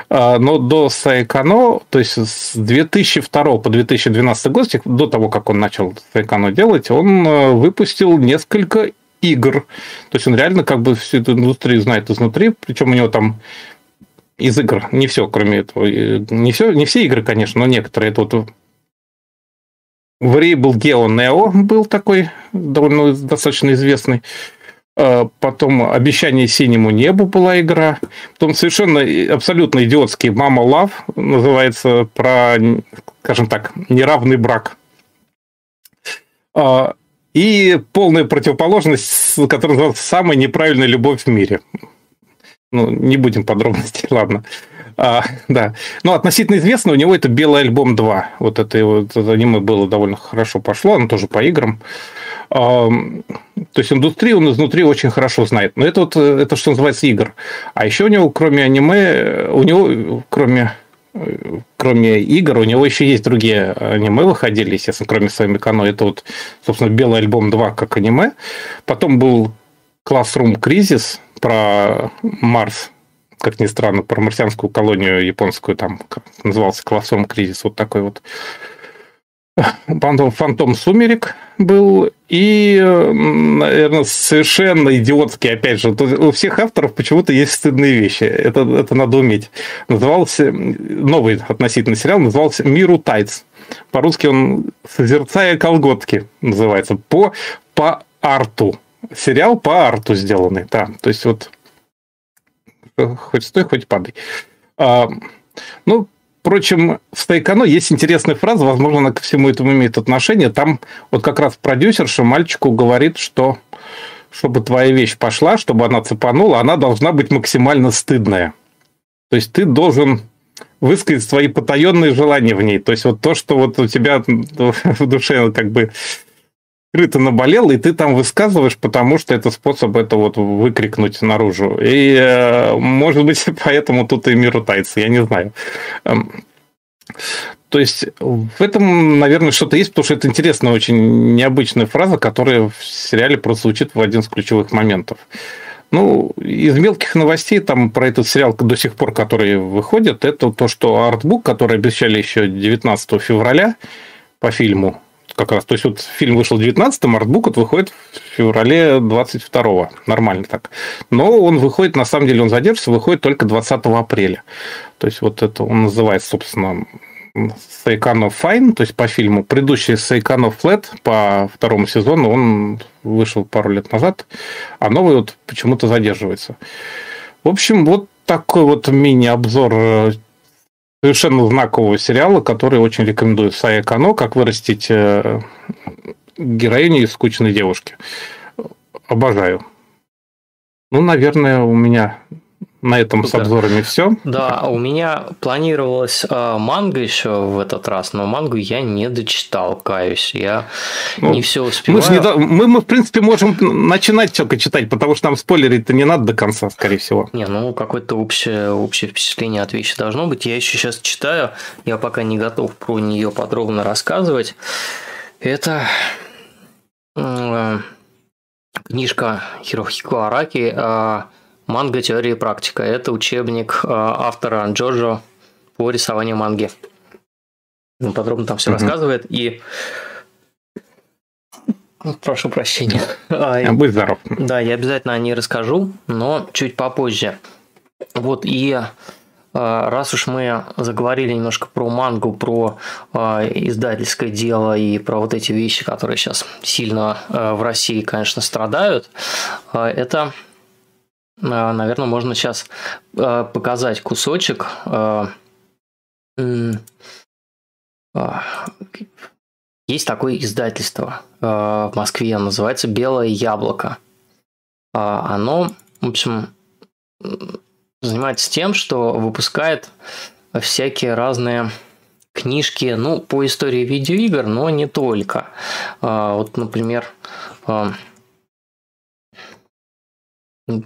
А, но до Сайкано, то есть с 2002 по 2012 год, до того, как он начал Сайкано делать, он э, выпустил несколько игр. То есть он реально как бы всю эту индустрию знает изнутри, причем у него там из игр не все, кроме этого. Не, все, не все игры, конечно, но некоторые. Это вот Variable Geo Neo был такой довольно достаточно известный. А, потом «Обещание синему небу» была игра. Потом совершенно абсолютно идиотский «Мама Лав» называется про, скажем так, неравный брак. А, и полная противоположность, которая называется «Самая неправильная любовь в мире». Ну, не будем подробностей, <laughs> ладно. А, <laughs> да. Ну, относительно известно, у него это «Белый альбом 2». Вот это его это аниме было довольно хорошо пошло, оно тоже по играм. То есть индустрию он изнутри очень хорошо знает. Но это вот это что называется игр. А еще у него, кроме аниме, у него, кроме кроме игр, у него еще есть другие аниме выходили, естественно, кроме Сами Кано. Это вот, собственно, Белый альбом 2 как аниме. Потом был Classroom Crisis про Марс, как ни странно, про марсианскую колонию японскую, там назывался Classroom Crisis, вот такой вот. Потом «Фантом сумерек» был, и, наверное, совершенно идиотский, опять же, у всех авторов почему-то есть стыдные вещи, это, это надо уметь. Назывался, новый относительно сериал, назывался «Миру Тайц». По-русски он «Созерцая колготки» называется, по, по арту. Сериал по арту сделанный, да. То есть вот хоть стой, хоть падай. А, ну, Впрочем, в Стейкано есть интересная фраза, возможно, она ко всему этому имеет отношение. Там вот как раз продюсерша мальчику говорит, что чтобы твоя вещь пошла, чтобы она цепанула, она должна быть максимально стыдная. То есть ты должен высказать свои потаенные желания в ней. То есть вот то, что вот у тебя <laughs> в душе как бы скрыто наболел, и ты там высказываешь, потому что это способ это вот выкрикнуть наружу. И, э, может быть, <laughs> поэтому тут и миру тайцы, я не знаю. Эм, то есть в этом, наверное, что-то есть, потому что это интересная, очень необычная фраза, которая в сериале просто звучит в один из ключевых моментов. Ну, из мелких новостей там про этот сериал до сих пор, который выходит, это то, что артбук, который обещали еще 19 февраля по фильму, как раз. То есть, вот фильм вышел в 19-м, артбук вот выходит в феврале 22-го. Нормально так. Но он выходит, на самом деле, он задержится, выходит только 20 апреля. То есть, вот это он называется, собственно, Сайкано Fine, то есть по фильму. Предыдущий Сайкано Flat по второму сезону, он вышел пару лет назад, а новый вот почему-то задерживается. В общем, вот такой вот мини-обзор э, совершенно знакового сериала, который очень рекомендую. Сая Кано «Как вырастить э, героиню из скучной девушки». Обожаю. Ну, наверное, у меня на этом с обзорами все. Да, у меня планировалась э, манга еще в этот раз, но мангу я не дочитал, каюсь. Я ну, не все успеваю. Мы, не, мы, мы, в принципе, можем начинать только читать, потому что нам спойлерить-то не надо до конца, скорее всего. Не, ну какое-то общее, общее впечатление от вещи должно быть. Я еще сейчас читаю, я пока не готов про нее подробно рассказывать. Это э, книжка Хирохико Араки э, Манга «Теория и практика» – это учебник э, автора Джорджо по рисованию манги. Он подробно там все mm-hmm. рассказывает. И Прошу прощения. <laughs> А, будь здоров. Да, я обязательно о ней расскажу, но чуть попозже. Вот, и э, раз уж мы заговорили немножко про мангу, про издательское дело и про вот эти вещи, которые сейчас сильно в России, конечно, страдают, это а, наверное, можно сейчас а, показать кусочек. А, есть такое издательство в Москве, называется «Белое яблоко». Оно, в общем, занимается тем, что выпускает всякие разные книжки, ну, по истории видеоигр, но не только. Вот, например,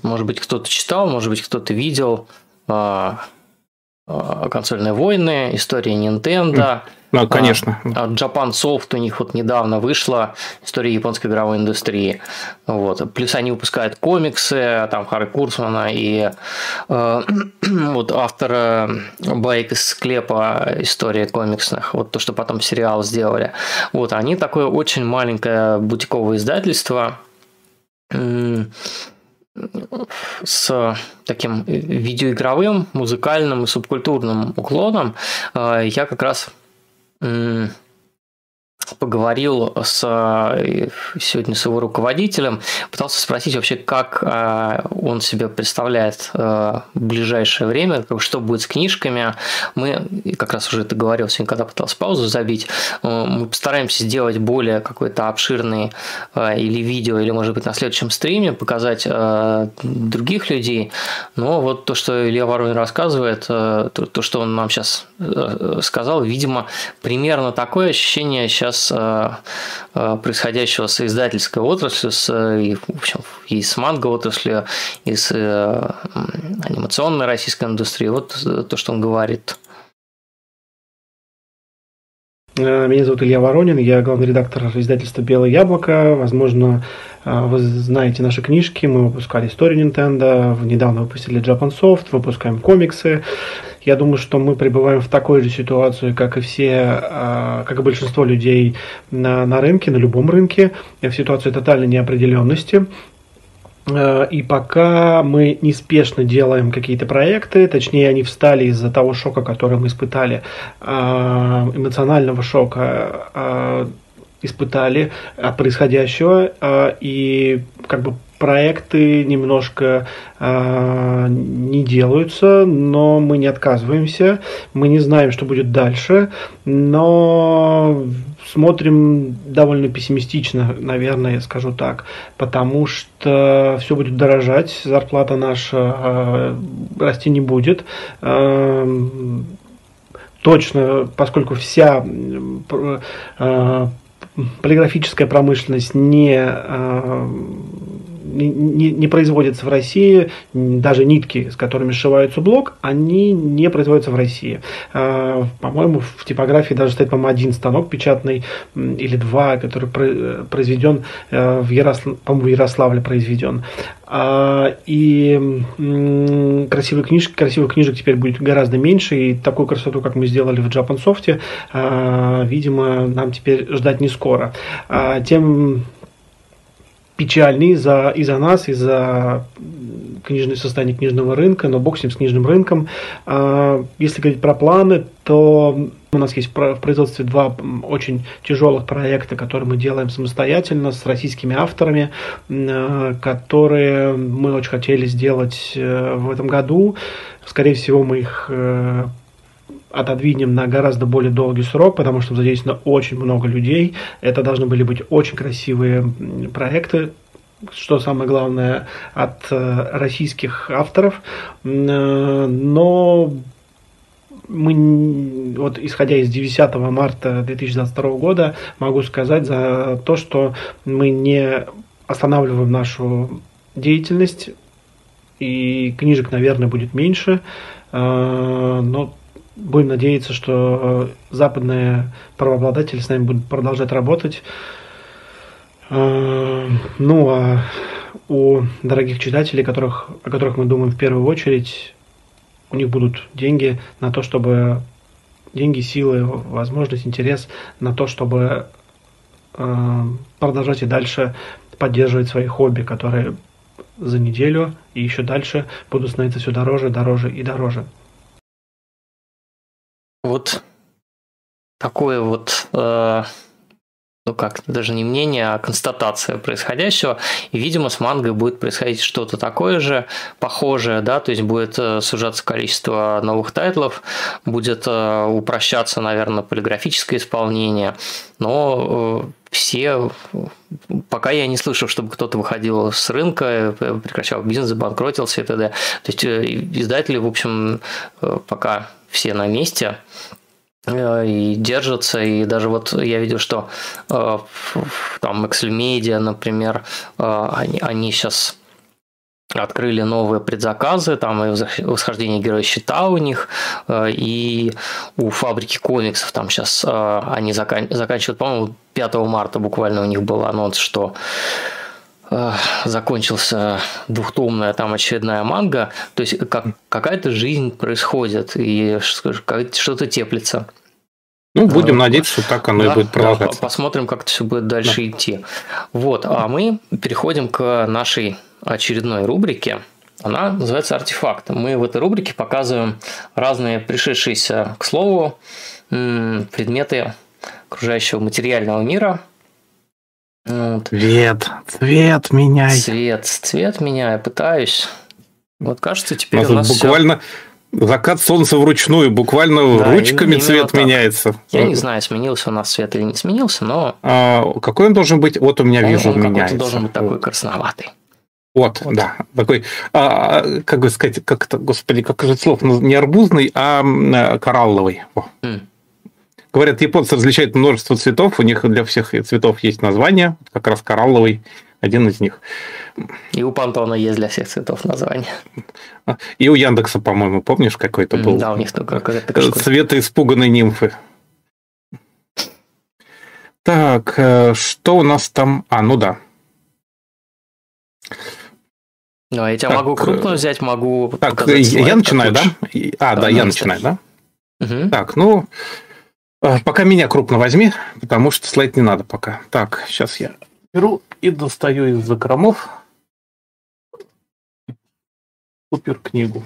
может быть, кто-то читал, может быть, кто-то видел а, а, консольные войны, история Nintendo. Ну, конечно. А, Japan Soft у них вот недавно вышла история японской игровой индустрии. Вот. Плюс они выпускают комиксы, там Харри Курсмана и э, <clears throat> вот автора байк из склепа истории комиксных, вот то, что потом сериал сделали. Вот они такое очень маленькое бутиковое издательство с таким видеоигровым, музыкальным и субкультурным уклоном, э, я как раз поговорил с, э, сегодня с его руководителем, пытался спросить вообще, как э, он себе представляет э, ближайшее время, что будет с книжками. Мы, как раз уже это говорил сегодня, когда пытался паузу забить, мы постараемся сделать более какой-то обширный или видео, или, может быть, на следующем стриме показать других людей. Но вот то, что Илья Воронин рассказывает, то что он нам сейчас сказал, видимо, примерно такое ощущение сейчас сейчас э, э, происходящего с издательской отраслью, с, и, в общем, и с манго отраслью, и с э, анимационной российской индустрией. Вот то, что он говорит. Э, меня зовут Илья Воронин, я главный редактор издательства «Белое яблоко». Возможно, э, вы знаете наши книжки. Мы выпускали историю Nintendo, недавно выпустили Japan Soft, выпускаем комиксы. Я думаю, что мы пребываем в такой же ситуации, как и все, э, как и большинство людей на, на рынке, на любом рынке, в ситуации тотальной неопределенности. Э, и пока мы неспешно делаем какие-то проекты, точнее они встали из-за того шока, который мы испытали, эмоционального шока испытали от происходящего, и как бы проекты немножко э, не делаются, но мы не отказываемся. Мы не знаем, что будет дальше, но смотрим довольно пессимистично, наверное, я скажу так, потому что все будет дорожать, зарплата наша э, расти не будет. Э, точно, поскольку вся э, полиграфическая промышленность не э, не, не производятся в России, даже нитки, с которыми сшиваются блок, они не производятся в России. А, по-моему, в типографии даже стоит, по-моему, один станок печатный или два, который произведен э, в, Яросл... по-моему, в Ярославле произведен. А, и красивых книжек, красивых книжек теперь будет гораздо меньше, и такую красоту, как мы сделали в Japansофте, а, видимо, нам теперь ждать не скоро. Тем печальный за, и за нас, и за книжное состояние книжного рынка, но бог с ним, с книжным рынком. А, если говорить про планы, то у нас есть в производстве два очень тяжелых проекта, которые мы делаем самостоятельно с российскими авторами, а, которые мы очень хотели сделать э, в этом году. Скорее всего, мы их э, отодвинем на гораздо более долгий срок, потому что задействовано очень много людей. Это должны были быть очень красивые проекты, что самое главное, от э, российских авторов. Э, но мы, вот исходя из 9 марта 2022 года, могу сказать за то, что мы не останавливаем нашу деятельность, и книжек, наверное, будет меньше, э, но будем надеяться, что э, западные правообладатели с нами будут продолжать работать. Э, ну а у дорогих читателей, которых, о которых мы думаем в первую очередь, у них будут деньги на то, чтобы деньги, силы, возможность, интерес на то, чтобы э, продолжать и дальше поддерживать свои хобби, которые за неделю и еще дальше будут становиться все дороже, дороже и дороже. Вот такое вот, э, ну как, даже не мнение, а констатация происходящего. И, видимо, с мангой будет происходить что-то такое же, похожее, да, то есть будет э, сужаться количество новых тайтлов, будет э, упрощаться, наверное, полиграфическое исполнение, но э, все, пока я не слышал, чтобы кто-то выходил с рынка, э, прекращал бизнес, банкротился и т.д. То есть э, издатели, в общем, пока все на месте э, и держатся, и даже вот я видел, что э, там Media, например, э, они, они сейчас открыли новые предзаказы, там и восхождение героя щита у них, и у фабрики комиксов там сейчас они закан... заканчивают, по-моему, 5 марта буквально у них был анонс, что закончился двухтомная там очередная манга, то есть как, какая-то жизнь происходит и что-то теплится. Ну, будем надеяться, что так оно да, и будет продолжаться. Да, посмотрим, как это все будет дальше да. идти. Вот, а мы переходим к нашей очередной рубрике. Она называется «Артефакт». Мы в этой рубрике показываем разные пришедшиеся к слову предметы окружающего материального мира. Цвет, цвет меняй. Цвет, цвет меняй, пытаюсь. Вот кажется, теперь у нас, у нас буквально все... закат солнца вручную, буквально да, ручками цвет так. меняется. Я не знаю, сменился у нас цвет или не сменился, но... А, какой он должен быть? Вот у меня он, вижу, он меняется. должен быть такой красноватый. Вот, вот, да, такой, а, как бы сказать, как это, господи, как же слов, не арбузный, а, а коралловый. Mm. Говорят, японцы различают множество цветов, у них для всех цветов есть название, как раз коралловый один из них. И у Пантона есть для всех цветов название. И у Яндекса, по-моему, помнишь, какой-то был? Да, у них только какой-то Цвета испуганной нимфы. Так, э, что у нас там? А, ну да. Ну, я тебя так, могу крупно взять, могу... Так, я начинаю, да? А, да, да я начинаю, да? Угу. Так, ну, пока меня крупно возьми, потому что слайд не надо пока. Так, сейчас я беру и достаю из закромов супер книгу.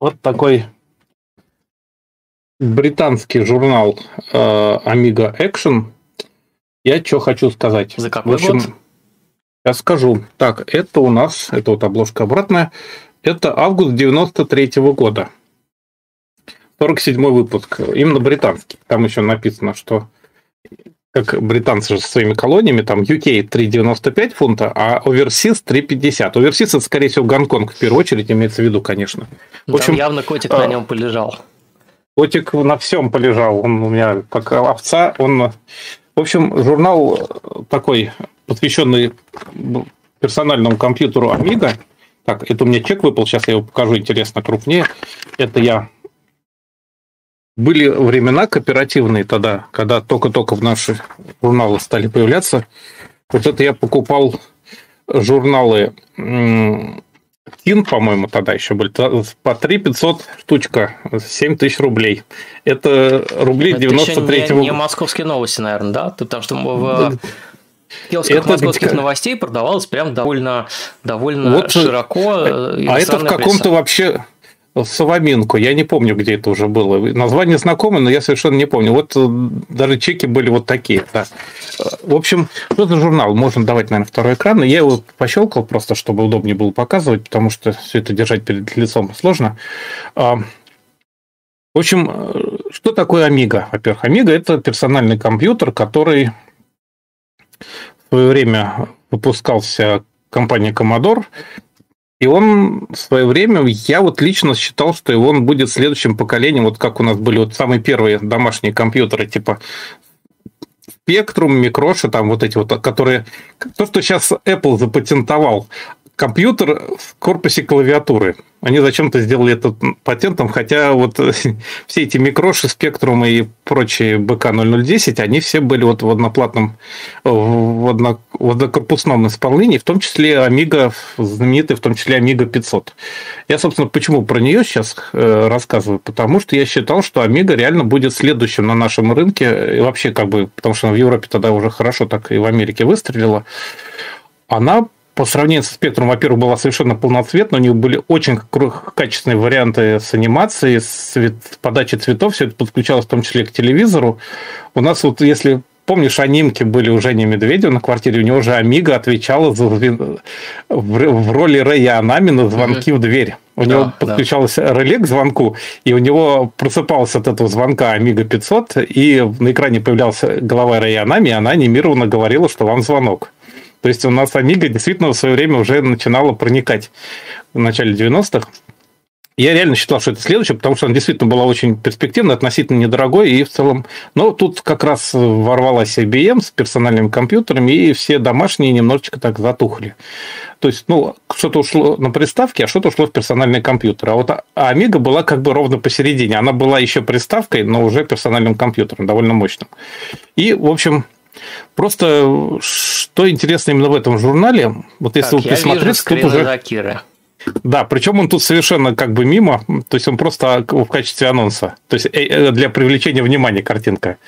Вот такой британский журнал э, Amiga Action. Я что хочу сказать. За какой В общем, год? Я скажу. Так, это у нас, это вот обложка обратная, это август 93 -го года. 47 выпуск. Именно британский. Там еще написано, что как британцы же со своими колониями, там UK 3,95 фунта, а Overseas 3,50. Overseas это, скорее всего, Гонконг в первую очередь имеется в виду, конечно. В общем, там явно котик а, на нем полежал. Котик на всем полежал. Он у меня как овца. Он... В общем, журнал такой, посвященный персональному компьютеру Amiga. Так, это у меня чек выпал, сейчас я его покажу, интересно, крупнее. Это я были времена кооперативные тогда, когда только-только в наши журналы стали появляться. Вот это я покупал журналы Тин, по-моему, тогда еще были, по 3 500 штучка, 7 тысяч рублей. Это рубли 93-го... Не, не московские новости, наверное, да? Потому что в киосках это московских новостей продавалось прям довольно, довольно вот, широко. А это в каком-то вообще Соломинку. Я не помню, где это уже было. Название знакомое, но я совершенно не помню. Вот э, даже чеки были вот такие. Да. В общем, что за журнал? Можно давать, наверное, второй экран. Я его пощелкал просто, чтобы удобнее было показывать, потому что все это держать перед лицом сложно. А, в общем, э, что такое Amiga? Во-первых, Amiga – это персональный компьютер, который в свое время выпускался компанией Commodore и он в свое время, я вот лично считал, что он будет следующим поколением, вот как у нас были вот самые первые домашние компьютеры, типа Spectrum, Microsoft, там вот эти вот, которые... То, что сейчас Apple запатентовал, компьютер в корпусе клавиатуры. Они зачем-то сделали это патентом, хотя вот <laughs> все эти микроши, спектрумы и прочие БК-0010, они все были вот в одноплатном, в, одно, в однокорпусном исполнении, в том числе Amiga, знаменитый, в том числе Amiga 500. Я, собственно, почему про нее сейчас э, рассказываю? Потому что я считал, что Amiga реально будет следующим на нашем рынке, и вообще как бы, потому что в Европе тогда уже хорошо так и в Америке выстрелила, она по сравнению со спектром, во-первых, была совершенно полноцветная, у них были очень качественные варианты с анимацией, с подачей цветов, все это подключалось в том числе к телевизору. У нас вот, если помнишь, анимки были у Жени Медведева на квартире, у него уже Амига отвечала за, в, в роли Рэя Анами на звонки mm-hmm. в дверь. У да, него подключалось да. реле к звонку, и у него просыпался от этого звонка Amiga 500, и на экране появлялась голова Рэя Анами, и она анимированно говорила, что вам звонок. То есть у нас Amiga действительно в свое время уже начинала проникать в начале 90-х. Я реально считал, что это следующее, потому что она действительно была очень перспективной, относительно недорогой и в целом... Но тут как раз ворвалась IBM с персональными компьютерами, и все домашние немножечко так затухли. То есть, ну, что-то ушло на приставки, а что-то ушло в персональный компьютер. А вот Amiga была как бы ровно посередине. Она была еще приставкой, но уже персональным компьютером, довольно мощным. И, в общем, Просто что интересно именно в этом журнале, вот если так, вы присмотреться, тут уже... Закира. Да, причем он тут совершенно как бы мимо, то есть он просто в качестве анонса, то есть э, э, для привлечения внимания картинка.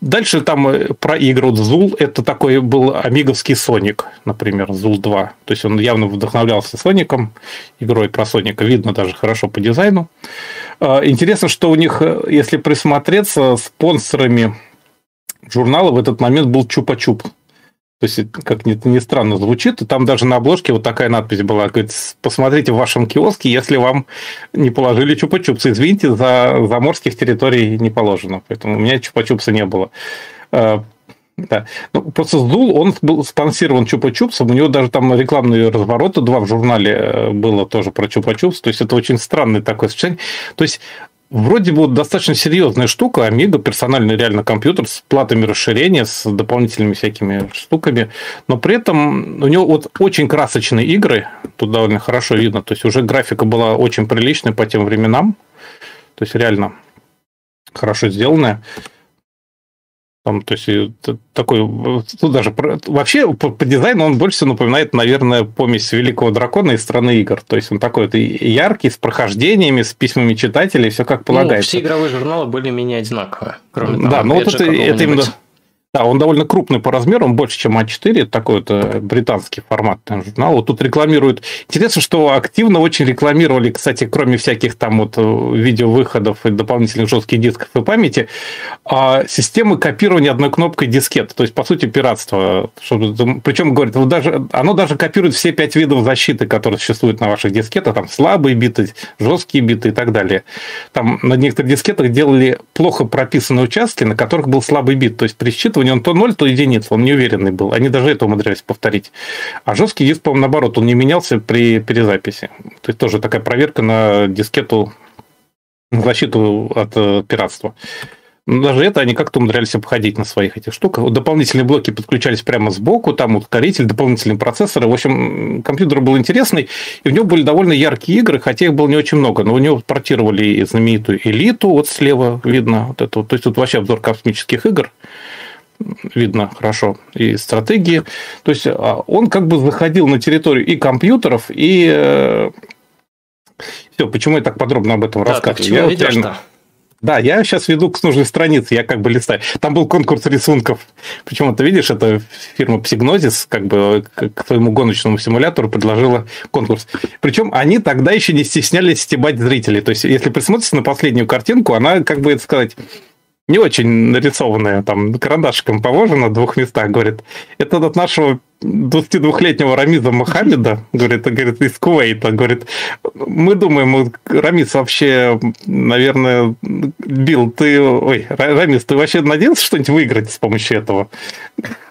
Дальше там э, про игру Зул, это такой был амиговский Соник, например, Зул 2, то есть он явно вдохновлялся Соником, игрой про Соника, видно даже хорошо по дизайну. Интересно, что у них, если присмотреться, спонсорами журнала в этот момент был Чупа-Чуп. То есть, как ни, ни странно звучит, и там даже на обложке вот такая надпись была. Говорит, посмотрите в вашем киоске, если вам не положили чупа-чупсы. Извините, за заморских территорий не положено. Поэтому у меня чупа-чупса не было. А, да. Ну, просто Зул, он был спонсирован Чупа-Чупсом, у него даже там рекламные развороты два в журнале э, было тоже про Чупа-Чупс, то есть это очень странный такой сочетание. То есть Вроде бы достаточно серьезная штука, Amiga, персональный реально компьютер с платами расширения, с дополнительными всякими штуками, но при этом у него вот очень красочные игры, тут довольно хорошо видно, то есть уже графика была очень приличная по тем временам, то есть реально хорошо сделанная. Там, то есть такой, ну, даже вообще по, по дизайну он больше всего напоминает, наверное, помесь Великого Дракона и Страны игр. То есть он такой вот яркий, с прохождениями, с письмами читателей, все как полагается. Ну, все игровые журналы более-менее одинаковые. Кроме того, да, ну вот это, это именно да, он довольно крупный по размеру, он больше, чем А4, такой вот э, британский формат журнал. Вот тут рекламируют. Интересно, что активно очень рекламировали, кстати, кроме всяких там вот э, видеовыходов и дополнительных жестких дисков и памяти, а, системы копирования одной кнопкой дискет. То есть, по сути, пиратство. Причем, говорят, вот даже, оно даже копирует все пять видов защиты, которые существуют на ваших дискетах. Там слабые биты, жесткие биты и так далее. Там на некоторых дискетах делали плохо прописанные участки, на которых был слабый бит. То есть, при считывании считывания он то 0, то единица, он неуверенный был. Они даже это умудрялись повторить. А жесткий диск, по-моему, наоборот, он не менялся при перезаписи. То есть тоже такая проверка на дискету, на защиту от э, пиратства. Но даже это они как-то умудрялись обходить на своих этих штуках. Дополнительные блоки подключались прямо сбоку, там ускоритель, дополнительные процессоры. В общем, компьютер был интересный, и в нем были довольно яркие игры, хотя их было не очень много. Но у него портировали знаменитую элиту, вот слева видно, вот это, то есть тут вообще обзор космических игр видно хорошо, и стратегии. То есть а, он как бы заходил на территорию и компьютеров, и э, все. Почему я так подробно об этом да, рассказываю? Я вот реально... Да, я сейчас веду к нужной странице, я как бы листаю. Там был конкурс рисунков. Причем ты видишь, это фирма Psygnosis как бы к своему гоночному симулятору предложила конкурс. Причем они тогда еще не стеснялись стебать зрителей. То есть, если присмотрите на последнюю картинку, она, как бы это сказать, не очень нарисованная, там карандашиком положено в двух местах, говорит, это от нашего 22-летнего Рамиза Мухаммеда, <laughs> говорит, говорит, из Кувейта, говорит, мы думаем, Рамис вообще, наверное, Бил, ты, ой, Рамис, ты вообще надеялся что-нибудь выиграть с помощью этого?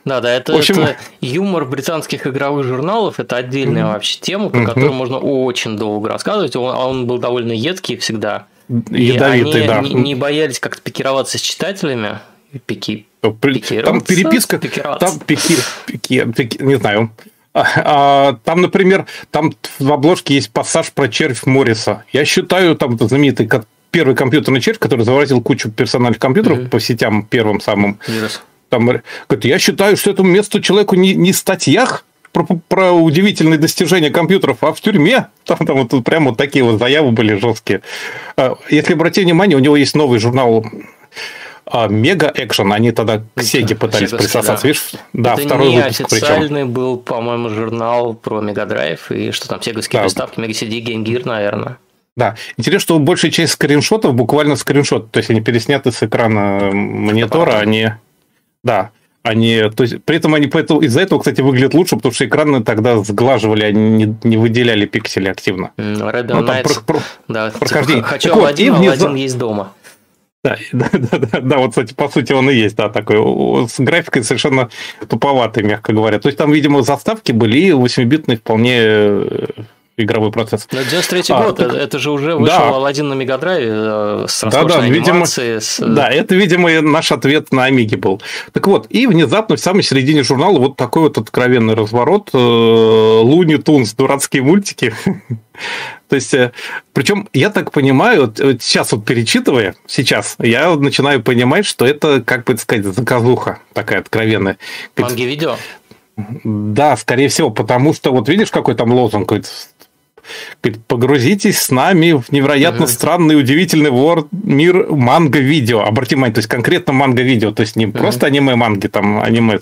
Да, да, это, общем... это юмор британских игровых журналов, это отдельная mm-hmm. вообще тема, mm-hmm. которой можно очень долго рассказывать, он, он был довольно едкий всегда, ядовитый, да. Не, не боялись как-то пикироваться с читателями. Пики, там переписка, там пики, пики, пики, не знаю. А, а, там, например, там в обложке есть пассаж про червь Морриса. Я считаю, там знаменитый первый компьютерный червь, который заворотил кучу персональных компьютеров mm-hmm. по сетям первым самым. Yes. Там, говорит, я считаю, что этому месту человеку не, не в статьях, про, про удивительные достижения компьютеров, а в тюрьме там, там вот прямо вот такие вот заявы были жесткие. А, если обратить внимание, у него есть новый журнал Мега Экшен, они тогда к Сеге пытались Sega, присосаться, да. видишь? Да, Это второй не выпуск официальный причем. был, по-моему, журнал про Мега Драйв и что там, сеговские да. приставки, Мега CD, Gear, наверное. Да, интересно, что большая часть скриншотов буквально скриншот, то есть они пересняты с экрана монитора, они... Да, они, то есть, при этом они поэтому, из-за этого, кстати, выглядят лучше, потому что экраны тогда сглаживали, они не, не выделяли пиксели активно. Red ну, там про, про, да, прохождение. Типа, хочу так Алладин, вот, Алладин есть дома. Да, <laughs> да, да, да, да, вот, кстати, по сути, он и есть, да, такой, с графикой совершенно туповатый, мягко говоря. То есть, там, видимо, заставки были и 8-битные вполне э, игровой процесс. Но 93 а, год, так... это же уже вышел да. Aladdin на Мегадрайве э, с да, да, видимо, с... Да, это, видимо, наш ответ на Амиге был. Так вот, и внезапно в самой середине журнала вот такой вот откровенный разворот. Э, Луни Тунс, дурацкие мультики. <laughs> То есть, э, причем, я так понимаю, вот сейчас вот перечитывая, сейчас, я начинаю понимать, что это, как бы сказать, заказуха такая откровенная. Манги-видео? Да, скорее всего, потому что вот видишь, какой там лозунг, погрузитесь с нами в невероятно mm странный, удивительный вор, мир манго-видео. Обратите внимание, то есть конкретно манго-видео, то есть не mm просто аниме-манги, там аниме,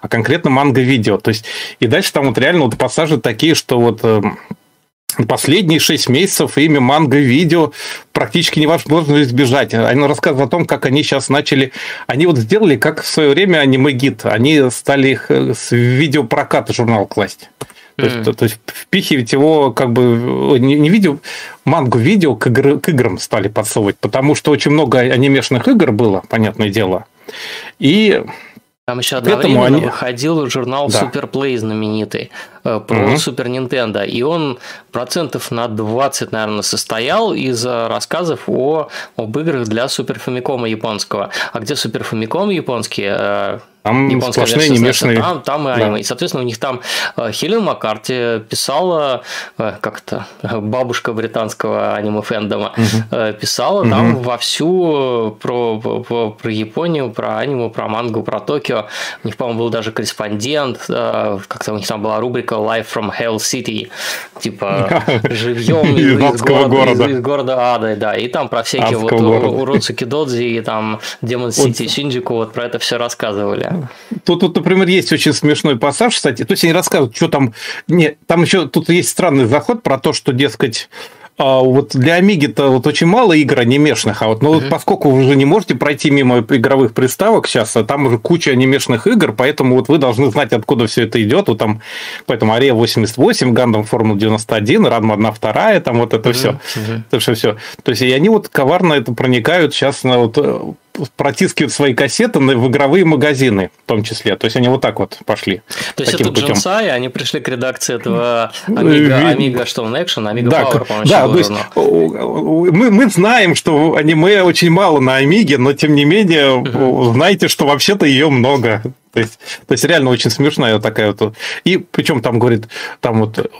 а конкретно манго-видео. То есть и дальше там вот реально вот пассажи такие, что вот э, Последние шесть месяцев имя манго-видео практически невозможно избежать. Они рассказывают о том, как они сейчас начали... Они вот сделали, как в свое время аниме-гид. Они стали их э, с видеопроката журнал класть. То, mm. есть, то есть впихивать его как бы не, не видео, мангу видео к, игр, к играм стали подсовывать, потому что очень много анимешных игр было, понятное дело. И там еще одновременно они... выходил журнал да. Superplay знаменитый э, про угу. Super Nintendo, и он процентов на 20, наверное, состоял из рассказов о, об играх для Super Famicom японского. А где Super Famicom японский, э, Там Японская сплошные анимешные. Там, там и аниме. Да. И, соответственно, у них там э, Хелен Маккарти писала, э, как то <laughs> бабушка британского аниме-фэндома, угу. писала угу. там вовсю про, про, про Японию, про аниме, про мангу, про Токио. У них, по-моему, был даже корреспондент, как-то у них там была рубрика Live from Hell City, типа <laughs> живьем из, из, города, города. Из, из города Ада, да, и там про всякие Адского вот города. уродцы Кидодзи и там Демон Сити. Шинджику, вот про это все рассказывали. <laughs> Тут, тут, например, есть очень смешной пассаж, кстати. То есть они рассказывают, что там... Не, там еще тут есть странный заход про то, что, дескать, а вот для Амиги-то вот очень мало игр анимешных, а вот, ну, uh-huh. вот поскольку вы уже не можете пройти мимо игровых приставок сейчас, а там уже куча анимешных игр, поэтому вот вы должны знать, откуда все это идет. Вот там, поэтому Ария 88, Гандам Формула 91, Радма 1, 2, там вот это uh-huh. все. Uh-huh. Это все, все. То есть, и они вот коварно это проникают сейчас на вот э, протискивают свои кассеты в игровые магазины, в том числе. То есть они вот так вот пошли. То есть это путем. Джинсай, они пришли к редакции этого Amiga, Amiga что он Action, Amiga да, Power, по-моему, Да, то есть мы, мы знаем, что аниме очень мало на Амиге, но тем не менее, знаете, что вообще-то ее много. То есть, то есть реально очень смешная такая вот. И причем там говорит, там вот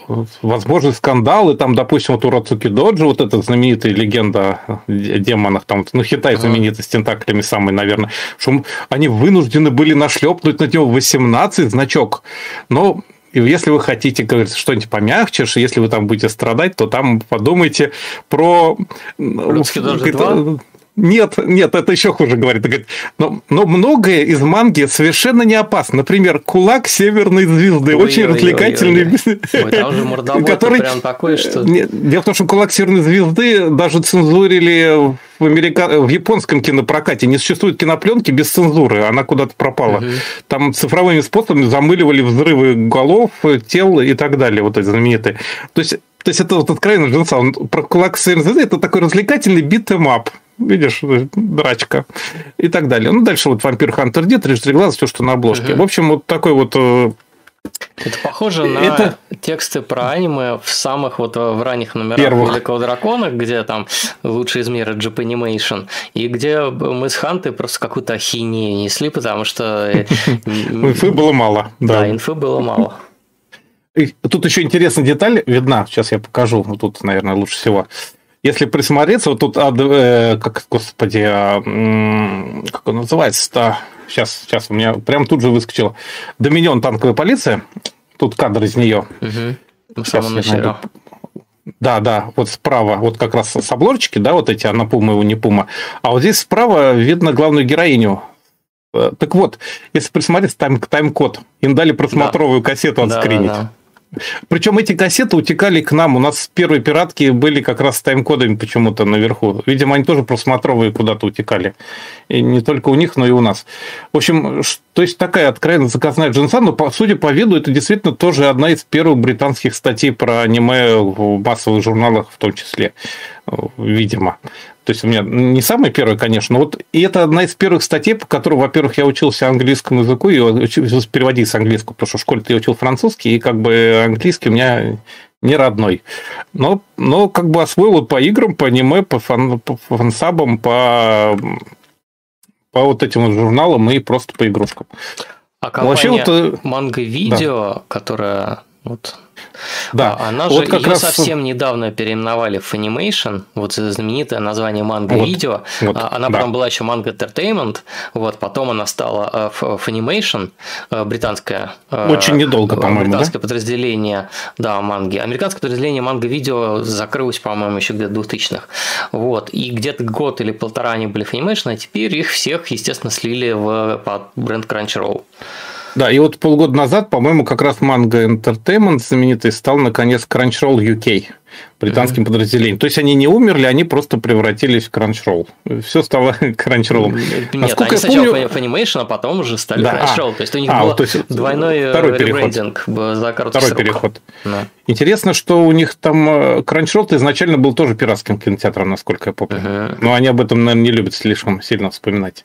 возможны скандалы, там, допустим, вот у Рацуки Доджи, вот эта знаменитая легенда о демонах, там, ну, Хитай знаменитый с тентаклями самый, наверное, что они вынуждены были нашлепнуть на него 18 значок. Но и если вы хотите, говорить что-нибудь помягче, если вы там будете страдать, то там подумайте про... Русский даже 2? Нет, нет, это еще хуже говорит. говорит но, но многое из манги совершенно не опасно. Например, кулак северной звезды. Ой, очень ой, развлекательный. Ой, ой. Ой, там же <laughs> который... прям такой, что... Дело в том, что кулак северной звезды даже цензурили в, америка... в японском кинопрокате. Не существует кинопленки без цензуры. Она куда-то пропала. Угу. Там цифровыми способами замыливали взрывы голов, тел и так далее. Вот эти знаменитые. То есть то есть это вот откровенно Джинса, он про кулак звезды это такой развлекательный beat 'em up видишь, драчка и так далее. Ну, дальше вот Vampire Hunter D, Режиссер Глаз, все, что на обложке. Угу. В общем, вот такой вот э, это похоже на это... тексты про аниме в самых вот в ранних номерах Первых. Великого Дракона, где там лучший из мира Japanimation, и где мы с Хантой просто какую-то ахинею несли, потому что... Э, <laughs> инфы было мало. Да, инфы было мало. Тут еще интересная деталь видна, сейчас я покажу, тут, наверное, лучше всего если присмотреться, вот тут, э, как, господи, а, как он называется-то? Сейчас, сейчас, у меня прям тут же выскочило. Доминион танковая полиция. Тут кадр из нее. Угу. Самом начале. Да, да, вот справа, вот как раз с обложечки, да, вот эти, она пума его не пума. А вот здесь справа видно главную героиню. Э, так вот, если присмотреться, тайм, тайм-код. Им дали просмотровую да. кассету отскринить. Да, да, да. Причем эти кассеты утекали к нам. У нас первые пиратки были как раз с тайм-кодами почему-то наверху. Видимо, они тоже просмотровые куда-то утекали. И не только у них, но и у нас. В общем, то есть такая откровенно заказная джинса, но, судя по виду, это действительно тоже одна из первых британских статей про аниме в массовых журналах в том числе, видимо. То есть у меня не самый первый, конечно, но вот и это одна из первых статей, по которой, во-первых, я учился английскому языку и учился переводить с английского, потому что в школе я учил французский, и как бы английский у меня не родной. Но, но как бы освоил по играм, по аниме, по, фан, по фансабам, по, по вот этим вот журналам и просто по игрушкам. А компания Вообще, вот, э, манго-видео, да. которая вот да. А, она вот же как ее раз... совсем недавно переименовали в Funimation, вот знаменитое название манго вот, видео. Вот, а, она да. потом была еще Manga Entertainment, вот потом она стала э, Funimation, э, британское. Э, Очень недолго, по-моему, британское да? подразделение, да, манги. Американское подразделение манго видео закрылось, по-моему, еще где-то 2000-х. Вот и где-то год или полтора они были Funimation, а теперь их всех, естественно, слили в под бренд Crunchyroll. Да, и вот полгода назад, по-моему, как раз Manga Entertainment знаменитый стал, наконец, Crunchyroll UK британским mm-hmm. подразделением. То есть они не умерли, они просто превратились в Crunchyroll. Все стало <laughs> Crunchyroll. Нет, Насколько они сначала помню... Funimation, а потом уже стали да. Crunchyroll. А, то есть у них а, был то есть двойной второй ребрендинг за короткий Второй срок. переход. Да. Интересно, что у них там э, Crunchyroll изначально был тоже пиратским кинотеатром, насколько я помню. Uh-huh. Но они об этом, наверное, не любят слишком сильно вспоминать.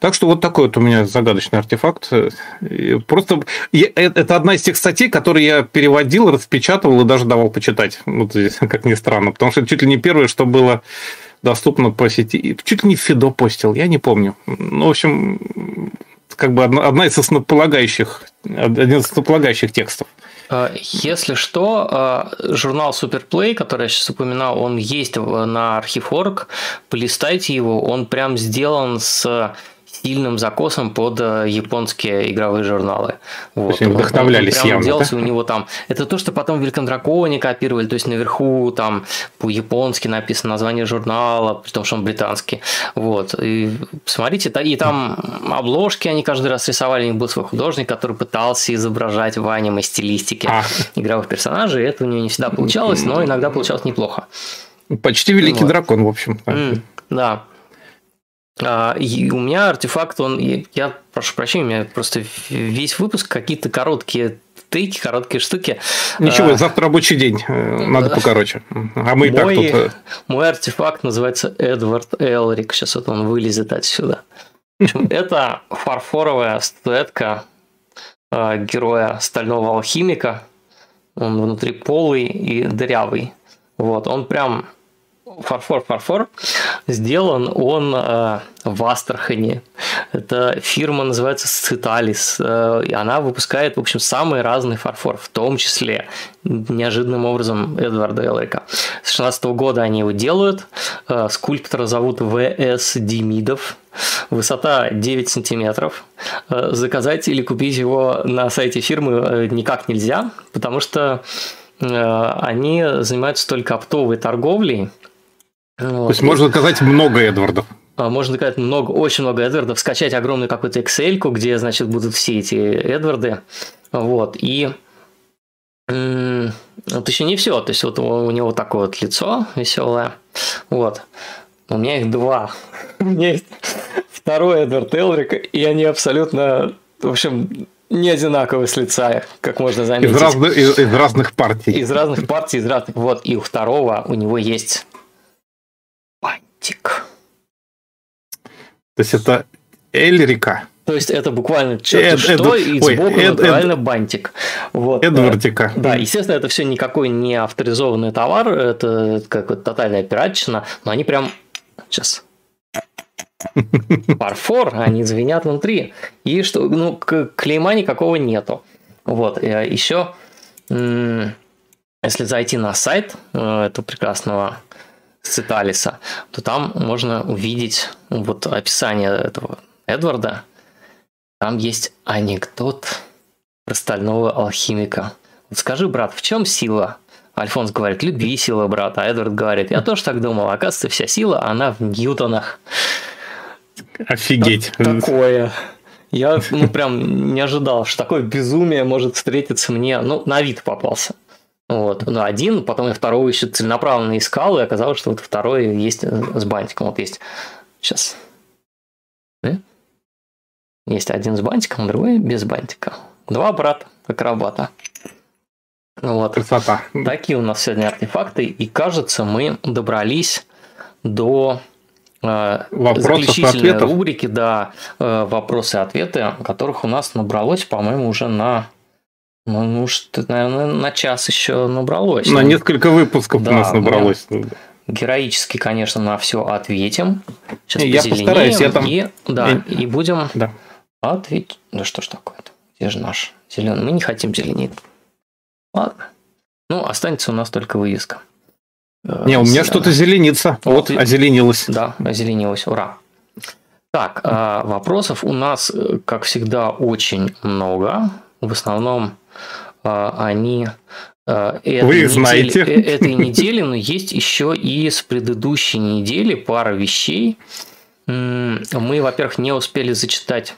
Так что вот такой вот у меня загадочный артефакт. Просто я, э, это одна из тех статей, которые я переводил, распечатывал и даже давал почитать. Вот здесь, как ни странно. Потому что чуть ли не первое, что было доступно по сети. Чуть ли не Фидо постил, я не помню. Ну, в общем, как бы одна, одна из основополагающих, один из основополагающих текстов. А, если что, а, журнал Superplay, который я сейчас упоминал, он есть на архив.орг, полистайте его, он прям сделан с сильным закосом под э, японские игровые журналы. Вот. То вдохновлялись он, он явно, делался да? у него там. Это то, что потом в Великом Драконе копировали, то есть наверху там по-японски написано название журнала, при том, что он британский. Вот. И смотрите, и там обложки они каждый раз рисовали, у них был свой художник, который пытался изображать в аниме стилистике а. игровых персонажей. Это у него не всегда получалось, но иногда получалось неплохо. Почти Великий вот. Дракон, в общем. Mm, да. А, и у меня артефакт, он, я прошу прощения, у меня просто весь выпуск какие-то короткие трики, короткие штуки. Ничего, а, завтра рабочий день, э, надо покороче. А мы и так тут... Э, мой артефакт называется Эдвард Элрик, сейчас вот он вылезет отсюда. <laughs> это фарфоровая статуэтка а, героя стального алхимика. Он внутри полый и дырявый. Вот, он прям фарфор-фарфор сделан он э, в Астрахани. Эта фирма называется Циталис, э, и она выпускает, в общем, самый разный фарфор, в том числе неожиданным образом Эдварда Элрика. С 16 года они его делают. Э, скульптора зовут В.С. Демидов. Высота 9 сантиметров. Э, заказать или купить его на сайте фирмы э, никак нельзя, потому что э, они занимаются только оптовой торговлей, вот. То есть можно заказать много Эдвардов. А, можно заказать много, очень много Эдвардов, скачать огромную какую-то Excel, где, значит, будут все эти Эдварды. Вот. И вот еще не все. То есть вот у него такое вот лицо веселое. Вот. У меня их два. <laughs> У меня есть второй Эдвард Элрик, и они абсолютно, в общем, не одинаковые с лица, как можно заметить. Из, разных, из, из разных партий. Из разных партий, из разных. Вот, и у второго у него есть бантик. То есть это Эльрика. То есть это буквально черт что, эд, и сбоку эд, натурально эд, бантик. Вот. Эдвардика. Да, естественно, это все никакой не авторизованный товар, это как то тотальная пиратчина, но они прям... Сейчас. <laughs> Парфор, они звенят внутри. И что, ну, клейма никакого нету. Вот, э, еще, если зайти на сайт э, этого прекрасного Циталиса, то там можно увидеть вот описание этого Эдварда. Там есть анекдот про стального алхимика. Вот скажи, брат, в чем сила? Альфонс говорит, любви сила, брат. А Эдвард говорит, я тоже так думал. Оказывается, вся сила, она в ньютонах. Офигеть. Такое. Я ну, прям не ожидал, что такое безумие может встретиться мне. Ну, на вид попался. Вот. Ну, один, потом я второго еще целенаправленно искал, и оказалось, что вот второй есть с бантиком. Вот есть. Сейчас. Да? Есть один с бантиком, другой без бантика. Два брата, акробата. Вот. Красота. Такие у нас сегодня артефакты. И кажется, мы добрались до э, заключительной ответов. рубрики, да, э, вопросы и ответы, которых у нас набралось, по-моему, уже на ну, может, наверное, на час еще набралось. На несколько выпусков да, у нас набралось. Героически, конечно, на все ответим. Сейчас я постараюсь, я там... И, да, я... и будем да. ответить. Да что ж такое-то? Где же наш зеленый? Мы не хотим зеленить. Ладно. Ну, останется у нас только вывеска. Не, у меня что-то зеленится. Вот, вот озеленилось. Да, озеленилось. Ура. Так, а, вопросов у нас, э, как всегда, очень много. В основном они а, этой Вы знаете. Недели, э, этой недели, но есть еще и с предыдущей недели пара вещей. Мы, во-первых, не успели зачитать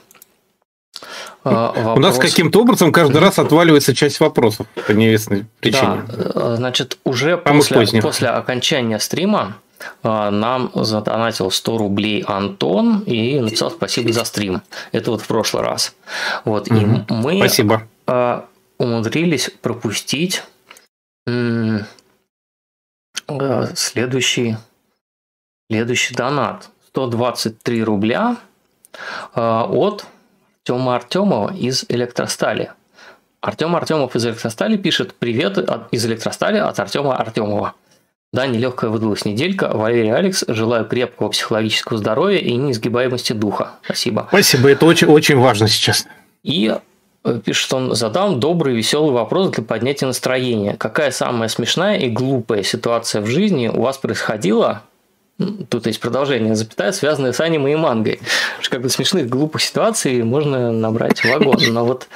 Вопрос. А, У нас каким-то образом каждый раз отваливается часть вопросов по неизвестной причине. Да, э, значит, уже после, после окончания стрима нам задонатил 100 рублей Антон и написал спасибо за стрим. Это вот в прошлый раз. Вот, угу. и мы спасибо умудрились пропустить э, следующий, следующий донат. 123 рубля э, от Артема Артемова из Электростали. Артем Артемов из Электростали пишет «Привет из Электростали от Артема Артемова». Да, нелегкая выдалась неделька. Валерий Алекс, желаю крепкого психологического здоровья и неизгибаемости духа. Спасибо. Спасибо, это очень, очень важно сейчас. И пишет он, задам добрый веселый вопрос для поднятия настроения. Какая самая смешная и глупая ситуация в жизни у вас происходила? Тут есть продолжение, запятая, связанное с аниме и мангой. Как бы смешных глупых ситуаций можно набрать вагон. Но вот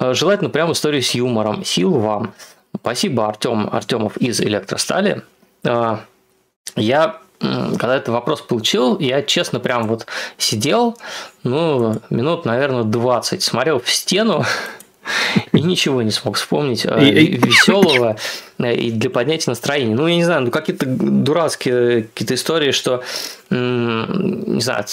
э, желательно прям историю с юмором. Сил вам. Спасибо, Артем Артемов из Электростали. А, я когда этот вопрос получил, я честно прям вот сидел, ну, минут, наверное, 20, смотрел в стену <laughs> и ничего не смог вспомнить а, веселого э, и для поднятия настроения. Ну, я не знаю, ну какие-то дурацкие какие-то истории, что, не знаю,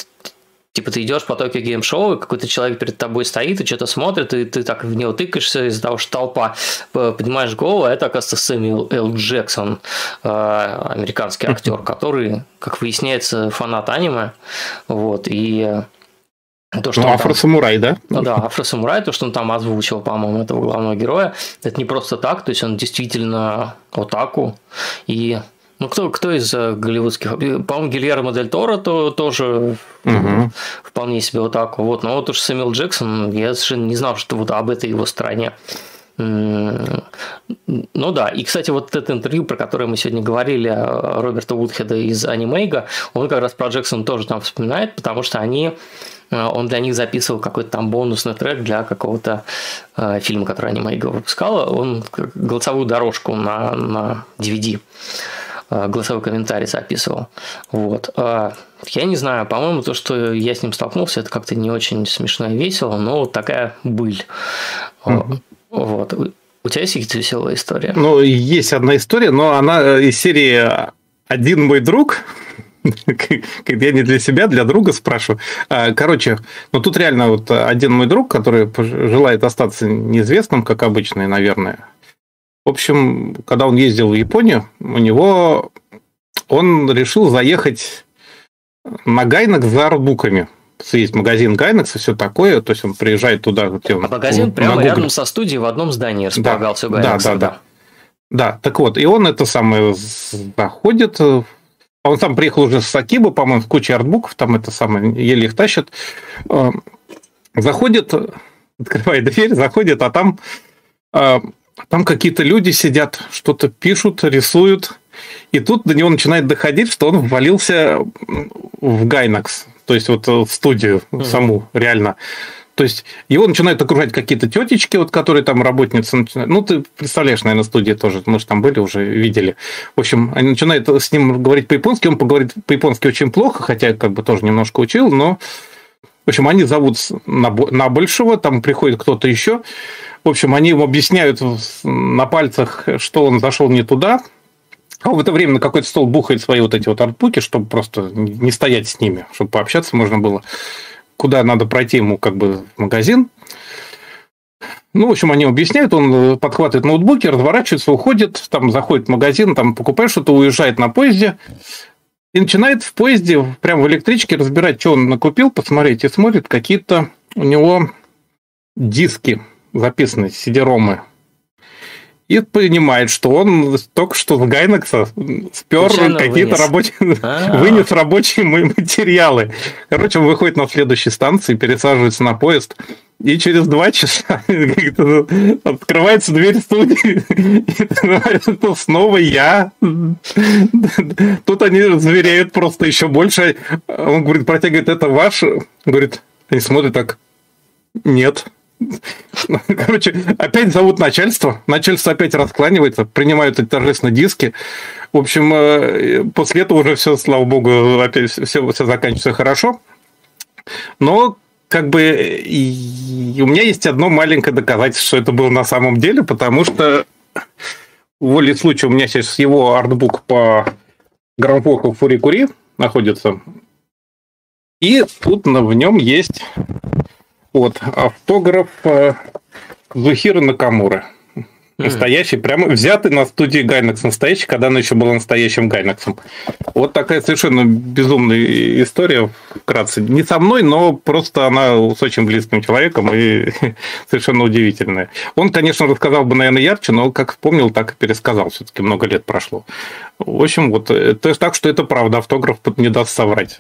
Типа ты идешь по Токио Гейм Шоу, и какой-то человек перед тобой стоит и что-то смотрит, и ты так в него тыкаешься из-за того, что толпа поднимаешь голову, а это, оказывается, Сэмюэл Л. Джексон, э, американский актер, который, как выясняется, фанат аниме. Вот, и то, что ну, афросамурай, да? Ну да, афросамурай, то, что он там озвучил, по-моему, этого главного героя, это не просто так, то есть он действительно отаку, и ну, кто, кто из э, голливудских? По-моему, Гильермо Дель Торо то, тоже угу. вполне себе вот так вот. Но вот уж Сэмюэл Джексон, я совершенно не знал, что вот об этой его стороне. Ну да, и, кстати, вот это интервью, про которое мы сегодня говорили, э, Роберта Вудхеда из Анимейга, он как раз про Джексона тоже там вспоминает, потому что они э, он для них записывал какой-то там бонусный трек для какого-то э, фильма, который Анимейга выпускала. Он голосовую дорожку на, на DVD Э, голосовой комментарий записывал. Вот. А, я не знаю, по-моему, то, что я с ним столкнулся, это как-то не очень смешно и весело, но вот такая быль. Угу. Вот. У тебя есть какие-то веселые истории? Ну, есть одна история, но она э, из серии «Один мой друг», <laughs> я не для себя, для друга спрашиваю. А, короче, ну тут реально вот один мой друг, который желает остаться неизвестным, как обычно, наверное, в общем, когда он ездил в Японию, у него он решил заехать на Гайнекс за арбуками. Есть магазин Гайнекс и все такое. То есть он приезжает туда, где он... А магазин прямо рядом со студией в одном здании располагался да, Гайнекс. Да, да, да. Да, так вот, и он это самое заходит, он сам приехал уже с Акибы, по-моему, с кучей артбуков, там это самое, еле их тащат. Э, заходит, открывает дверь, заходит, а там э, там какие-то люди сидят, что-то пишут, рисуют. И тут до него начинает доходить, что он ввалился в Гайнакс, то есть вот в студию mm-hmm. саму, реально. То есть его начинают окружать какие-то тетечки, вот, которые там работницы начинают. Ну, ты представляешь, наверное, студии тоже, мы же там были, уже видели. В общем, они начинают с ним говорить по-японски, он поговорит по-японски очень плохо, хотя как бы тоже немножко учил, но в общем, они зовут на, на большего, там приходит кто-то еще. В общем, они ему объясняют на пальцах, что он зашел не туда. А в это время на какой-то стол бухает свои вот эти вот артбуки, чтобы просто не стоять с ними, чтобы пообщаться можно было. Куда надо пройти ему как бы в магазин. Ну, в общем, они объясняют, он подхватывает ноутбуки, разворачивается, уходит, там заходит в магазин, там покупает что-то, уезжает на поезде, и начинает в поезде, прямо в электричке разбирать, что он накупил, посмотреть, и смотрит какие-то у него диски записаны, CD-ромы. И понимает, что он только что в Гайнекса спер какие-то рабочие... <laughs> А. вынес рабочие материалы. Короче, он выходит на следующей станции, пересаживается на поезд, и через два часа <laughs> открывается дверь студии, <laughs> и снова я. Тут они заверяют просто еще больше. Он говорит, протягивает, это ваш? Говорит, они смотрят так, нет. Короче, опять зовут начальство. Начальство опять раскланивается, принимают эти торжественные диски. В общем, э, после этого уже все, слава богу, опять все, все заканчивается хорошо. Но как бы и у меня есть одно маленькое доказательство, что это было на самом деле, потому что в воле случая у меня сейчас его артбук по грамфоку Фурикури находится. И тут в нем есть вот автограф Зухира Накамура. Настоящий, прямо взятый на студии Гайнекс. Настоящий, когда она еще была настоящим Гайнексом. Вот такая совершенно безумная история, вкратце. Не со мной, но просто она с очень близким человеком и <laughs> совершенно удивительная. Он, конечно, рассказал бы, наверное, ярче, но как вспомнил, так и пересказал. Все-таки много лет прошло. В общем, вот, э, то есть так, что это правда, автограф не даст соврать.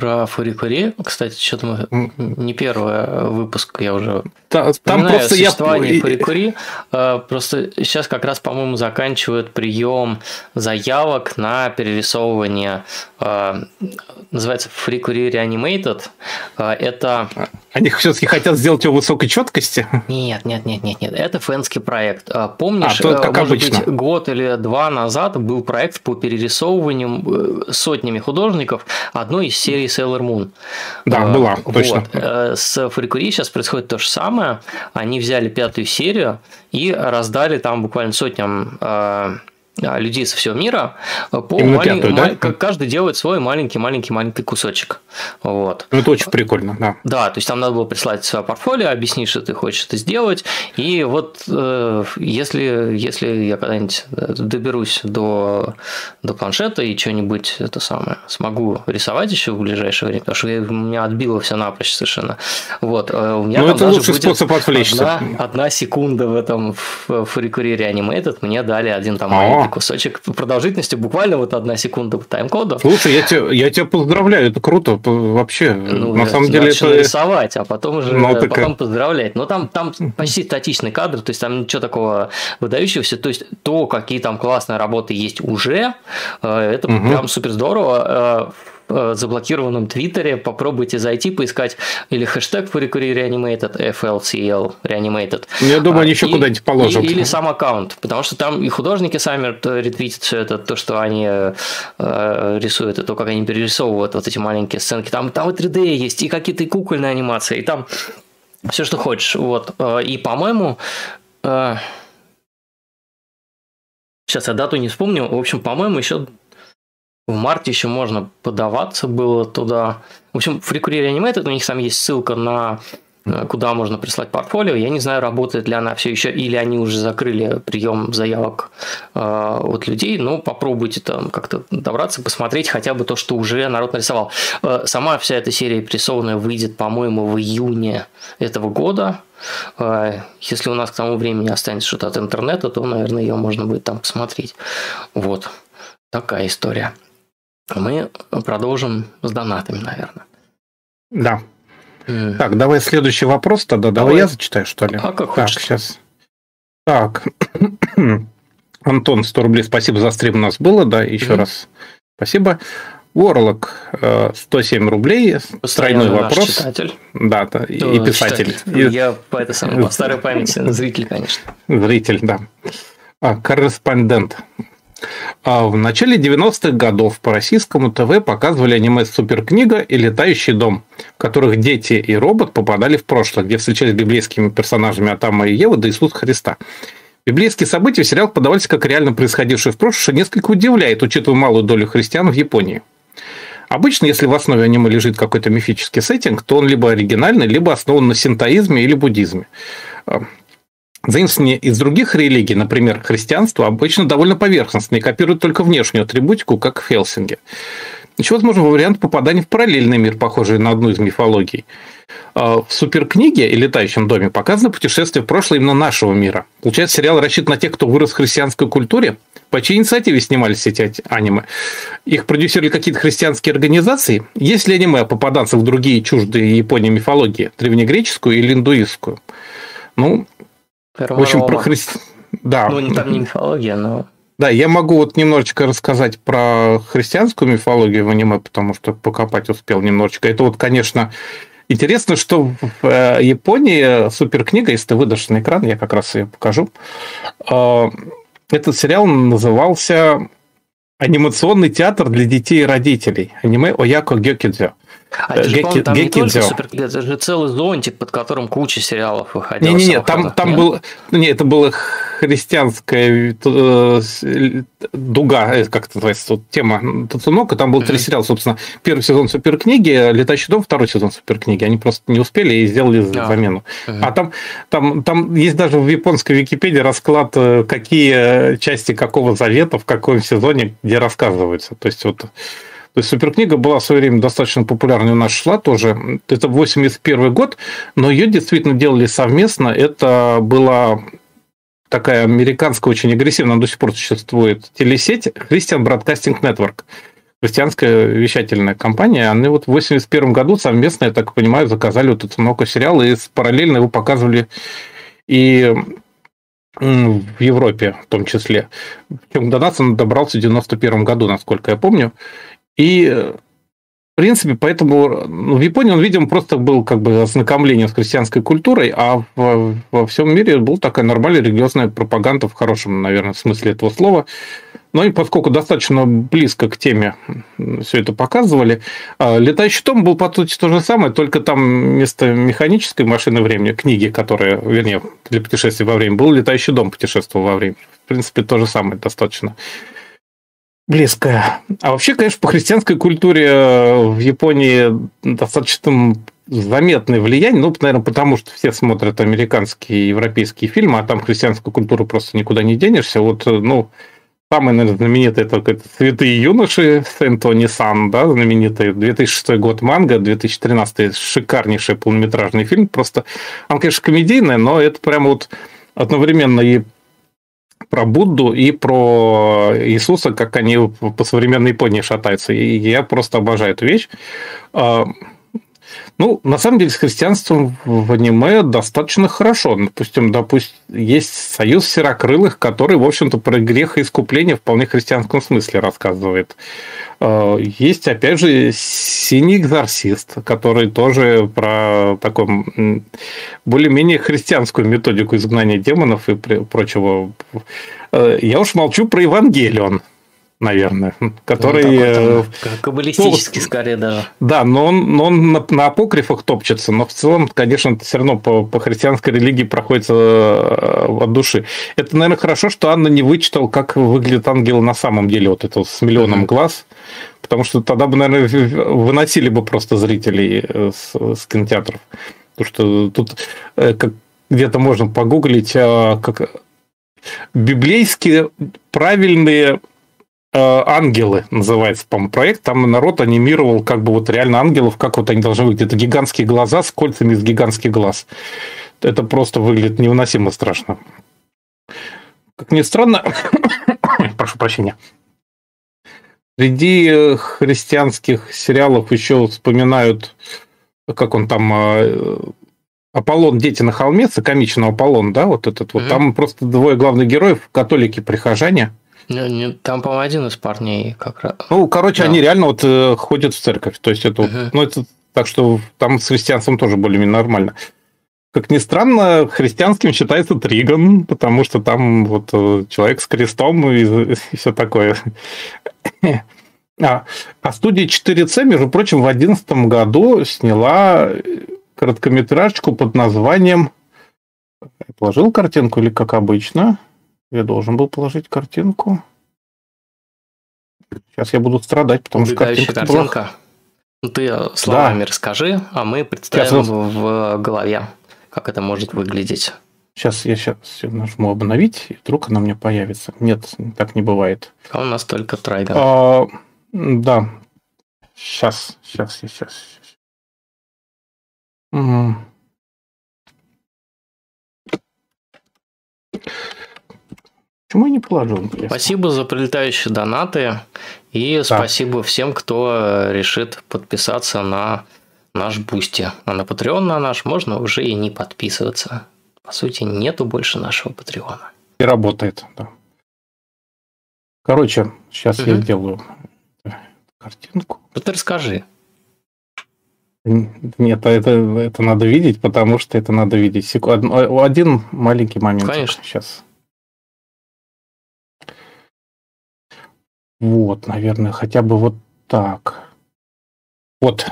Про Фурикури, кстати, что-то мы не первый выпуск, я уже там, там просто я Фурикури. Э, просто сейчас как раз, по-моему, заканчивают прием заявок на перерисовывание. Э, называется Фурикури Reanimated. Э, это они все-таки хотят сделать его высокой четкости? Нет, нет, нет, нет, нет. Это фэнский проект. Помнишь, а, как может обычно. быть, год или два назад был проект по перерисовыванию сотнями художников одной из серий Sailor Moon. Да, а, была, вот. точно. Э, с Фурикури сейчас происходит то же самое. Они взяли пятую серию и раздали там буквально сотням э, людей со всего мира по малень... пятую, да? каждый делает свой маленький-маленький-маленький кусочек. Вот. Ну, это очень прикольно, да. Да, то есть там надо было прислать свое портфолио, объяснить, что ты хочешь это сделать. И вот э, если, если я когда-нибудь доберусь до, до планшета и что-нибудь это самое смогу рисовать еще в ближайшее время, потому что у меня отбило все напрочь совершенно. Вот. Э, у меня ну, это лучший способ отвлечься. Одна, одна секунда в этом в Фурикуре Animated мне дали один там маленький кусочек продолжительностью буквально вот одна секунда по тайм-коду. Слушай, я тебя, я тебя поздравляю, это круто вообще. Ну, На самом деле это... рисовать, а потом уже ну, так... потом поздравлять. Но там, там почти статичный кадр, то есть там ничего такого выдающегося. То есть то, какие там классные работы есть уже, э, это угу. прям супер здорово э, Э, заблокированном Твиттере, попробуйте зайти, поискать или хэштег Furikuri Reanimated, FLCL Reanimated. Я думаю, они еще и, куда-нибудь положат. Или сам аккаунт, потому что там и художники сами ретвитят все это, то, что они э, рисуют, и то, как они перерисовывают вот эти маленькие сценки. Там, там и 3D есть, и какие-то кукольные анимации, и там все, что хочешь. Вот. Э, и, по-моему, э, сейчас я дату не вспомню, в общем, по-моему, еще в марте еще можно подаваться было туда. В общем, в Recurrier Animated у них там есть ссылка на э, куда можно прислать портфолио. Я не знаю, работает ли она все еще, или они уже закрыли прием заявок э, от людей. Но попробуйте там как-то добраться, посмотреть хотя бы то, что уже народ нарисовал. Э, сама вся эта серия прессованная выйдет, по-моему, в июне этого года. Э, если у нас к тому времени останется что-то от интернета, то, наверное, ее можно будет там посмотреть. Вот. Такая история. Мы продолжим с донатами, наверное. Да. Mm. Так, давай следующий вопрос тогда. Давай, давай я зачитаю, что ли? А как так, хочешь. сейчас. Так. <coughs> Антон, 100 рублей, спасибо за стрим у нас было, да, еще mm. раз спасибо. Ворлок, 107 э, рублей, тройной вопрос. читатель. Да, да и писатель. Читатель. Я по, это самое, по старой памяти, зритель, конечно. Зритель, да. А, корреспондент. А в начале 90-х годов по российскому ТВ показывали аниме «Суперкнига» и «Летающий дом», в которых дети и робот попадали в прошлое, где встречались библейскими персонажами Атама и Евы до Иисуса Христа. Библейские события в сериалах подавались как реально происходившие в прошлом, что несколько удивляет, учитывая малую долю христиан в Японии. Обычно, если в основе аниме лежит какой-то мифический сеттинг, то он либо оригинальный, либо основан на синтоизме или буддизме. Заимствования из других религий, например, христианство, обычно довольно поверхностные, копируют только внешнюю атрибутику, как в Хелсинге. Еще возможен вариант попадания в параллельный мир, похожий на одну из мифологий. А, в суперкниге и летающем доме показано путешествие в прошлое именно нашего мира. Получается, сериал рассчитан на тех, кто вырос в христианской культуре, по чьей инициативе снимались эти аниме. Их продюсировали какие-то христианские организации. Есть ли аниме о попаданцах в другие чуждые Японии мифологии, древнегреческую или индуистскую? Ну, в общем, про христи... Да. Ну, там не мифология, но... Да, я могу вот немножечко рассказать про христианскую мифологию в аниме, потому что покопать успел немножечко. Это вот, конечно, интересно, что в э, Японии суперкнига, если ты выдашь на экран, я как раз ее покажу. Э, этот сериал назывался «Анимационный театр для детей и родителей». Аниме Ояко Гёкидзё. А это же, Геки, там Геки не только супер, это же целый зонтик, под которым куча сериалов выходила. Не-не-не, там, там был, не, это было христианская э, дуга, э, как это называется, вот, тема Тацунока, там был mm-hmm. три сериала, собственно, первый сезон суперкниги, Летающий дом, второй сезон суперкниги, они просто не успели и сделали yeah. замену. Mm-hmm. А там, там, там есть даже в японской Википедии расклад, э, какие части какого завета в каком сезоне, где рассказываются. То есть вот то есть суперкнига была в свое время достаточно популярной у нас шла тоже. Это 81 год, но ее действительно делали совместно. Это была такая американская, очень агрессивная, до сих пор существует телесеть Christian Broadcasting Network. Христианская вещательная компания. Они вот в 81 году совместно, я так понимаю, заказали вот этот много сериал и параллельно его показывали и в Европе в том числе. Причем до нас он добрался в 91 году, насколько я помню. И, в принципе, поэтому ну, в Японии он, видимо, просто был как бы ознакомлением с христианской культурой, а в, во всем мире была такая нормальная религиозная пропаганда в хорошем, наверное, смысле этого слова. Но и поскольку достаточно близко к теме все это показывали, а, «Летающий том» был, по сути, то же самое, только там вместо механической машины времени, книги, которая, вернее, для путешествий во время, был «Летающий дом» путешествовал во время. В принципе, то же самое достаточно близкая. А вообще, конечно, по христианской культуре э, в Японии достаточно заметное влияние, ну, наверное, потому что все смотрят американские и европейские фильмы, а там христианскую культуру просто никуда не денешься. Вот, э, ну, самый, наверное, знаменитый это, это «Святые юноши» с Энтони Сан, да, знаменитый 2006 год манга, 2013 шикарнейший полнометражный фильм. Просто он, конечно, комедийный, но это прямо вот одновременно и про Будду и про Иисуса, как они по современной Японии шатаются. И я просто обожаю эту вещь. Ну, на самом деле, с христианством в аниме достаточно хорошо. Допустим, допустим, есть союз серокрылых, который, в общем-то, про грех и искупление в вполне христианском смысле рассказывает. А, есть, опять же, синий экзорцист, который тоже про такую более-менее христианскую методику изгнания демонов и прочего. А, я уж молчу про Евангелион наверное, который... Ну, э, каббалистический, ну, скорее даже. Да, но он, но он на, на апокрифах топчется, но в целом, конечно, все равно по, по христианской религии проходит э, от души. Это, наверное, хорошо, что Анна не вычитал, как выглядит ангел на самом деле, вот это с миллионом mm-hmm. глаз, потому что тогда бы, наверное, выносили бы просто зрителей э, с, с кинотеатров. Потому что тут как где-то можно погуглить, а, как библейские правильные ангелы называется, по-моему, проект. Там народ анимировал как бы вот реально ангелов, как вот они должны выглядеть. Это гигантские глаза с кольцами из гигантских глаз. Это просто выглядит невыносимо страшно. Как ни странно, <coughs> прошу прощения, среди э, христианских сериалов еще вспоминают, как он там, э, Аполлон «Дети на холме», комичный Аполлон, да, вот этот вот. Mm-hmm. Там просто двое главных героев, католики-прихожане – не, не, там, по-моему, один из парней как раз. Ну, короче, да. они реально вот э, ходят в церковь. То есть это, вот, ну, это так что там с христианством тоже более-менее нормально. Как ни странно, христианским считается Триган, потому что там вот э, человек с крестом и, и все такое. <laughs> А, а студия 4C, между прочим, в 2011 году сняла короткометражку под названием... Положил картинку или как обычно? Я должен был положить картинку. Сейчас я буду страдать, потому что картинка, картинка. Была... Ну, ты словами да. расскажи, а мы представим сейчас... в голове, как это может выглядеть. Сейчас я сейчас нажму обновить, и вдруг она мне появится. Нет, так не бывает. А у нас только трайган. А, да. Сейчас, сейчас, сейчас. сейчас. Угу. Почему я не положил? Интересно? Спасибо за прилетающие донаты. И да. спасибо всем, кто решит подписаться на наш Бусти. А на Patreon на наш можно уже и не подписываться. По сути, нету больше нашего Патреона. И работает, да. Короче, сейчас угу. я сделаю картинку. Ну ты расскажи. Нет, это, это надо видеть, потому что это надо видеть. Секунд... Один маленький момент. Конечно. Сейчас. Вот, наверное, хотя бы вот так. Вот.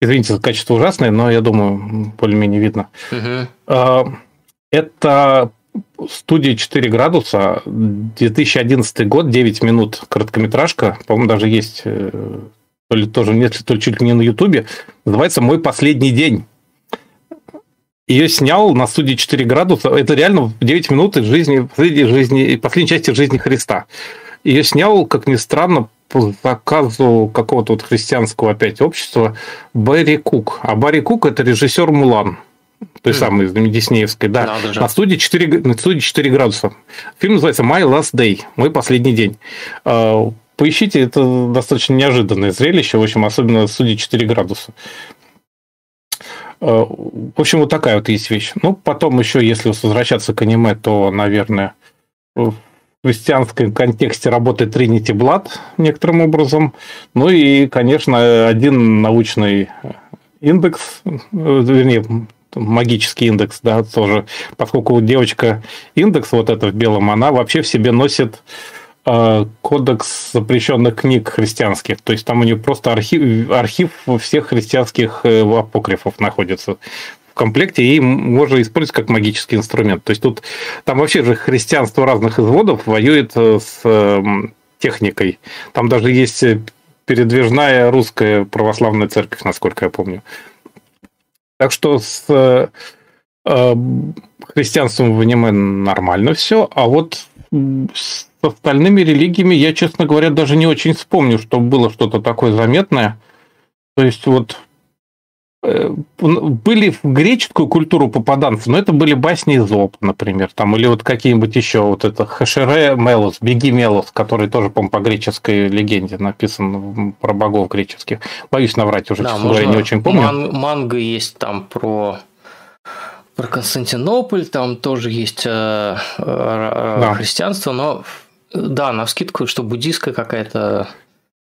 Извините, качество ужасное, но я думаю, более-менее видно. Угу. Это студия 4 градуса, 2011 год, 9 минут, короткометражка, по-моему, даже есть, э, то ли тоже нет, то ли чуть ли не на Ютубе, называется «Мой последний день». Ее снял на студии 4 градуса. Это реально 9 минут из жизни, последней, жизни, последней части жизни Христа. Ее снял, как ни странно, по заказу какого-то вот христианского опять общества Барри Кук. А Барри Кук – это режиссер «Мулан» той mm. самой Диснеевской, да, на студии, 4, на студии 4 градуса. Фильм называется My Last Day, мой последний день. А, поищите, это достаточно неожиданное зрелище, в общем, особенно на студии 4 градуса. А, в общем, вот такая вот есть вещь. Ну, потом еще, если возвращаться к аниме, то, наверное, в христианском контексте работает Trinity Blood некоторым образом. Ну и, конечно, один научный индекс, вернее, магический индекс, да, тоже, поскольку девочка индекс вот это в белом, она вообще в себе носит э, кодекс запрещенных книг христианских. То есть там у нее просто архив, архив всех христианских э, апокрифов находится комплекте, и можно использовать как магический инструмент. То есть тут там вообще же христианство разных изводов воюет э, с эм, техникой. Там даже есть передвижная русская православная церковь, насколько я помню. Так что с э, э, христианством в аниме нормально все, а вот с остальными религиями я, честно говоря, даже не очень вспомню, что было что-то такое заметное. То есть вот Э, были в греческую культуру попаданцев, но это были басни Зоб, например, там, или вот какие-нибудь еще, вот это Хашере Мелос, Беги Мелос, который тоже, по по греческой легенде написан про богов греческих. Боюсь наврать уже, да, честно говоря, не очень помню. Ман- манга есть там про про Константинополь, там тоже есть э, э, да. христианство, но да, на скидку, что буддийская какая-то Э,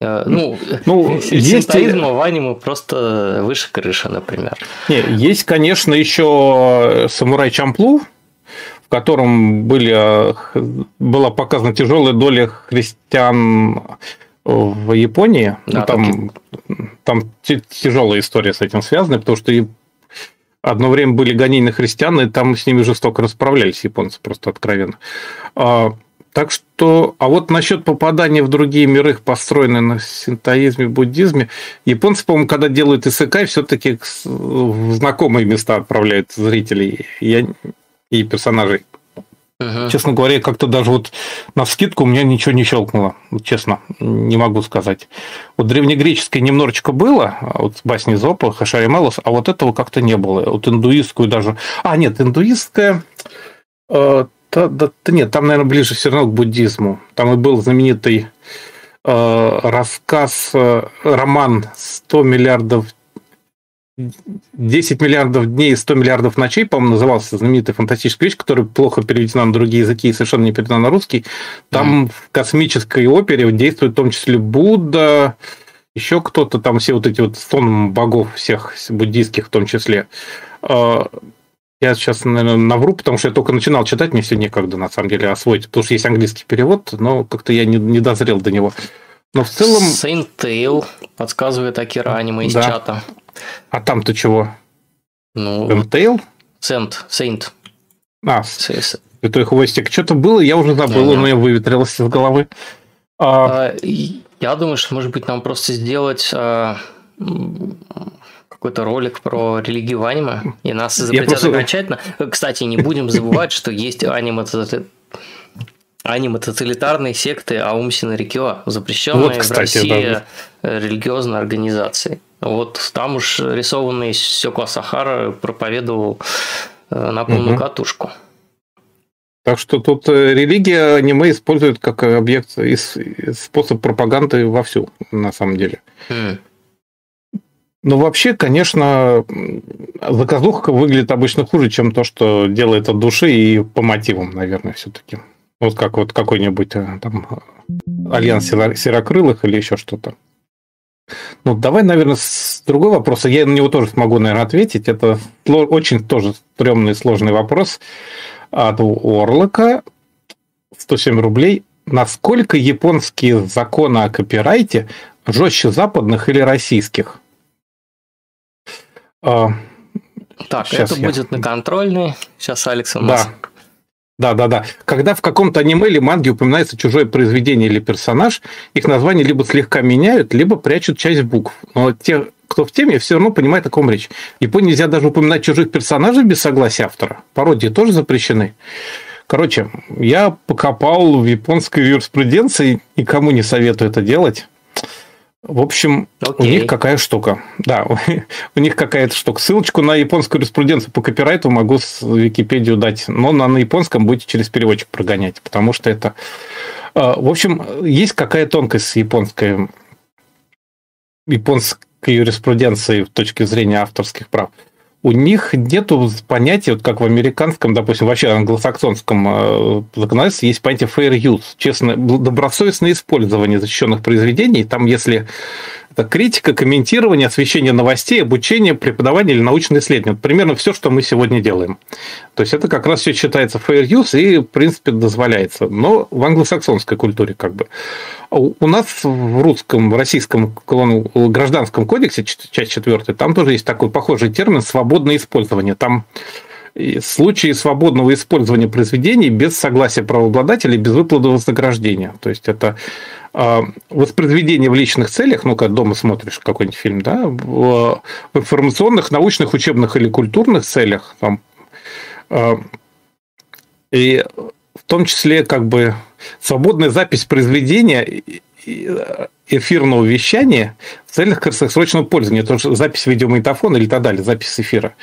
ну, ну есть в аниме просто выше крыши, например. Не, есть, конечно, еще самурай Чамплу, в котором были, э, была показана тяжелая доля христиан в Японии. Да, там, там тяжелая история с этим связана, потому что одно время были гонения на христиан, и там с ними жестоко расправлялись японцы, просто откровенно. Так что, а вот насчет попадания в другие миры, построенные на синтоизме, буддизме, японцы, по-моему, когда делают исекай, все-таки в знакомые места отправляют зрителей и персонажей. Угу. Честно говоря, как-то даже вот на скидку у меня ничего не щелкнуло, честно, не могу сказать. Вот древнегреческое немножечко было, а вот басни Зопа, Хашари Мелос, а вот этого как-то не было. Вот индуистскую даже... А, нет, индуистская э, да, да, да нет, там, наверное, ближе все равно к буддизму. Там и был знаменитый э, рассказ, э, роман «100 миллиардов 10 миллиардов дней и 100 миллиардов ночей, по-моему, назывался знаменитая фантастическая вещь, которая плохо переведена на другие языки и совершенно не переведена на русский. Там mm. в космической опере действует в том числе Будда, еще кто-то, там все вот эти вот сон богов всех буддийских в том числе. Я сейчас, наверное, навру, потому что я только начинал читать, мне все некогда, на самом деле, освоить, потому что есть английский перевод, но как-то я не, не дозрел до него. Но в целом... Saint Tail подсказывает Акира аниме из да. чата. А там-то чего? Ну, Saint Tail? Saint, Saint. А, Святой Хвостик. Что-то было, я уже забыл, но я выветрилось из головы. А... а я думаю, что, может быть, нам просто сделать а, какой-то ролик про религию в аниме, и нас запретят просто... окончательно. Кстати, не будем забывать, что есть аниме аниме тоталитарные секты Аум Синарикё, запрещенные вот, кстати, в России да. религиозной организацией. Вот там уж рисованный Сёко Сахара проповедовал э, на полную угу. катушку. Так что тут э, религия аниме использует как объект и способ пропаганды вовсю, на самом деле. Хм. Ну, вообще, конечно, заказуха выглядит обычно хуже, чем то, что делает от души и по мотивам, наверное, все-таки. Вот как вот какой-нибудь э, там альянс серокрылых или еще что-то. Ну, давай, наверное, с другой вопрос. Я на него тоже смогу, наверное, ответить. Это очень тоже стрёмный сложный вопрос от Орлока. 107 рублей. Насколько японские законы о копирайте жестче западных или российских? А, так, Сейчас это я... будет на контрольный. Сейчас Алекс у нас... Да. Да, да, да. Когда в каком-то аниме или манге упоминается чужое произведение или персонаж, их название либо слегка меняют, либо прячут часть букв. Но те, кто в теме, все равно понимает, о ком речь. В Японии нельзя даже упоминать чужих персонажей без согласия автора. Пародии тоже запрещены. Короче, я покопал в японской юриспруденции, никому не советую это делать. В общем, okay. у них какая штука. Да, <laughs> у них какая-то штука. Ссылочку на японскую юриспруденцию по копирайту могу с Википедию дать, но на, на японском будете через переводчик прогонять, потому что это... А, в общем, есть какая тонкость с японской, японской юриспруденцией в точке зрения авторских прав у них нет понятия, вот как в американском, допустим, вообще англосаксонском э, законодательстве есть понятие fair use, честно, добросовестное использование защищенных произведений. Там, если это критика, комментирование, освещение новостей, обучение, преподавание или научное исследование. Это примерно все, что мы сегодня делаем. То есть это как раз все считается fair use и, в принципе, дозволяется. Но в англосаксонской культуре как бы. У нас в русском, в российском гражданском кодексе, часть четвертая, там тоже есть такой похожий термин «свободное использование». Там случаи свободного использования произведений без согласия правообладателя без выплаты вознаграждения. То есть это а, воспроизведение в личных целях, ну, когда дома смотришь какой-нибудь фильм, да, в информационных, научных, учебных или культурных целях, там, а, и в том числе как бы свободная запись произведения эфирного вещания в целях краткосрочного пользования, то есть запись видеомагнитофона или так далее, запись эфира.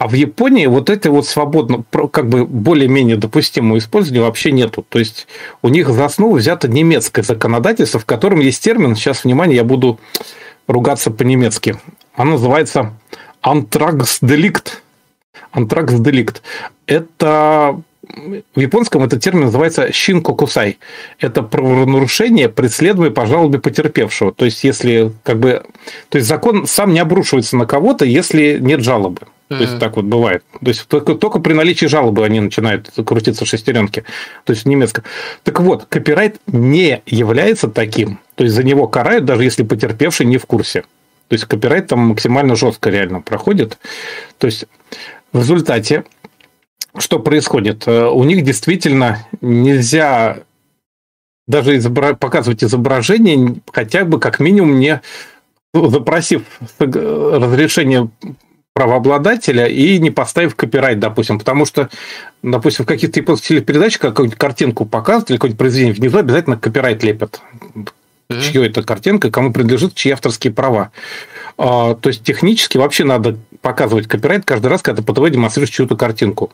А в Японии вот это вот свободно, как бы более-менее допустимого использования вообще нету. То есть у них за основу взято немецкое законодательство, в котором есть термин, сейчас, внимание, я буду ругаться по-немецки. Оно называется антраксделикт. Антраксделикт. Это в японском этот термин называется шинкокусай. Это правонарушение, преследуемое по жалобе потерпевшего. То есть, если как бы, то есть закон сам не обрушивается на кого-то, если нет жалобы. То есть так вот бывает. То есть только, только при наличии жалобы они начинают крутиться в шестеренке. То есть в немецком. Так вот, копирайт не является таким. То есть за него карают, даже если потерпевший не в курсе. То есть копирайт там максимально жестко реально проходит. То есть в результате что происходит? Э, у них действительно нельзя даже изобра... показывать изображение, хотя бы как минимум не запросив разрешение правообладателя и не поставив копирайт, допустим. Потому что, допустим, в каких-то японских телепередачах какую-нибудь картинку показывают или какое-нибудь произведение, внизу обязательно копирайт лепят. Mm-hmm. Чье это картинка, кому принадлежит, чьи авторские права. А, то есть технически вообще надо показывать копирайт каждый раз, когда по ТВ демонстрируешь чью-то картинку.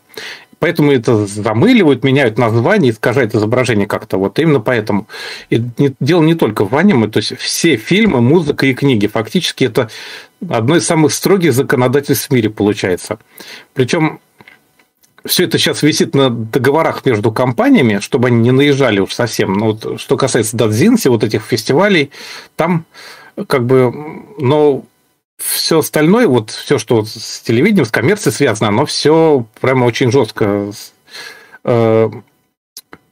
Поэтому это замыливают, меняют название, искажают изображение как-то. Вот именно поэтому. И дело не только в аниме, то есть все фильмы, музыка и книги. Фактически это одно из самых строгих законодательств в мире получается. Причем все это сейчас висит на договорах между компаниями, чтобы они не наезжали уж совсем. Но вот, что касается Дадзинси, вот этих фестивалей, там как бы, но все остальное, вот все, что с телевидением, с коммерцией связано, оно все прямо очень жестко э,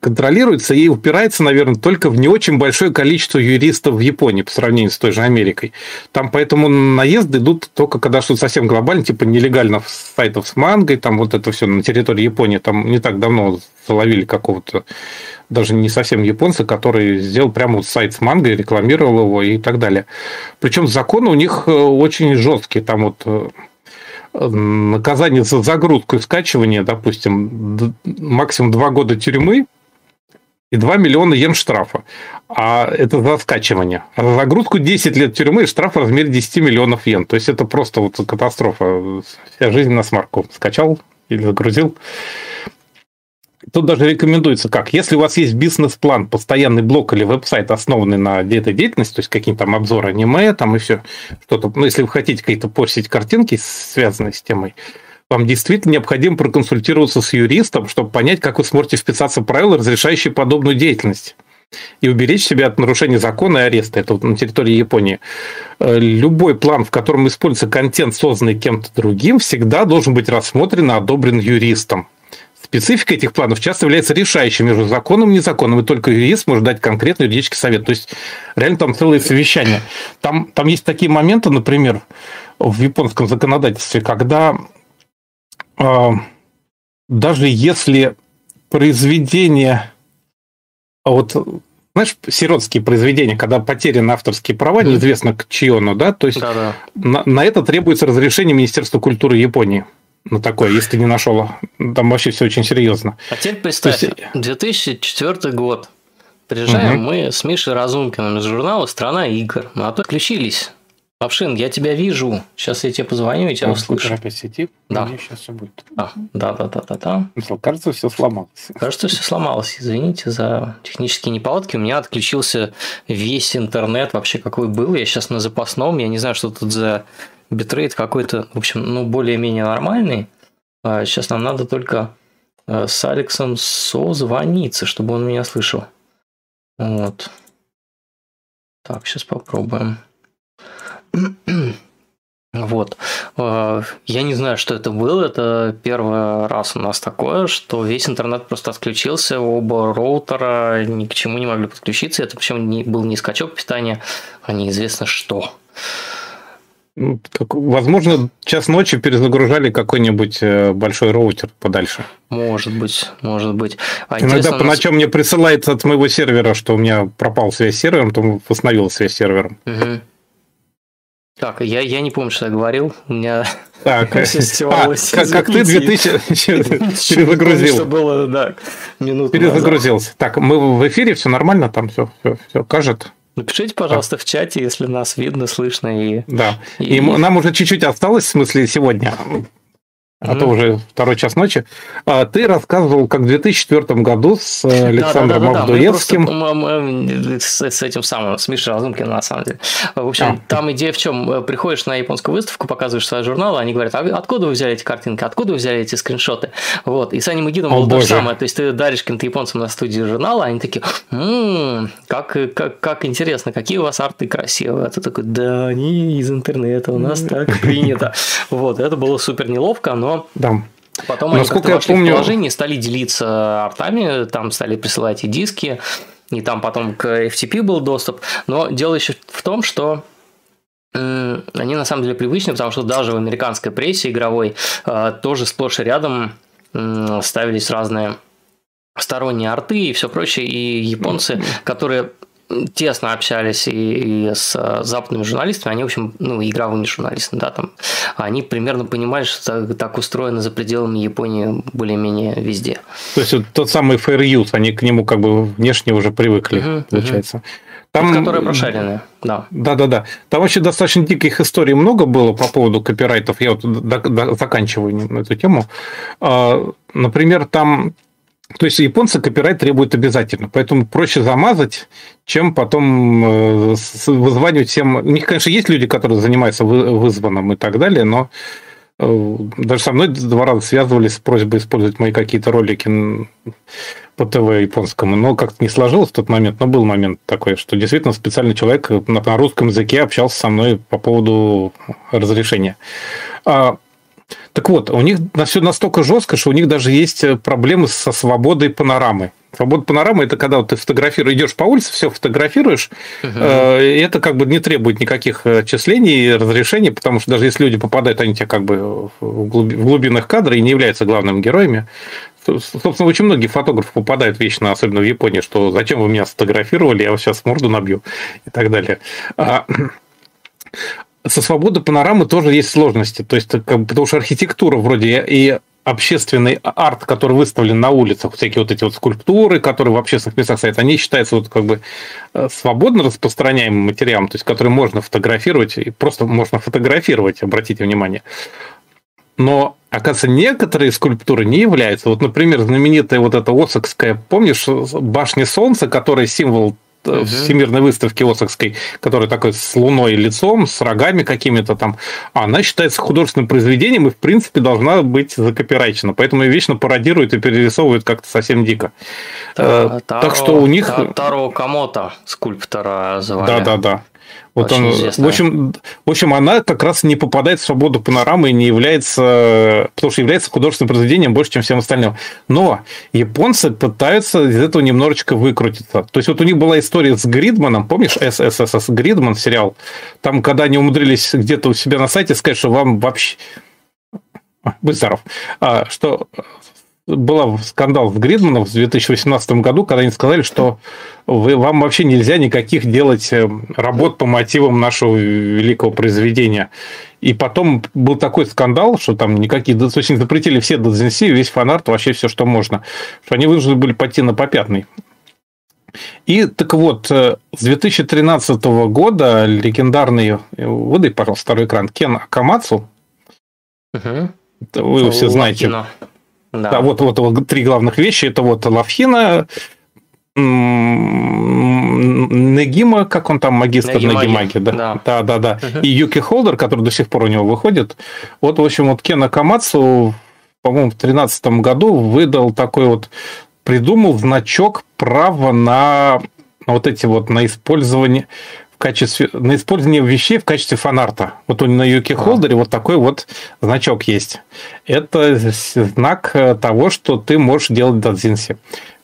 контролируется и упирается, наверное, только в не очень большое количество юристов в Японии по сравнению с той же Америкой. Там поэтому наезды идут только когда что-то совсем глобально, типа нелегальных сайтов с мангой, там вот это все на территории Японии, там не так давно заловили какого-то даже не совсем японца, который сделал прямо вот сайт с мангой, рекламировал его и так далее. Причем законы у них э, очень жесткие, там вот э, наказание за загрузку и скачивание, допустим, максимум два года тюрьмы, и 2 миллиона йен штрафа. А это за скачивание. А за загрузку 10 лет тюрьмы и штраф в размере 10 миллионов йен. То есть это просто вот катастрофа. Вся жизнь на смарку. Скачал или загрузил. Тут даже рекомендуется как. Если у вас есть бизнес-план, постоянный блок или веб-сайт, основанный на этой деятельности, то есть какие-то там обзоры аниме там и все, что-то, ну, если вы хотите какие-то постить картинки, связанные с темой, вам действительно необходимо проконсультироваться с юристом, чтобы понять, как вы сможете вписаться в правила, разрешающие подобную деятельность и уберечь себя от нарушения закона и ареста. Это вот на территории Японии. Э, любой план, в котором используется контент, созданный кем-то другим, всегда должен быть рассмотрен и одобрен юристом. Специфика этих планов часто является решающей между законом и незаконным, и только юрист может дать конкретный юридический совет. То есть, реально там целые совещания. Там, там есть такие моменты, например, в японском законодательстве, когда э, даже если произведение, вот знаешь, сиротские произведения, когда потеряны авторские права, неизвестно к чьему, да, то есть на, на это требуется разрешение Министерства культуры Японии. На такое, если ты не нашел, там вообще все очень серьезно. А теперь представь, есть... 2004 год. Приезжаем угу. мы с Мишей Разумкиным из журнала «Страна игр». Мы отключились Лапшин, я тебя вижу. Сейчас я тебе позвоню и тебя услышу. опять сети? Да. Мне сейчас все будет. А, да, да, да, да, да. Кажется, все сломалось. Кажется, все сломалось. Извините за технические неполадки. У меня отключился весь интернет, вообще какой был. Я сейчас на запасном. Я не знаю, что тут за битрейт какой-то, в общем, ну, более-менее нормальный. Сейчас а нам надо только э, с Алексом созвониться, чтобы он меня слышал. Вот. Так, сейчас попробуем. <clears throat> Вот. Э, я не знаю, что это было. Это первый раз у нас такое, что весь интернет просто отключился, оба роутера ни к чему не могли подключиться. Это причем не, был не скачок питания, а неизвестно что. Ну, как, возможно, час ночи перезагружали какой-нибудь э, большой роутер подальше. Может быть, может быть. А Иногда по ночам нас... мне присылается от моего сервера, что у меня пропал связь с сервером, то восстановил связь с сервером. Угу. Так, я, я не помню, что я говорил. У меня так. <laughs> <laughs> А, как, как ты 2000 <laughs> перезагрузил. Что было, да, минуту Перезагрузился. Назад. Так, мы в эфире, все нормально, там все, все, все кажет. Напишите, пожалуйста, а. в чате, если нас видно, слышно. И, да. И, и нам уже чуть-чуть осталось, в смысле, сегодня а то уже второй час ночи. А ты рассказывал, как в 2004 году с э, Александром Авдуевским. С, этим самым, с Мишей Разумкиным, на самом деле. В общем, а. там идея в чем? Э, приходишь на японскую выставку, показываешь свои журналы, они говорят, а откуда вы взяли эти картинки, откуда вы взяли эти скриншоты? Вот. И с Аней Магидом было то же самое. То есть, ты даришь каким-то японцам на студии журнала, они такие, м-м, как, как, как интересно, какие у вас арты красивые. А ты такой, да, они из интернета, у нас так принято. <laughs> Вот. Это было супер неловко, но да. Потом Но они как-то вошли помню... в положение, стали делиться артами, там стали присылать и диски, и там потом к FTP был доступ. Но дело еще в том, что они на самом деле привычны, потому что даже в американской прессе игровой э, тоже сплошь и рядом ставились разные сторонние арты и все прочее, и японцы, которые тесно общались и, и с э, западными журналистами, они, в общем, ну, игровыми журналистами, да, там, они примерно понимали, что так, так устроено за пределами Японии более-менее везде. То есть, вот тот самый fair use, они к нему как бы внешне уже привыкли, угу, получается. Угу. Там, которые прошаренные, да. Да, да, да. Там вообще достаточно диких историй много было по поводу копирайтов. Я вот до, до, заканчиваю эту тему. А, например, там то есть японцы копирайт требуют обязательно, поэтому проще замазать, чем потом э, вызванивать всем. У них, конечно, есть люди, которые занимаются вызванным и так далее, но э, даже со мной два раза связывались с просьбой использовать мои какие-то ролики по ТВ японскому, но как-то не сложилось в тот момент, но был момент такой, что действительно специальный человек на русском языке общался со мной по поводу разрешения. А так вот, у них все настолько жестко, что у них даже есть э, проблемы со свободой панорамы. Свобода панорамы это когда вот ты фотографируешь, идешь по улице, все фотографируешь, uh-huh. э, и это как бы не требует никаких отчислений и разрешений, потому что даже если люди попадают, они тебя как бы в, глуби, в глубинах кадра и не являются главными героями. Собственно, очень многие фотографы попадают вечно, особенно в Японии, что зачем вы меня сфотографировали, я вас сейчас морду набью и так далее. Со свободой панорамы тоже есть сложности. То есть, как, потому что архитектура вроде и общественный арт, который выставлен на улицах, всякие вот эти вот скульптуры, которые в общественных местах стоят, они считаются вот как бы э, свободно распространяемым материалом, то есть который можно фотографировать, и просто можно фотографировать, обратите внимание. Но, оказывается, некоторые скульптуры не являются. Вот, например, знаменитая вот эта Осакская, помнишь, башня Солнца, которая символ угу. Всемирной выставки Осакской, которая такой с луной лицом, с рогами какими-то там, она считается художественным произведением и, в принципе, должна быть закопирайчена. Поэтому ее вечно пародируют и перерисовывают как-то совсем дико. Та, э, так что у них... Таро Камота, скульптора звали. Да-да-да. Вот он, в общем, в общем, она как раз не попадает в свободу панорамы и не является, потому что является художественным произведением больше, чем всем остальным. Но японцы пытаются из этого немножечко выкрутиться. То есть вот у них была история с Гридманом, помнишь, ССС Гридман сериал? Там, когда они умудрились где-то у себя на сайте сказать, что вам вообще... Будь здоров. А, что был скандал с Гридманом в 2018 году, когда они сказали, что вы, вам вообще нельзя никаких делать э, работ по мотивам нашего великого произведения. И потом был такой скандал, что там никакие, то есть запретили все додзинси, весь фанарт, вообще все, что можно, что они вынуждены были пойти на попятный. И так вот, э, с 2013 года легендарный, э, выдай, пожалуйста, второй экран, Кен Акамацу, угу. вы его все знаете. Кино. Да. да, вот, вот, вот три главных вещи. Это вот Лавхина, Негима, как он там, магистр Негимаги, Негимаги да? да? Да, да, да. Угу. И Юки Холдер, который до сих пор у него выходит. Вот, в общем, вот Кена Камацу, по-моему, в 2013 году выдал такой вот, придумал значок права на вот эти вот, на использование качестве, на использование вещей в качестве фанарта. Вот у на Юки Холдере вот такой вот значок есть. Это знак э, того, что ты можешь делать дадзинси.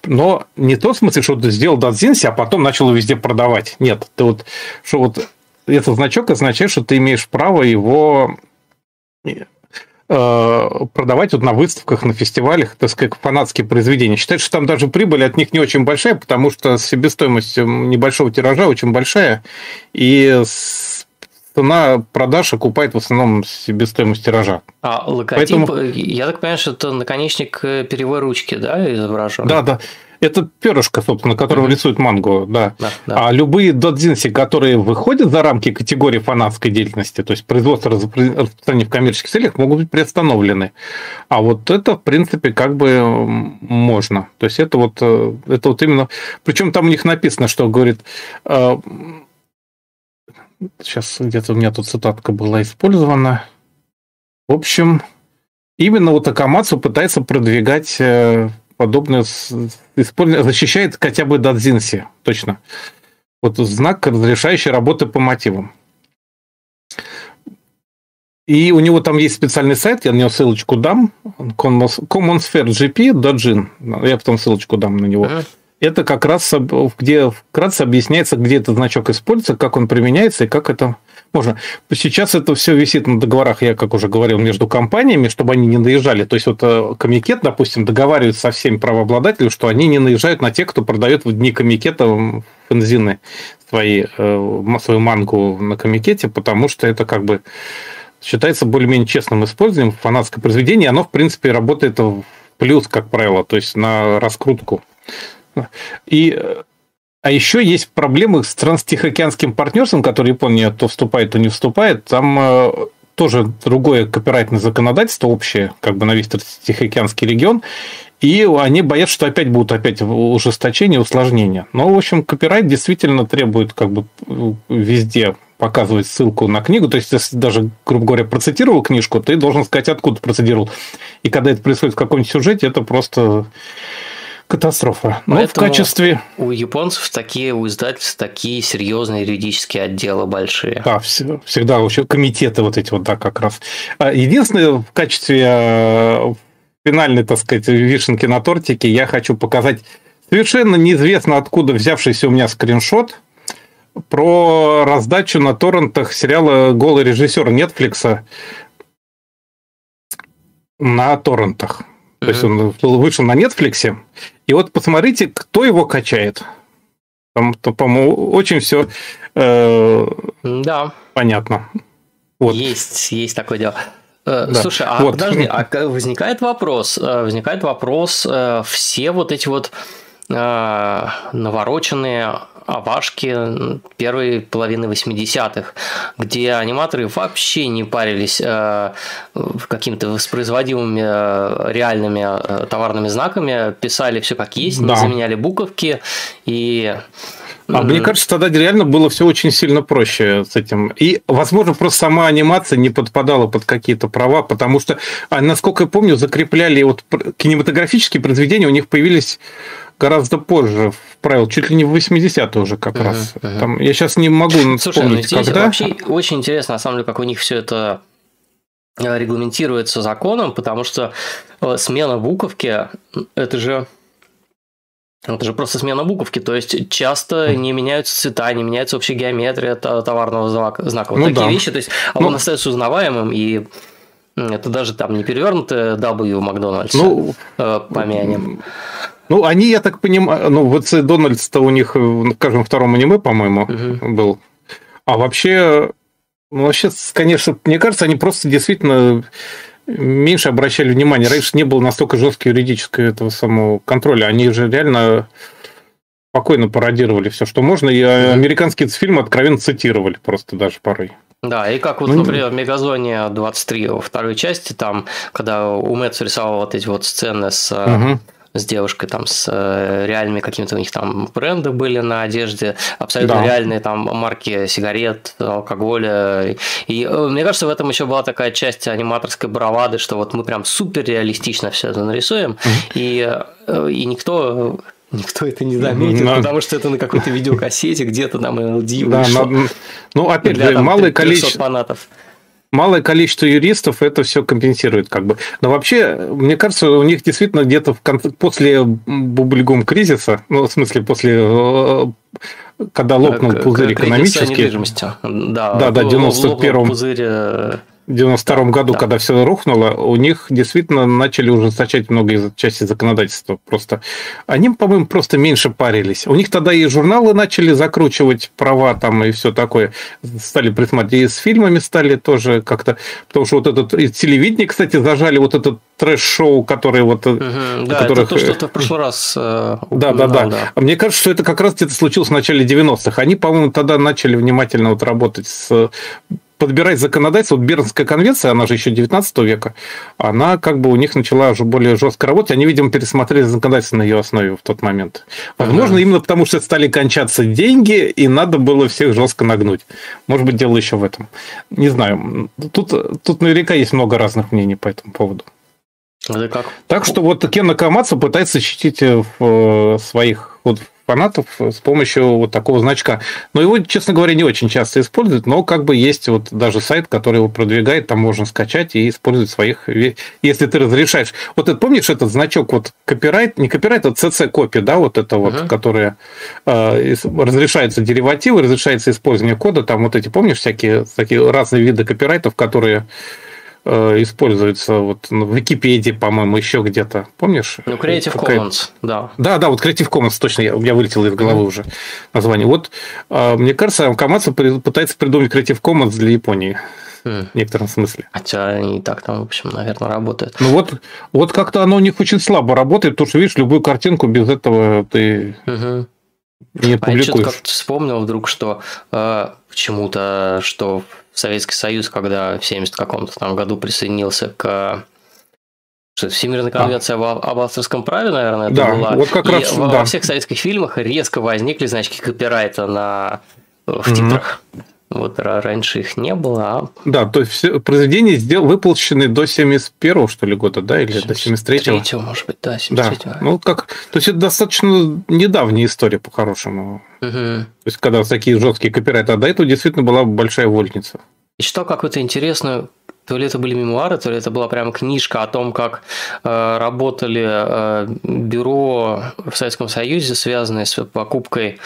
Но не тот смысл, что ты сделал дадзинси, а потом начал везде продавать. Нет, ты вот, что вот этот значок означает, что ты имеешь право его Э, продавать вот на выставках, на фестивалях, так сказать, фанатские произведения. Считают, что там даже прибыль от них не очень большая, потому что себестоимость небольшого тиража очень большая, и цена продаж окупает в основном себестоимость тиража. А логотип, Поэтому... я так понимаю, что это наконечник перевой ручки, да, изображен? Да, да. Это перышко, собственно, которого mm-hmm. рисует мангу, да. да, да. А любые додзинси, которые выходят за рамки категории фанатской деятельности, то есть производство распространения в коммерческих целях, могут быть приостановлены. А вот это, в принципе, как бы можно. То есть это вот, э, это вот именно... Причем там у них написано, что говорит... Сейчас э, где-то у меня тут цитатка была использована. В общем, именно вот Акамацу пытается продвигать подобное защищает хотя бы Дадзинси, точно. Вот знак, разрешающий работы по мотивам. И у него там есть специальный сайт, я на него ссылочку дам, commonsphere.gp.jin, я потом ссылочку дам на него. Uh-huh. Это как раз, где вкратце объясняется, где этот значок используется, как он применяется и как это можно. Сейчас это все висит на договорах, я как уже говорил, между компаниями, чтобы они не наезжали. То есть вот э, комитет, допустим, договаривается со всеми правообладателями, что они не наезжают на тех, кто продает в дни комитета фензины свои, э, свою мангу на комитете, потому что это как бы считается более-менее честным использованием фанатское произведение, оно, в принципе, работает в плюс, как правило, то есть на раскрутку. И э, а еще есть проблемы с транстихоокеанским партнерством, который Япония то вступает, то не вступает. Там э, тоже другое копирайтное законодательство общее, как бы на весь Тихоокеанский регион. И они боятся, что опять будут опять ужесточения, усложнения. Но, в общем, копирайт действительно требует как бы везде показывать ссылку на книгу. То есть, если даже, грубо говоря, процитировал книжку, ты должен сказать, откуда процитировал. И когда это происходит в каком-нибудь сюжете, это просто Катастрофа. Но в качестве... У японцев такие, у издательств такие серьезные юридические отделы большие. Да, всегда еще комитеты вот эти вот, да, как раз. А единственное, в качестве э, финальной, так сказать, вишенки на тортике я хочу показать совершенно неизвестно откуда взявшийся у меня скриншот про раздачу на торрентах сериала «Голый режиссер» Netflix на торрентах. То есть он вышел на Netflix, и вот посмотрите, кто его качает. Там, то, по-моему, очень все э, да. понятно. Вот. Есть, есть такое дело. Э, да. Слушай, а вот. подожди, а возникает вопрос, э, возникает вопрос, э, все вот эти вот навороченные Авашки первой половины 80-х, где аниматоры вообще не парились э, какими-то воспроизводимыми э, реальными э, товарными знаками, писали все как есть, да. не заменяли буковки и А мне кажется, тогда реально было все очень сильно проще с этим. И, возможно, просто сама анимация не подпадала под какие-то права, потому что, а, насколько я помню, закрепляли вот кинематографические произведения, у них появились гораздо позже, в правил, чуть ли не в 80-е уже как uh-huh, раз. Uh-huh. Там, я сейчас не могу Слушай, ну вспомнить, здесь когда. Вообще очень интересно, на самом деле, как у них все это э, регламентируется законом, потому что э, смена буковки – это же это же просто смена буковки, то есть часто не меняются цвета, не меняется общая геометрия товарного знака. Вот ну, такие да. вещи, то есть а ну, он остается узнаваемым, и это даже там не перевернутое W в Макдональдсе ну, э, помянем. Ну, они, я так понимаю, ну, вот Дональдс-то у них, в каждом втором аниме, по-моему, угу. был. А вообще, ну, вообще, конечно, мне кажется, они просто действительно меньше обращали внимание. Раньше не было настолько жесткого юридического этого самого контроля. Они же реально спокойно пародировали все, что можно, и американские фильмы откровенно цитировали просто даже порой. Да, и как вот, ну, например, в Мегазоне 23 во второй части, там, когда Умец рисовал вот эти вот сцены с угу с девушкой, там, с э, реальными какими-то у них там бренды были на одежде, абсолютно да. реальные там марки сигарет, алкоголя. И э, мне кажется, в этом еще была такая часть аниматорской бравады, что вот мы прям супер реалистично все это нарисуем, и, э, и никто Никто это не заметит, но... потому что это на какой-то видеокассете где-то там LD да, но, Ну, опять же, малое количество фанатов малое количество юристов это все компенсирует как бы. Но вообще, мне кажется, у них действительно где-то в конце, после бубльгум кризиса, ну, в смысле, после э, когда лопнул пузырь экономический. Да, да, да, 91-м. Пузырь э, 92 да, году, да. когда все рухнуло, у них действительно начали ужесточать многие части законодательства. Просто они, по-моему, просто меньше парились. У них тогда и журналы начали закручивать права там и все такое. Стали присматривать. И с фильмами стали тоже как-то... Потому что вот этот... И телевидение, кстати, зажали вот этот трэш-шоу, который вот... Угу, да, которых... это то, что ты в прошлый раз э, <clears throat> да, да, да, да. Мне кажется, что это как раз где-то случилось в начале 90-х. Они, по-моему, тогда начали внимательно вот работать с подбирать законодательство. Вот Бернская конвенция, она же еще 19 века, она как бы у них начала уже более жестко работать. Они, видимо, пересмотрели законодательство на ее основе в тот момент. Возможно, ага. именно потому, что стали кончаться деньги, и надо было всех жестко нагнуть. Может быть, дело еще в этом. Не знаю. Тут, тут наверняка есть много разных мнений по этому поводу. Это как? Так что вот Кен Накамацу пытается защитить в э, своих вот фанатов с помощью вот такого значка. Но его, честно говоря, не очень часто используют, но как бы есть вот даже сайт, который его продвигает, там можно скачать и использовать своих, если ты разрешаешь. Вот это, помнишь этот значок, вот копирайт, не копирайт, а CC-копи, да, вот это вот, uh-huh. которое э, разрешается деривативы, разрешается использование кода, там вот эти, помнишь, всякие такие разные виды копирайтов, которые Э, используется вот в Википедии, по-моему, еще где-то. Помнишь? Ну, Creative Какая... Commons, да. Да, да, вот Creative Commons, точно, я, у меня вылетело из головы mm-hmm. уже название. Вот, э, мне кажется, Камацу пытается придумать Creative Commons для Японии. Mm. В некотором смысле. Хотя они и так там, в общем, наверное, работают. Ну вот, вот как-то оно у них очень слабо работает, потому что, видишь, любую картинку без этого ты mm-hmm. не публикуешь. А я что-то как-то вспомнил вдруг, что э, почему-то, что Советский Союз, когда в 70 каком-то там году присоединился к что Всемирная конвенция а. об авторском праве, наверное, это да, была. Вот как и раз, во, да. во всех советских фильмах резко возникли значки копирайта на, в mm-hmm. титрах. Вот раньше их не было. А... Да, то есть все произведения сдел... выпущены до 71 что ли, года, да, или 73 -го? 73 может быть, да, 73 Да, ну как, то есть это достаточно недавняя история по-хорошему. Угу. То есть когда такие жесткие копирайты, а до этого действительно была большая вольница. И читал какую-то интересную то ли это были мемуары, то ли это была прям книжка о том, как э, работали э, бюро в Советском Союзе, связанные с покупкой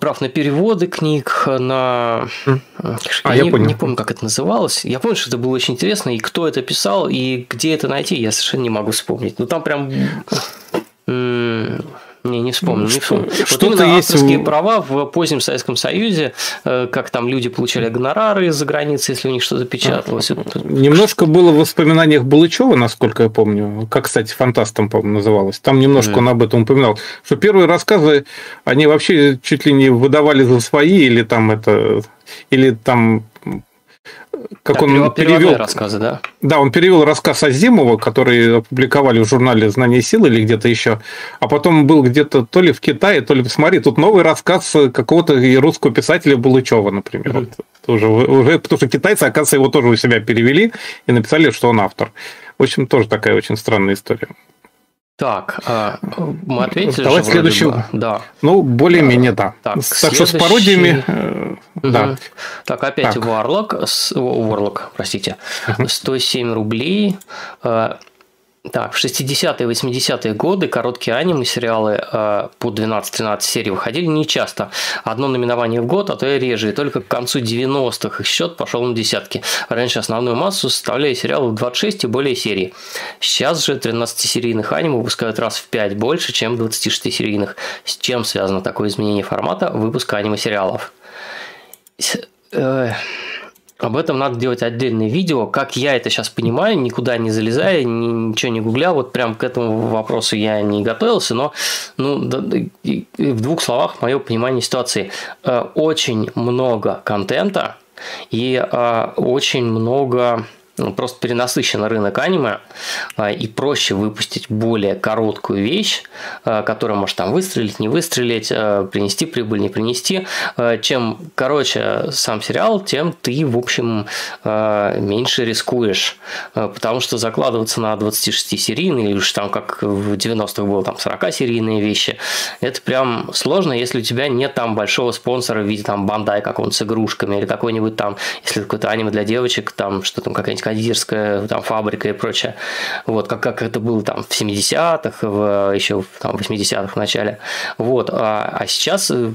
прав на переводы книг, на... А, я, я не, понял. не помню, как это называлось. Я помню, что это было очень интересно, и кто это писал, и где это найти, я совершенно не могу вспомнить. Ну, там прям... Не, не вспомню, не вспомню. Что вот именно авторские есть... права в позднем Советском Союзе, э, как там люди получали гонорары из-за границы, если у них что-то печаталось. Немножко было в воспоминаниях Булычева, насколько я помню, как, кстати, фантастом, по-моему, называлось. Там немножко mm. он об этом упоминал, что первые рассказы, они вообще чуть ли не выдавали за свои, или там это, или там как да, он перевел рассказы, да? Да, он перевел рассказ Азимова, который опубликовали в журнале «Знание силы» или где-то еще, а потом был где-то то ли в Китае, то ли, смотри, тут новый рассказ какого-то русского писателя Булычева, например. Mm-hmm. Вот, тоже, уже, потому что китайцы, оказывается, его тоже у себя перевели и написали, что он автор. В общем, тоже такая очень странная история. Так, а, мы ответили. Давай следующую. Да. Ну, более-менее да. Так, так следующий... что с пародиями. Угу. Да. Так, опять так. Warlock, Warlock, простите, 107 рублей. Так, в 60-е 80-е годы короткие аниме-сериалы э, по 12-13 серий выходили нечасто. Одно номинование в год, а то и реже. И только к концу 90-х их счет пошел на десятки. Раньше основную массу составляли сериалы в 26 и более серий. Сейчас же 13-серийных аниме выпускают раз в 5 больше, чем 26-серийных. С чем связано такое изменение формата выпуска аниме-сериалов? Э, об этом надо делать отдельное видео. Как я это сейчас понимаю, никуда не залезая, ни, ничего не гугля, вот прям к этому вопросу я не готовился, но ну, в двух словах мое понимание ситуации. Э, очень много контента и э, очень много просто перенасыщен рынок аниме, а, и проще выпустить более короткую вещь, а, которая может там выстрелить, не выстрелить, а, принести прибыль, не принести. Чем короче сам сериал, тем ты, в общем, меньше рискуешь, потому что закладываться на 26-серийные, или уж там как в 90-х было там 40-серийные вещи, это прям сложно, если у тебя нет там большого спонсора в виде там бандай какого-нибудь с игрушками, или какой-нибудь там, если какое-то аниме для девочек, там что там какая-нибудь кондитерская там, фабрика и прочее. Вот, как, как это было там в 70-х, в, еще там, в 80-х в начале. Вот, а, а сейчас э,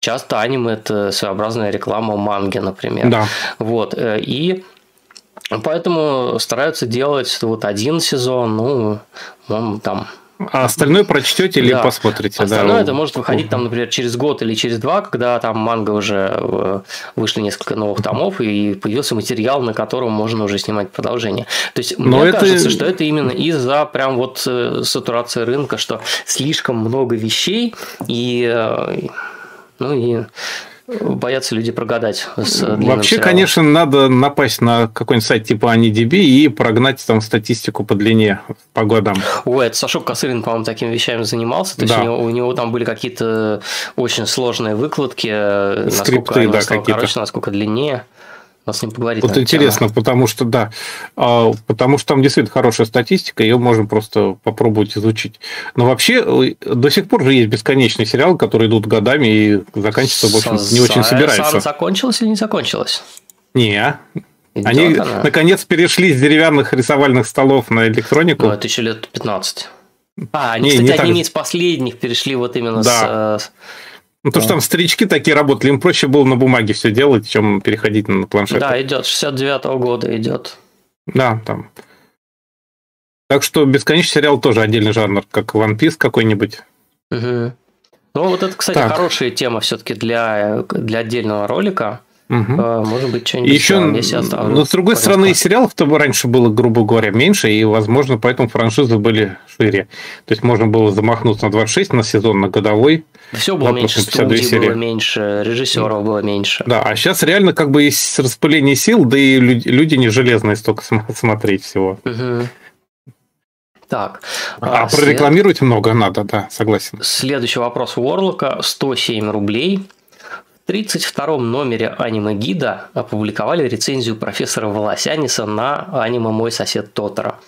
часто аниме – это своеобразная реклама манги, например. Да. Вот, э, и Поэтому стараются делать вот один сезон, ну, там а остальное прочтете или да. посмотрите? Остальное да. это может выходить там, например, через год или через два, когда там манга уже э, вышли несколько новых томов и появился материал, на котором можно уже снимать продолжение. То есть Но мне это... кажется, что это именно из-за прям вот э, сатурации рынка, что слишком много вещей и э, ну и боятся люди прогадать. С Вообще, сериалом. конечно, надо напасть на какой-нибудь сайт типа AniDB и прогнать там статистику по длине по годам. Ой, это Сашок Косырин, по-моему, такими вещами занимался. То да. есть у него, у него там были какие-то очень сложные выкладки, Скрипты, насколько да, стал короче, насколько длиннее нас с ним поговорить. Вот интересно, тему. потому что, да, а, потому что там действительно хорошая статистика, ее можно просто попробовать изучить. Но вообще э, до сих пор же есть бесконечные сериалы, которые идут годами и заканчиваться, в общем, не очень собирается. Закончилось или не закончилось? Не, Идет Они, она. наконец, перешли с деревянных рисовальных столов на электронику. Ну, это еще лет 15. А, они, не, кстати, не одними так... из последних перешли вот именно да. с ну, то, что там старички такие работали, им проще было на бумаге все делать, чем переходить на планшет. Да, идет, 69-го года идет. Да, там. Так что бесконечный сериал тоже отдельный жанр, как One Piece какой-нибудь. Угу. Ну, вот это, кстати, так. хорошая тема все-таки для, для отдельного ролика. Угу. Может быть, что-нибудь еще, Но с другой стороны, сериалов-то раньше было, грубо говоря, меньше, и, возможно, поэтому франшизы были шире. То есть можно было замахнуться на 26 на сезон, на годовой. Все было меньше, студий серии. было меньше, режиссеров было меньше. Да, а сейчас реально как бы есть распыление сил, да и люди, люди не железные столько смотреть всего. Угу. Так. А, а прорекламировать след... много надо, да, согласен. Следующий вопрос у Орлока. 107 рублей. В 32 номере аниме-гида опубликовали рецензию профессора Волосяниса на аниме «Мой сосед Тотора».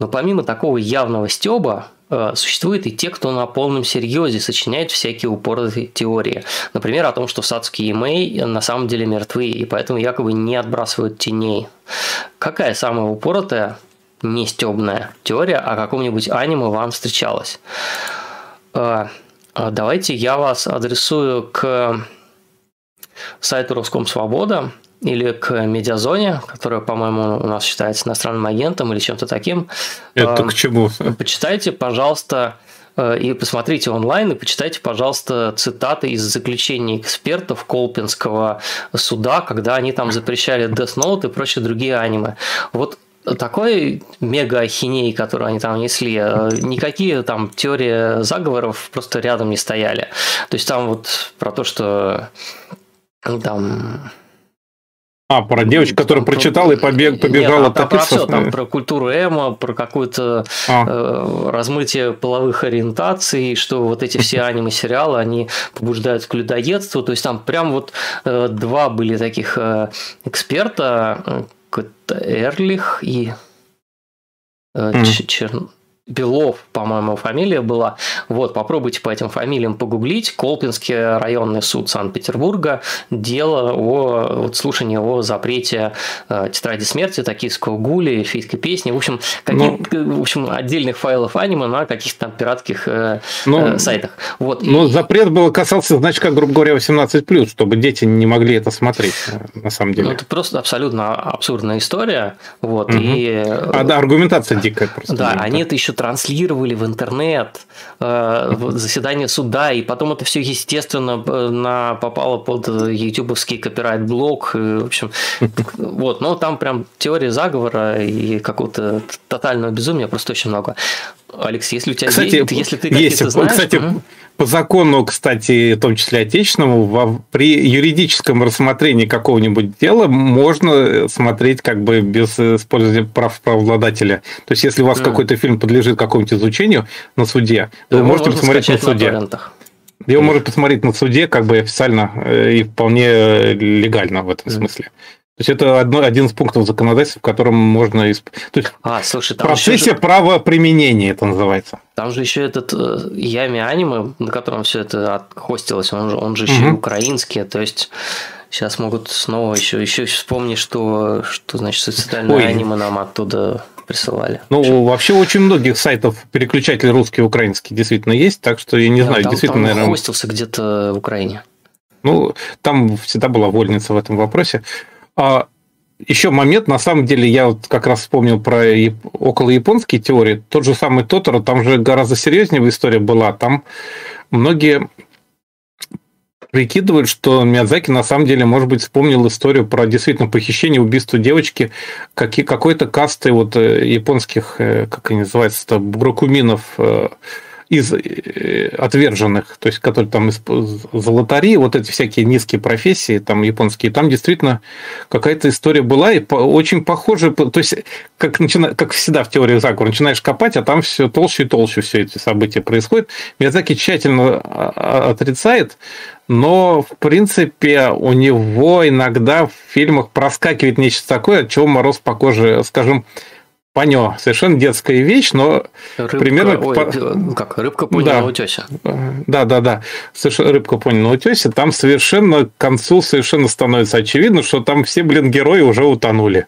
Но помимо такого явного стеба, э, существуют и те, кто на полном серьезе сочиняет всякие упоротые теории. Например, о том, что Сацки и Мэй на самом деле мертвы, и поэтому якобы не отбрасывают теней. Какая самая упоротая, не стебная теория о каком-нибудь аниме вам встречалась? Э, э, давайте я вас адресую к сайту Роском Свобода или к медиазоне, которая, по-моему, у нас считается иностранным агентом или чем-то таким. Это к чему? Почитайте, пожалуйста, э, и посмотрите онлайн, и почитайте, пожалуйста, цитаты из заключений экспертов Колпинского суда, когда они там запрещали Death Note и прочие другие аниме. Вот такой мега ахиней, который они там несли, э, никакие там теории заговоров просто рядом не стояли. То есть там вот про то, что там А, про девочку, которая там, прочитала и побег, побежала Нет, топиться? Про все, там про культуру эмо, про какое-то а. э, размытие половых ориентаций, что вот эти все <laughs> аниме-сериалы, они побуждают к людоедству. То есть там прям вот э, два были таких э, эксперта, э, Эрлих и э, mm. Чер... Белов, по-моему, фамилия была. Вот, попробуйте по этим фамилиям погуглить. Колпинский районный суд Санкт-Петербурга. Дело о вот, слушании о запрете э, тетради смерти, токийского гуля, эльфийской песни. В общем, каких, ну, в общем, отдельных файлов аниме на каких-то там пиратских э, ну, э, сайтах. Вот. Но и... запрет был касался значка, грубо говоря, 18+, чтобы дети не могли это смотреть, э, на самом деле. Ну, это просто абсолютно абсурдная история. Вот, угу. и... А, да, аргументация дикая просто. Да, они это еще транслировали в интернет э, заседание суда, и потом это все, естественно, на, попало под ютубовский копирайт-блок. В общем, <laughs> вот, но там прям теория заговора и какого-то тотального безумия просто очень много. Алекс, если у тебя кстати, есть, если ты есть, знаешь, кстати, угу. по закону, кстати, в том числе отечественному, во, при юридическом рассмотрении какого-нибудь дела можно смотреть как бы без использования прав правообладателя. То есть, если у вас mm. какой-то фильм подлежит какому-нибудь изучению на суде, то вы можете посмотреть на суде. На его можно посмотреть на суде как бы официально э, и вполне легально в этом mm. смысле. То есть это одно, один из пунктов законодательства, в котором можно... Исп... То есть а, слушай, там в процессе же... правоприменения это называется. Там же еще этот э, Ями аниме, на котором все это отхостилось, он же, он же угу. еще и украинский, то есть сейчас могут снова еще, еще вспомнить, что, что значит социальное Ой. аниме нам оттуда присылали. Ну, Почему? вообще очень многих сайтов переключатель русский и украинский действительно есть, так что я не да, знаю, там, действительно, там наверное... хостился где-то в Украине. Ну, там всегда была вольница в этом вопросе. А еще момент, на самом деле, я вот как раз вспомнил про около японские теории. Тот же самый Тоторо, там же гораздо серьезнее история была. Там многие прикидывают, что Миядзаки на самом деле, может быть, вспомнил историю про действительно похищение, убийство девочки какие, какой-то касты вот э, японских, э, как они называются, бракуминов, э, из э, отверженных, то есть которые там из золотари, вот эти всякие низкие профессии, там японские, там действительно какая-то история была и очень похоже, то есть как, начина, как всегда в теории заговора, начинаешь копать, а там все толще и толще все эти события происходят. Миядзаки тщательно а, а, отрицает, но, в принципе, у него иногда в фильмах проскакивает нечто такое, от чего мороз по коже, скажем, Панё. Совершенно детская вещь, но рыбка, примерно... Ой, как, рыбка пони да. на. Да, да, да. Совершенно рыбка пони на. Там совершенно к концу совершенно становится очевидно, что там все, блин, герои уже утонули.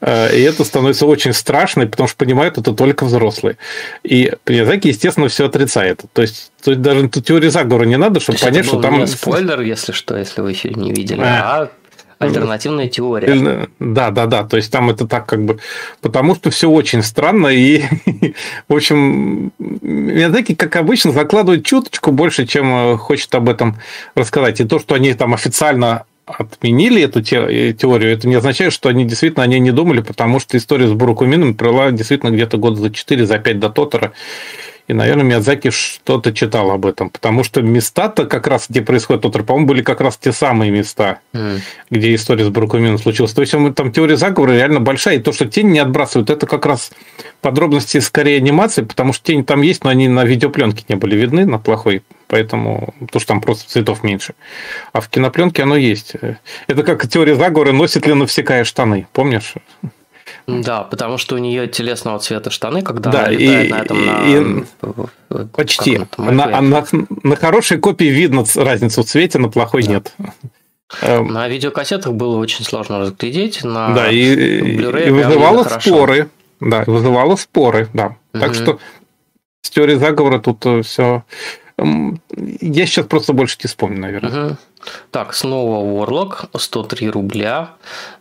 Э, и это становится очень страшно, потому что понимают это только взрослые. И Миязаки, естественно, все отрицает. То есть, есть даже тут теории заговора не надо, чтобы понять, что там... спойлер, если что, если вы фильм не видели, а, а альтернативная теория. Да, да, да. То есть там это так как бы... Потому что все очень странно. И, <laughs> в общем, Миядзаки, как обычно, закладывает чуточку больше, чем э, хочет об этом рассказать. И то, что они там официально отменили эту э, теорию, это не означает, что они действительно о ней не думали, потому что история с Буракумином провела действительно где-то год за 4, за 5 до Тотора. И, наверное, Миядзаки что-то читал об этом, потому что места-то как раз, где происходит тот по-моему, были как раз те самые места, mm. где история с Брукумином случилась. То есть там теория заговора реально большая, и то, что тени не отбрасывают, это как раз подробности скорее анимации, потому что тени там есть, но они на видеопленке не были видны, на плохой, поэтому, то, что там просто цветов меньше. А в кинопленке оно есть. Это как теория заговора, носит ли Навсекая штаны, помнишь? Да, потому что у нее телесного цвета штаны, когда да, она летает и, на этом на... И... Почти. На, на, на хорошей копии видно разницу в цвете, на плохой да. нет. Эм. На видеокассетах было очень сложно разглядеть. На да, и, и вызывало споры. Да, вызывало споры, да. Угу. Так что с теорией заговора тут э, все я сейчас просто больше не вспомню, наверное. Угу. Так, снова Warlock, 103 рубля.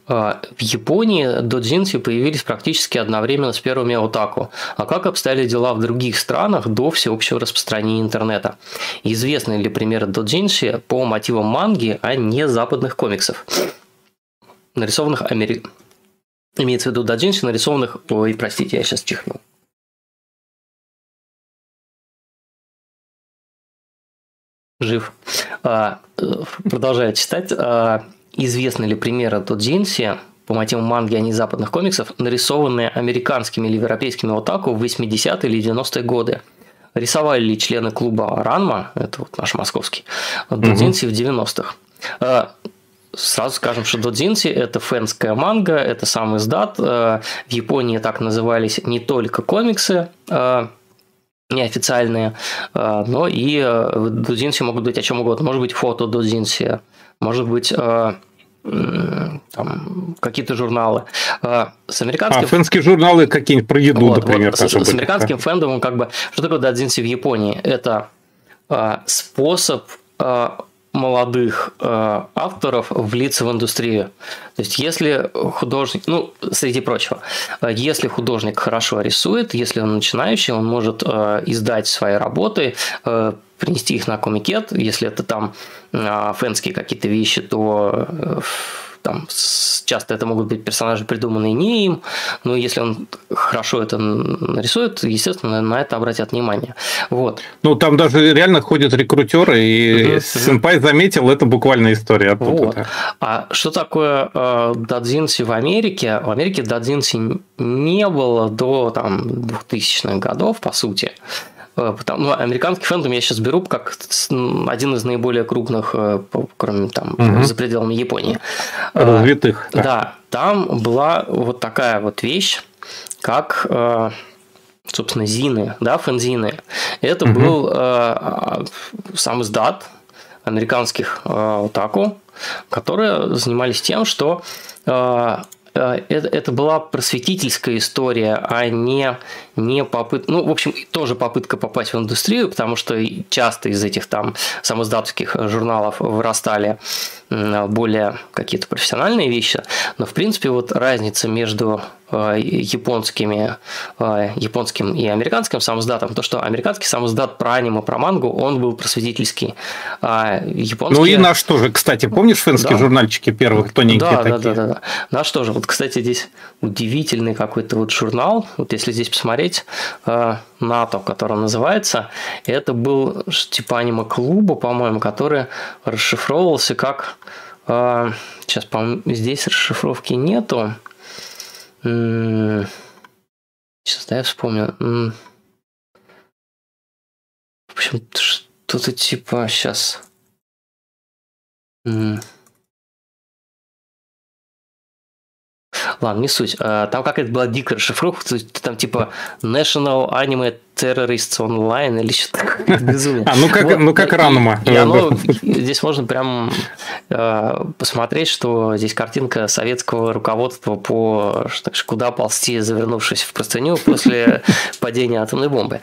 А, в Японии доджинси появились практически одновременно с первыми отаку. А как обстояли дела в других странах до всеобщего распространения интернета? Известны ли примеры доджинси по мотивам манги, а не западных комиксов? Нарисованных Амери... Имеется в виду доджинси, нарисованных... Ой, простите, я сейчас чихнул. Жив. А, продолжаю читать. А, известны ли примеры Додзинси по мотивам манги, а не западных комиксов, нарисованные американскими или европейскими отаку в 80-е или 90-е годы? Рисовали ли члены клуба Ранма, это вот наш московский, Додзинси угу. в 90-х? А, сразу скажем, что Додзинси – это фэнская манга, это сам издат. А, в Японии так назывались не только комиксы, а, неофициальные, но и в Додзинси могут быть о чем угодно. Может быть, фото Додзинси, может быть, там, какие-то журналы. А, с американским... А, фэнские журналы какие-нибудь про еду, вот, например. Вот, с, с американским да. фэндомом, как бы, что такое дадзинси в Японии? Это а, способ а, молодых э, авторов влиться в индустрию. То есть, если художник, ну, среди прочего, если художник хорошо рисует, если он начинающий, он может э, издать свои работы, э, принести их на комикет, если это там э, фэнские какие-то вещи, то э, там часто это могут быть персонажи, придуманные не им, но если он хорошо это нарисует, естественно, на это обратят внимание. Вот. Ну, там даже реально ходят рекрутеры, и угу, Сенпай заметил, это буквально история оттуда. Вот. А что такое э, дадзинси в Америке? В Америке дадзинси не было до там, 2000-х годов, по сути. Э, потому, ну, американский фэндом я сейчас беру как один из наиболее крупных, э, кроме там, угу. за пределами Японии. Э, Развитых. Да. да, там была вот такая вот вещь, как собственно, зины, да, фэнзины. Это угу. был э, сам издат американских э, отаку, которые занимались тем, что э, Э, это, это была просветительская история, а не, не попытка, ну, в общем, тоже попытка попасть в индустрию, потому что часто из этих там самоздатовских журналов вырастали более какие-то профессиональные вещи, но в принципе вот разница между э, японскими, э, японским и американским самоздатом, то, что американский самоздат про аниме, про мангу, он был просветительский, а японский... Ну и наш тоже, кстати, помнишь финские да. журнальчики первых тоненькие да, такие? Да, да, да, да. Наш тоже. Вот, кстати, здесь удивительный какой-то вот журнал, вот если здесь посмотреть, э, НАТО, который называется, это был типа аниме-клуба, по-моему, который расшифровывался как а, сейчас, по здесь расшифровки нету. Сейчас, да, я вспомню. В общем, что-то типа сейчас. Ладно, не суть. А, там какая-то была дикая расшифровка, там типа National Anime Terrorists Online или что-то такое безумие. А, ну как, вот, ну как Ранума. И, и оно, здесь можно прям э, посмотреть, что здесь картинка советского руководства по куда ползти, завернувшись в простыню после <laughs> падения атомной бомбы.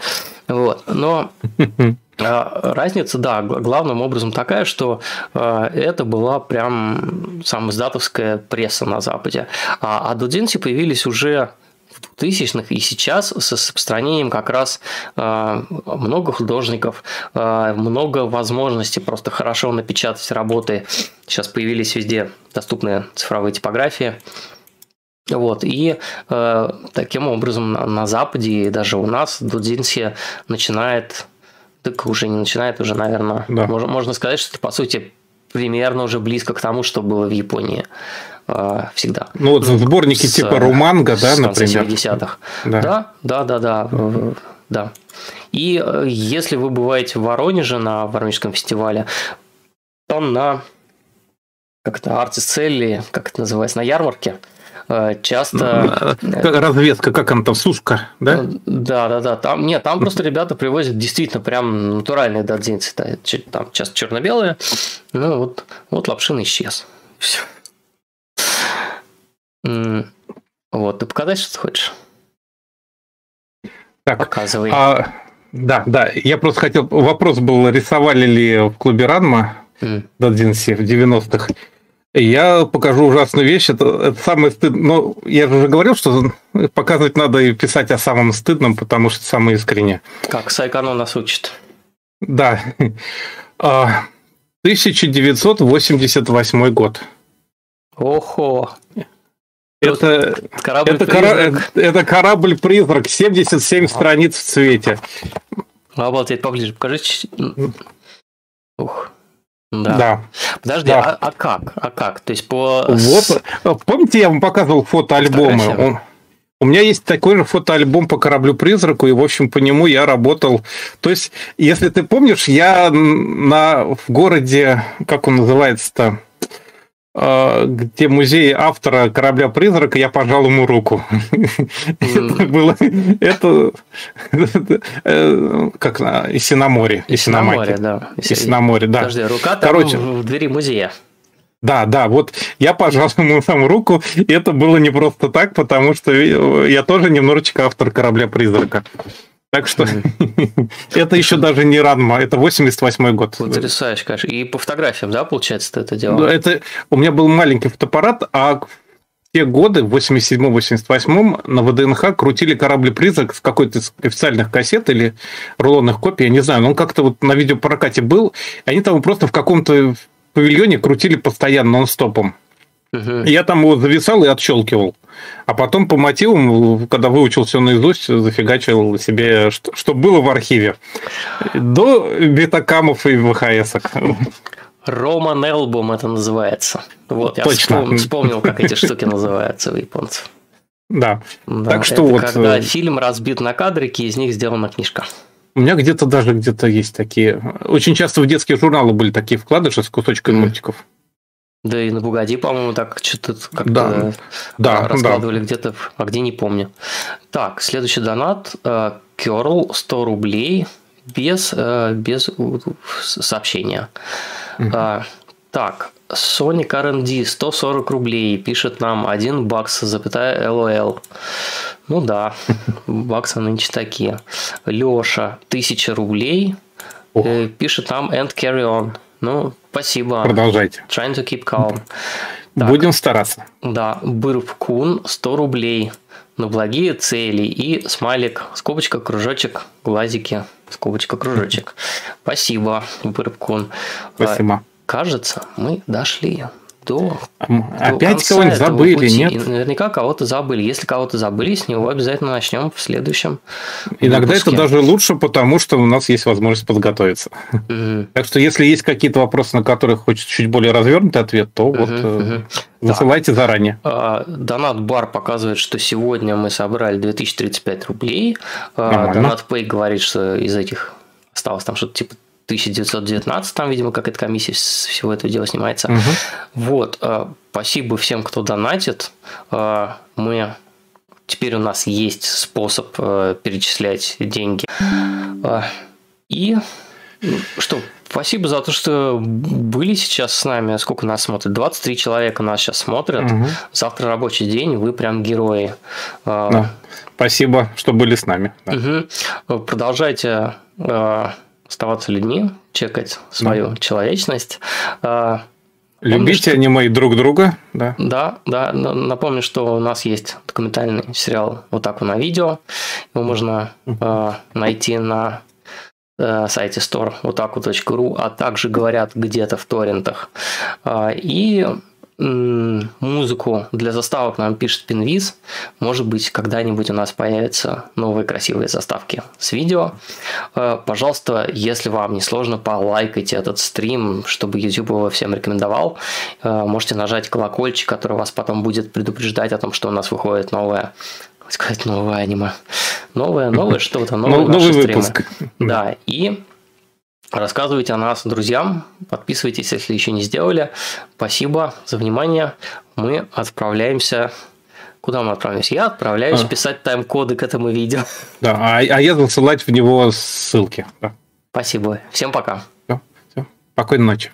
Вот. Но <laughs> разница, да, главным образом такая, что а, это была прям сам издатовская пресса на Западе. А, а дудзинси появились уже в 2000-х и сейчас с распространением как раз много художников, много возможностей просто хорошо напечатать работы. Сейчас появились везде доступные цифровые типографии. Вот, и таким образом на, на Западе и даже у нас Дудзинси начинает так уже не начинает, уже, наверное, да. можно, можно сказать, что это, по сути, примерно уже близко к тому, что было в Японии э, всегда. Ну, вот сборники с, типа Руманга, да, например. 70-х. Да. да, да, да, да, да. И э, если вы бываете в Воронеже на Воронежском фестивале, то на как-то арт-целли, как это называется, на ярмарке – часто... Разведка, как она там, сушка, да? Э, да, да, да. Там, нет, там просто ребята привозят действительно прям натуральные дадзинцы. Там часто черно-белые. Ну, вот, вот лапшин исчез. Все. Вот, ты показать что-то хочешь? Так, Показывай. А, да, да, я просто хотел... Вопрос был, рисовали ли в клубе Ранма mm. Дадзинси в 90-х. Я покажу ужасную вещь. Это, это самое стыдное. Но я же уже говорил, что показывать надо и писать о самом стыдном, потому что самое искреннее. Как Сайкано нас учит. Да. 1988 а, год. Охо. Это корабль это, кора, это корабль-призрак, 77 а. страниц в цвете. Обалдеть, поближе покажи. Ух. Да. да. Подожди, да. А, а как? А как? То есть по... Вот, помните, я вам показывал фотоальбомы? У меня есть такой же фотоальбом по кораблю-призраку, и, в общем, по нему я работал. То есть, если ты помнишь, я на, в городе, как он называется-то, где музей автора корабля-призрака, я пожал ему руку. Это было... Это... Как на Исиноморе. Исиноморе, да. Исиноморе, да. Подожди, рука там в двери музея. Да, да, вот я пожал ему сам руку, и это было не просто так, потому что я тоже немножечко автор корабля-призрака. Так что <laughs> это еще даже не Ранма, это 88-й год. Потрясающе, конечно. И по фотографиям, да, получается, ты это делал? Это у меня был маленький фотоаппарат, а в те годы, в 87-88 на ВДНХ крутили корабль-призрак в какой-то из официальных кассет или рулонных копий, я не знаю, но он как-то вот на видеопрокате был, они там просто в каком-то павильоне крутили постоянно нон-стопом. Угу. Я там его зависал и отщелкивал. А потом по мотивам, когда выучил все наизусть, зафигачил себе, что, что было в архиве. До битакамов и ВХС. Роман Элбум это называется. Вот, я Точно. Вспом, вспомнил, как эти штуки называются у японцев. Да. да так что вот... Когда э, фильм разбит на кадрики, из них сделана книжка. У меня где-то даже где-то есть такие. Очень часто в детские журналы были такие вкладыши с кусочками mm. мультиков. Да и на Бугади, по-моему, так что-то как-то да. Да, раскладывали да. где-то, а где не помню. Так, следующий донат. Керл 100 рублей без, э, без сообщения. Mm-hmm. Так, Sonic R&D 140 рублей пишет нам 1 бакс, запятая LOL. Ну да, <laughs> баксы нынче такие. Леша, 1000 рублей, Ох. Э, пишет нам and carry on. Ну, спасибо. Продолжайте. Trying to keep calm. Так, Будем стараться. Да, Бырв Кун 100 рублей на благие цели и смайлик, скобочка, кружочек, глазики, скобочка, кружочек. <laughs> Спасибо, Бырв Кун. Спасибо. Кажется, мы дошли до, Опять кого-нибудь забыли, пути. нет? И наверняка кого-то забыли. Если кого-то забыли, с него обязательно начнем в следующем. Иногда выпуске. это даже лучше, потому что у нас есть возможность подготовиться. Угу. Так что, если есть какие-то вопросы, на которые хочется чуть более развернутый ответ, то угу, вот угу. высылайте так. заранее. А, донат бар показывает, что сегодня мы собрали 2035 рублей. А, Донат Пей говорит, что из этих осталось там что-то типа 1919, там, видимо, как эта комиссия всего этого дела снимается. Угу. Вот, э, спасибо всем, кто донатит. Э, мы теперь у нас есть способ э, перечислять деньги. И ну, что, спасибо за то, что были сейчас с нами. Сколько нас смотрит? 23 человека нас сейчас смотрят. Угу. Завтра рабочий день, вы прям герои. Да. Спасибо, что были с нами. Да. Угу. Продолжайте оставаться людьми, чекать свою да. человечность. А, Любите Помню, аниме друг друга, да? Да, да. Напомню, что у нас есть документальный сериал «Вот так на видео». Его можно э, найти на э, сайте store otaku.ru, а также говорят где-то в торрентах. Э, и музыку для заставок нам пишет Пинвиз. Может быть, когда-нибудь у нас появятся новые красивые заставки с видео. Э, пожалуйста, если вам не сложно, полайкайте этот стрим, чтобы YouTube его всем рекомендовал. Э, можете нажать колокольчик, который вас потом будет предупреждать о том, что у нас выходит новое сказать новое аниме. Новое, новое <laughs> что-то, новые Новый выпуск. Да, и Рассказывайте о нас друзьям, подписывайтесь, если еще не сделали. Спасибо за внимание. Мы отправляемся Куда мы отправляемся? Я отправляюсь а. писать тайм-коды к этому видео. Да, а, а я засылать в него ссылки. Да. Спасибо. Всем пока. Все, все. Спокойной ночи.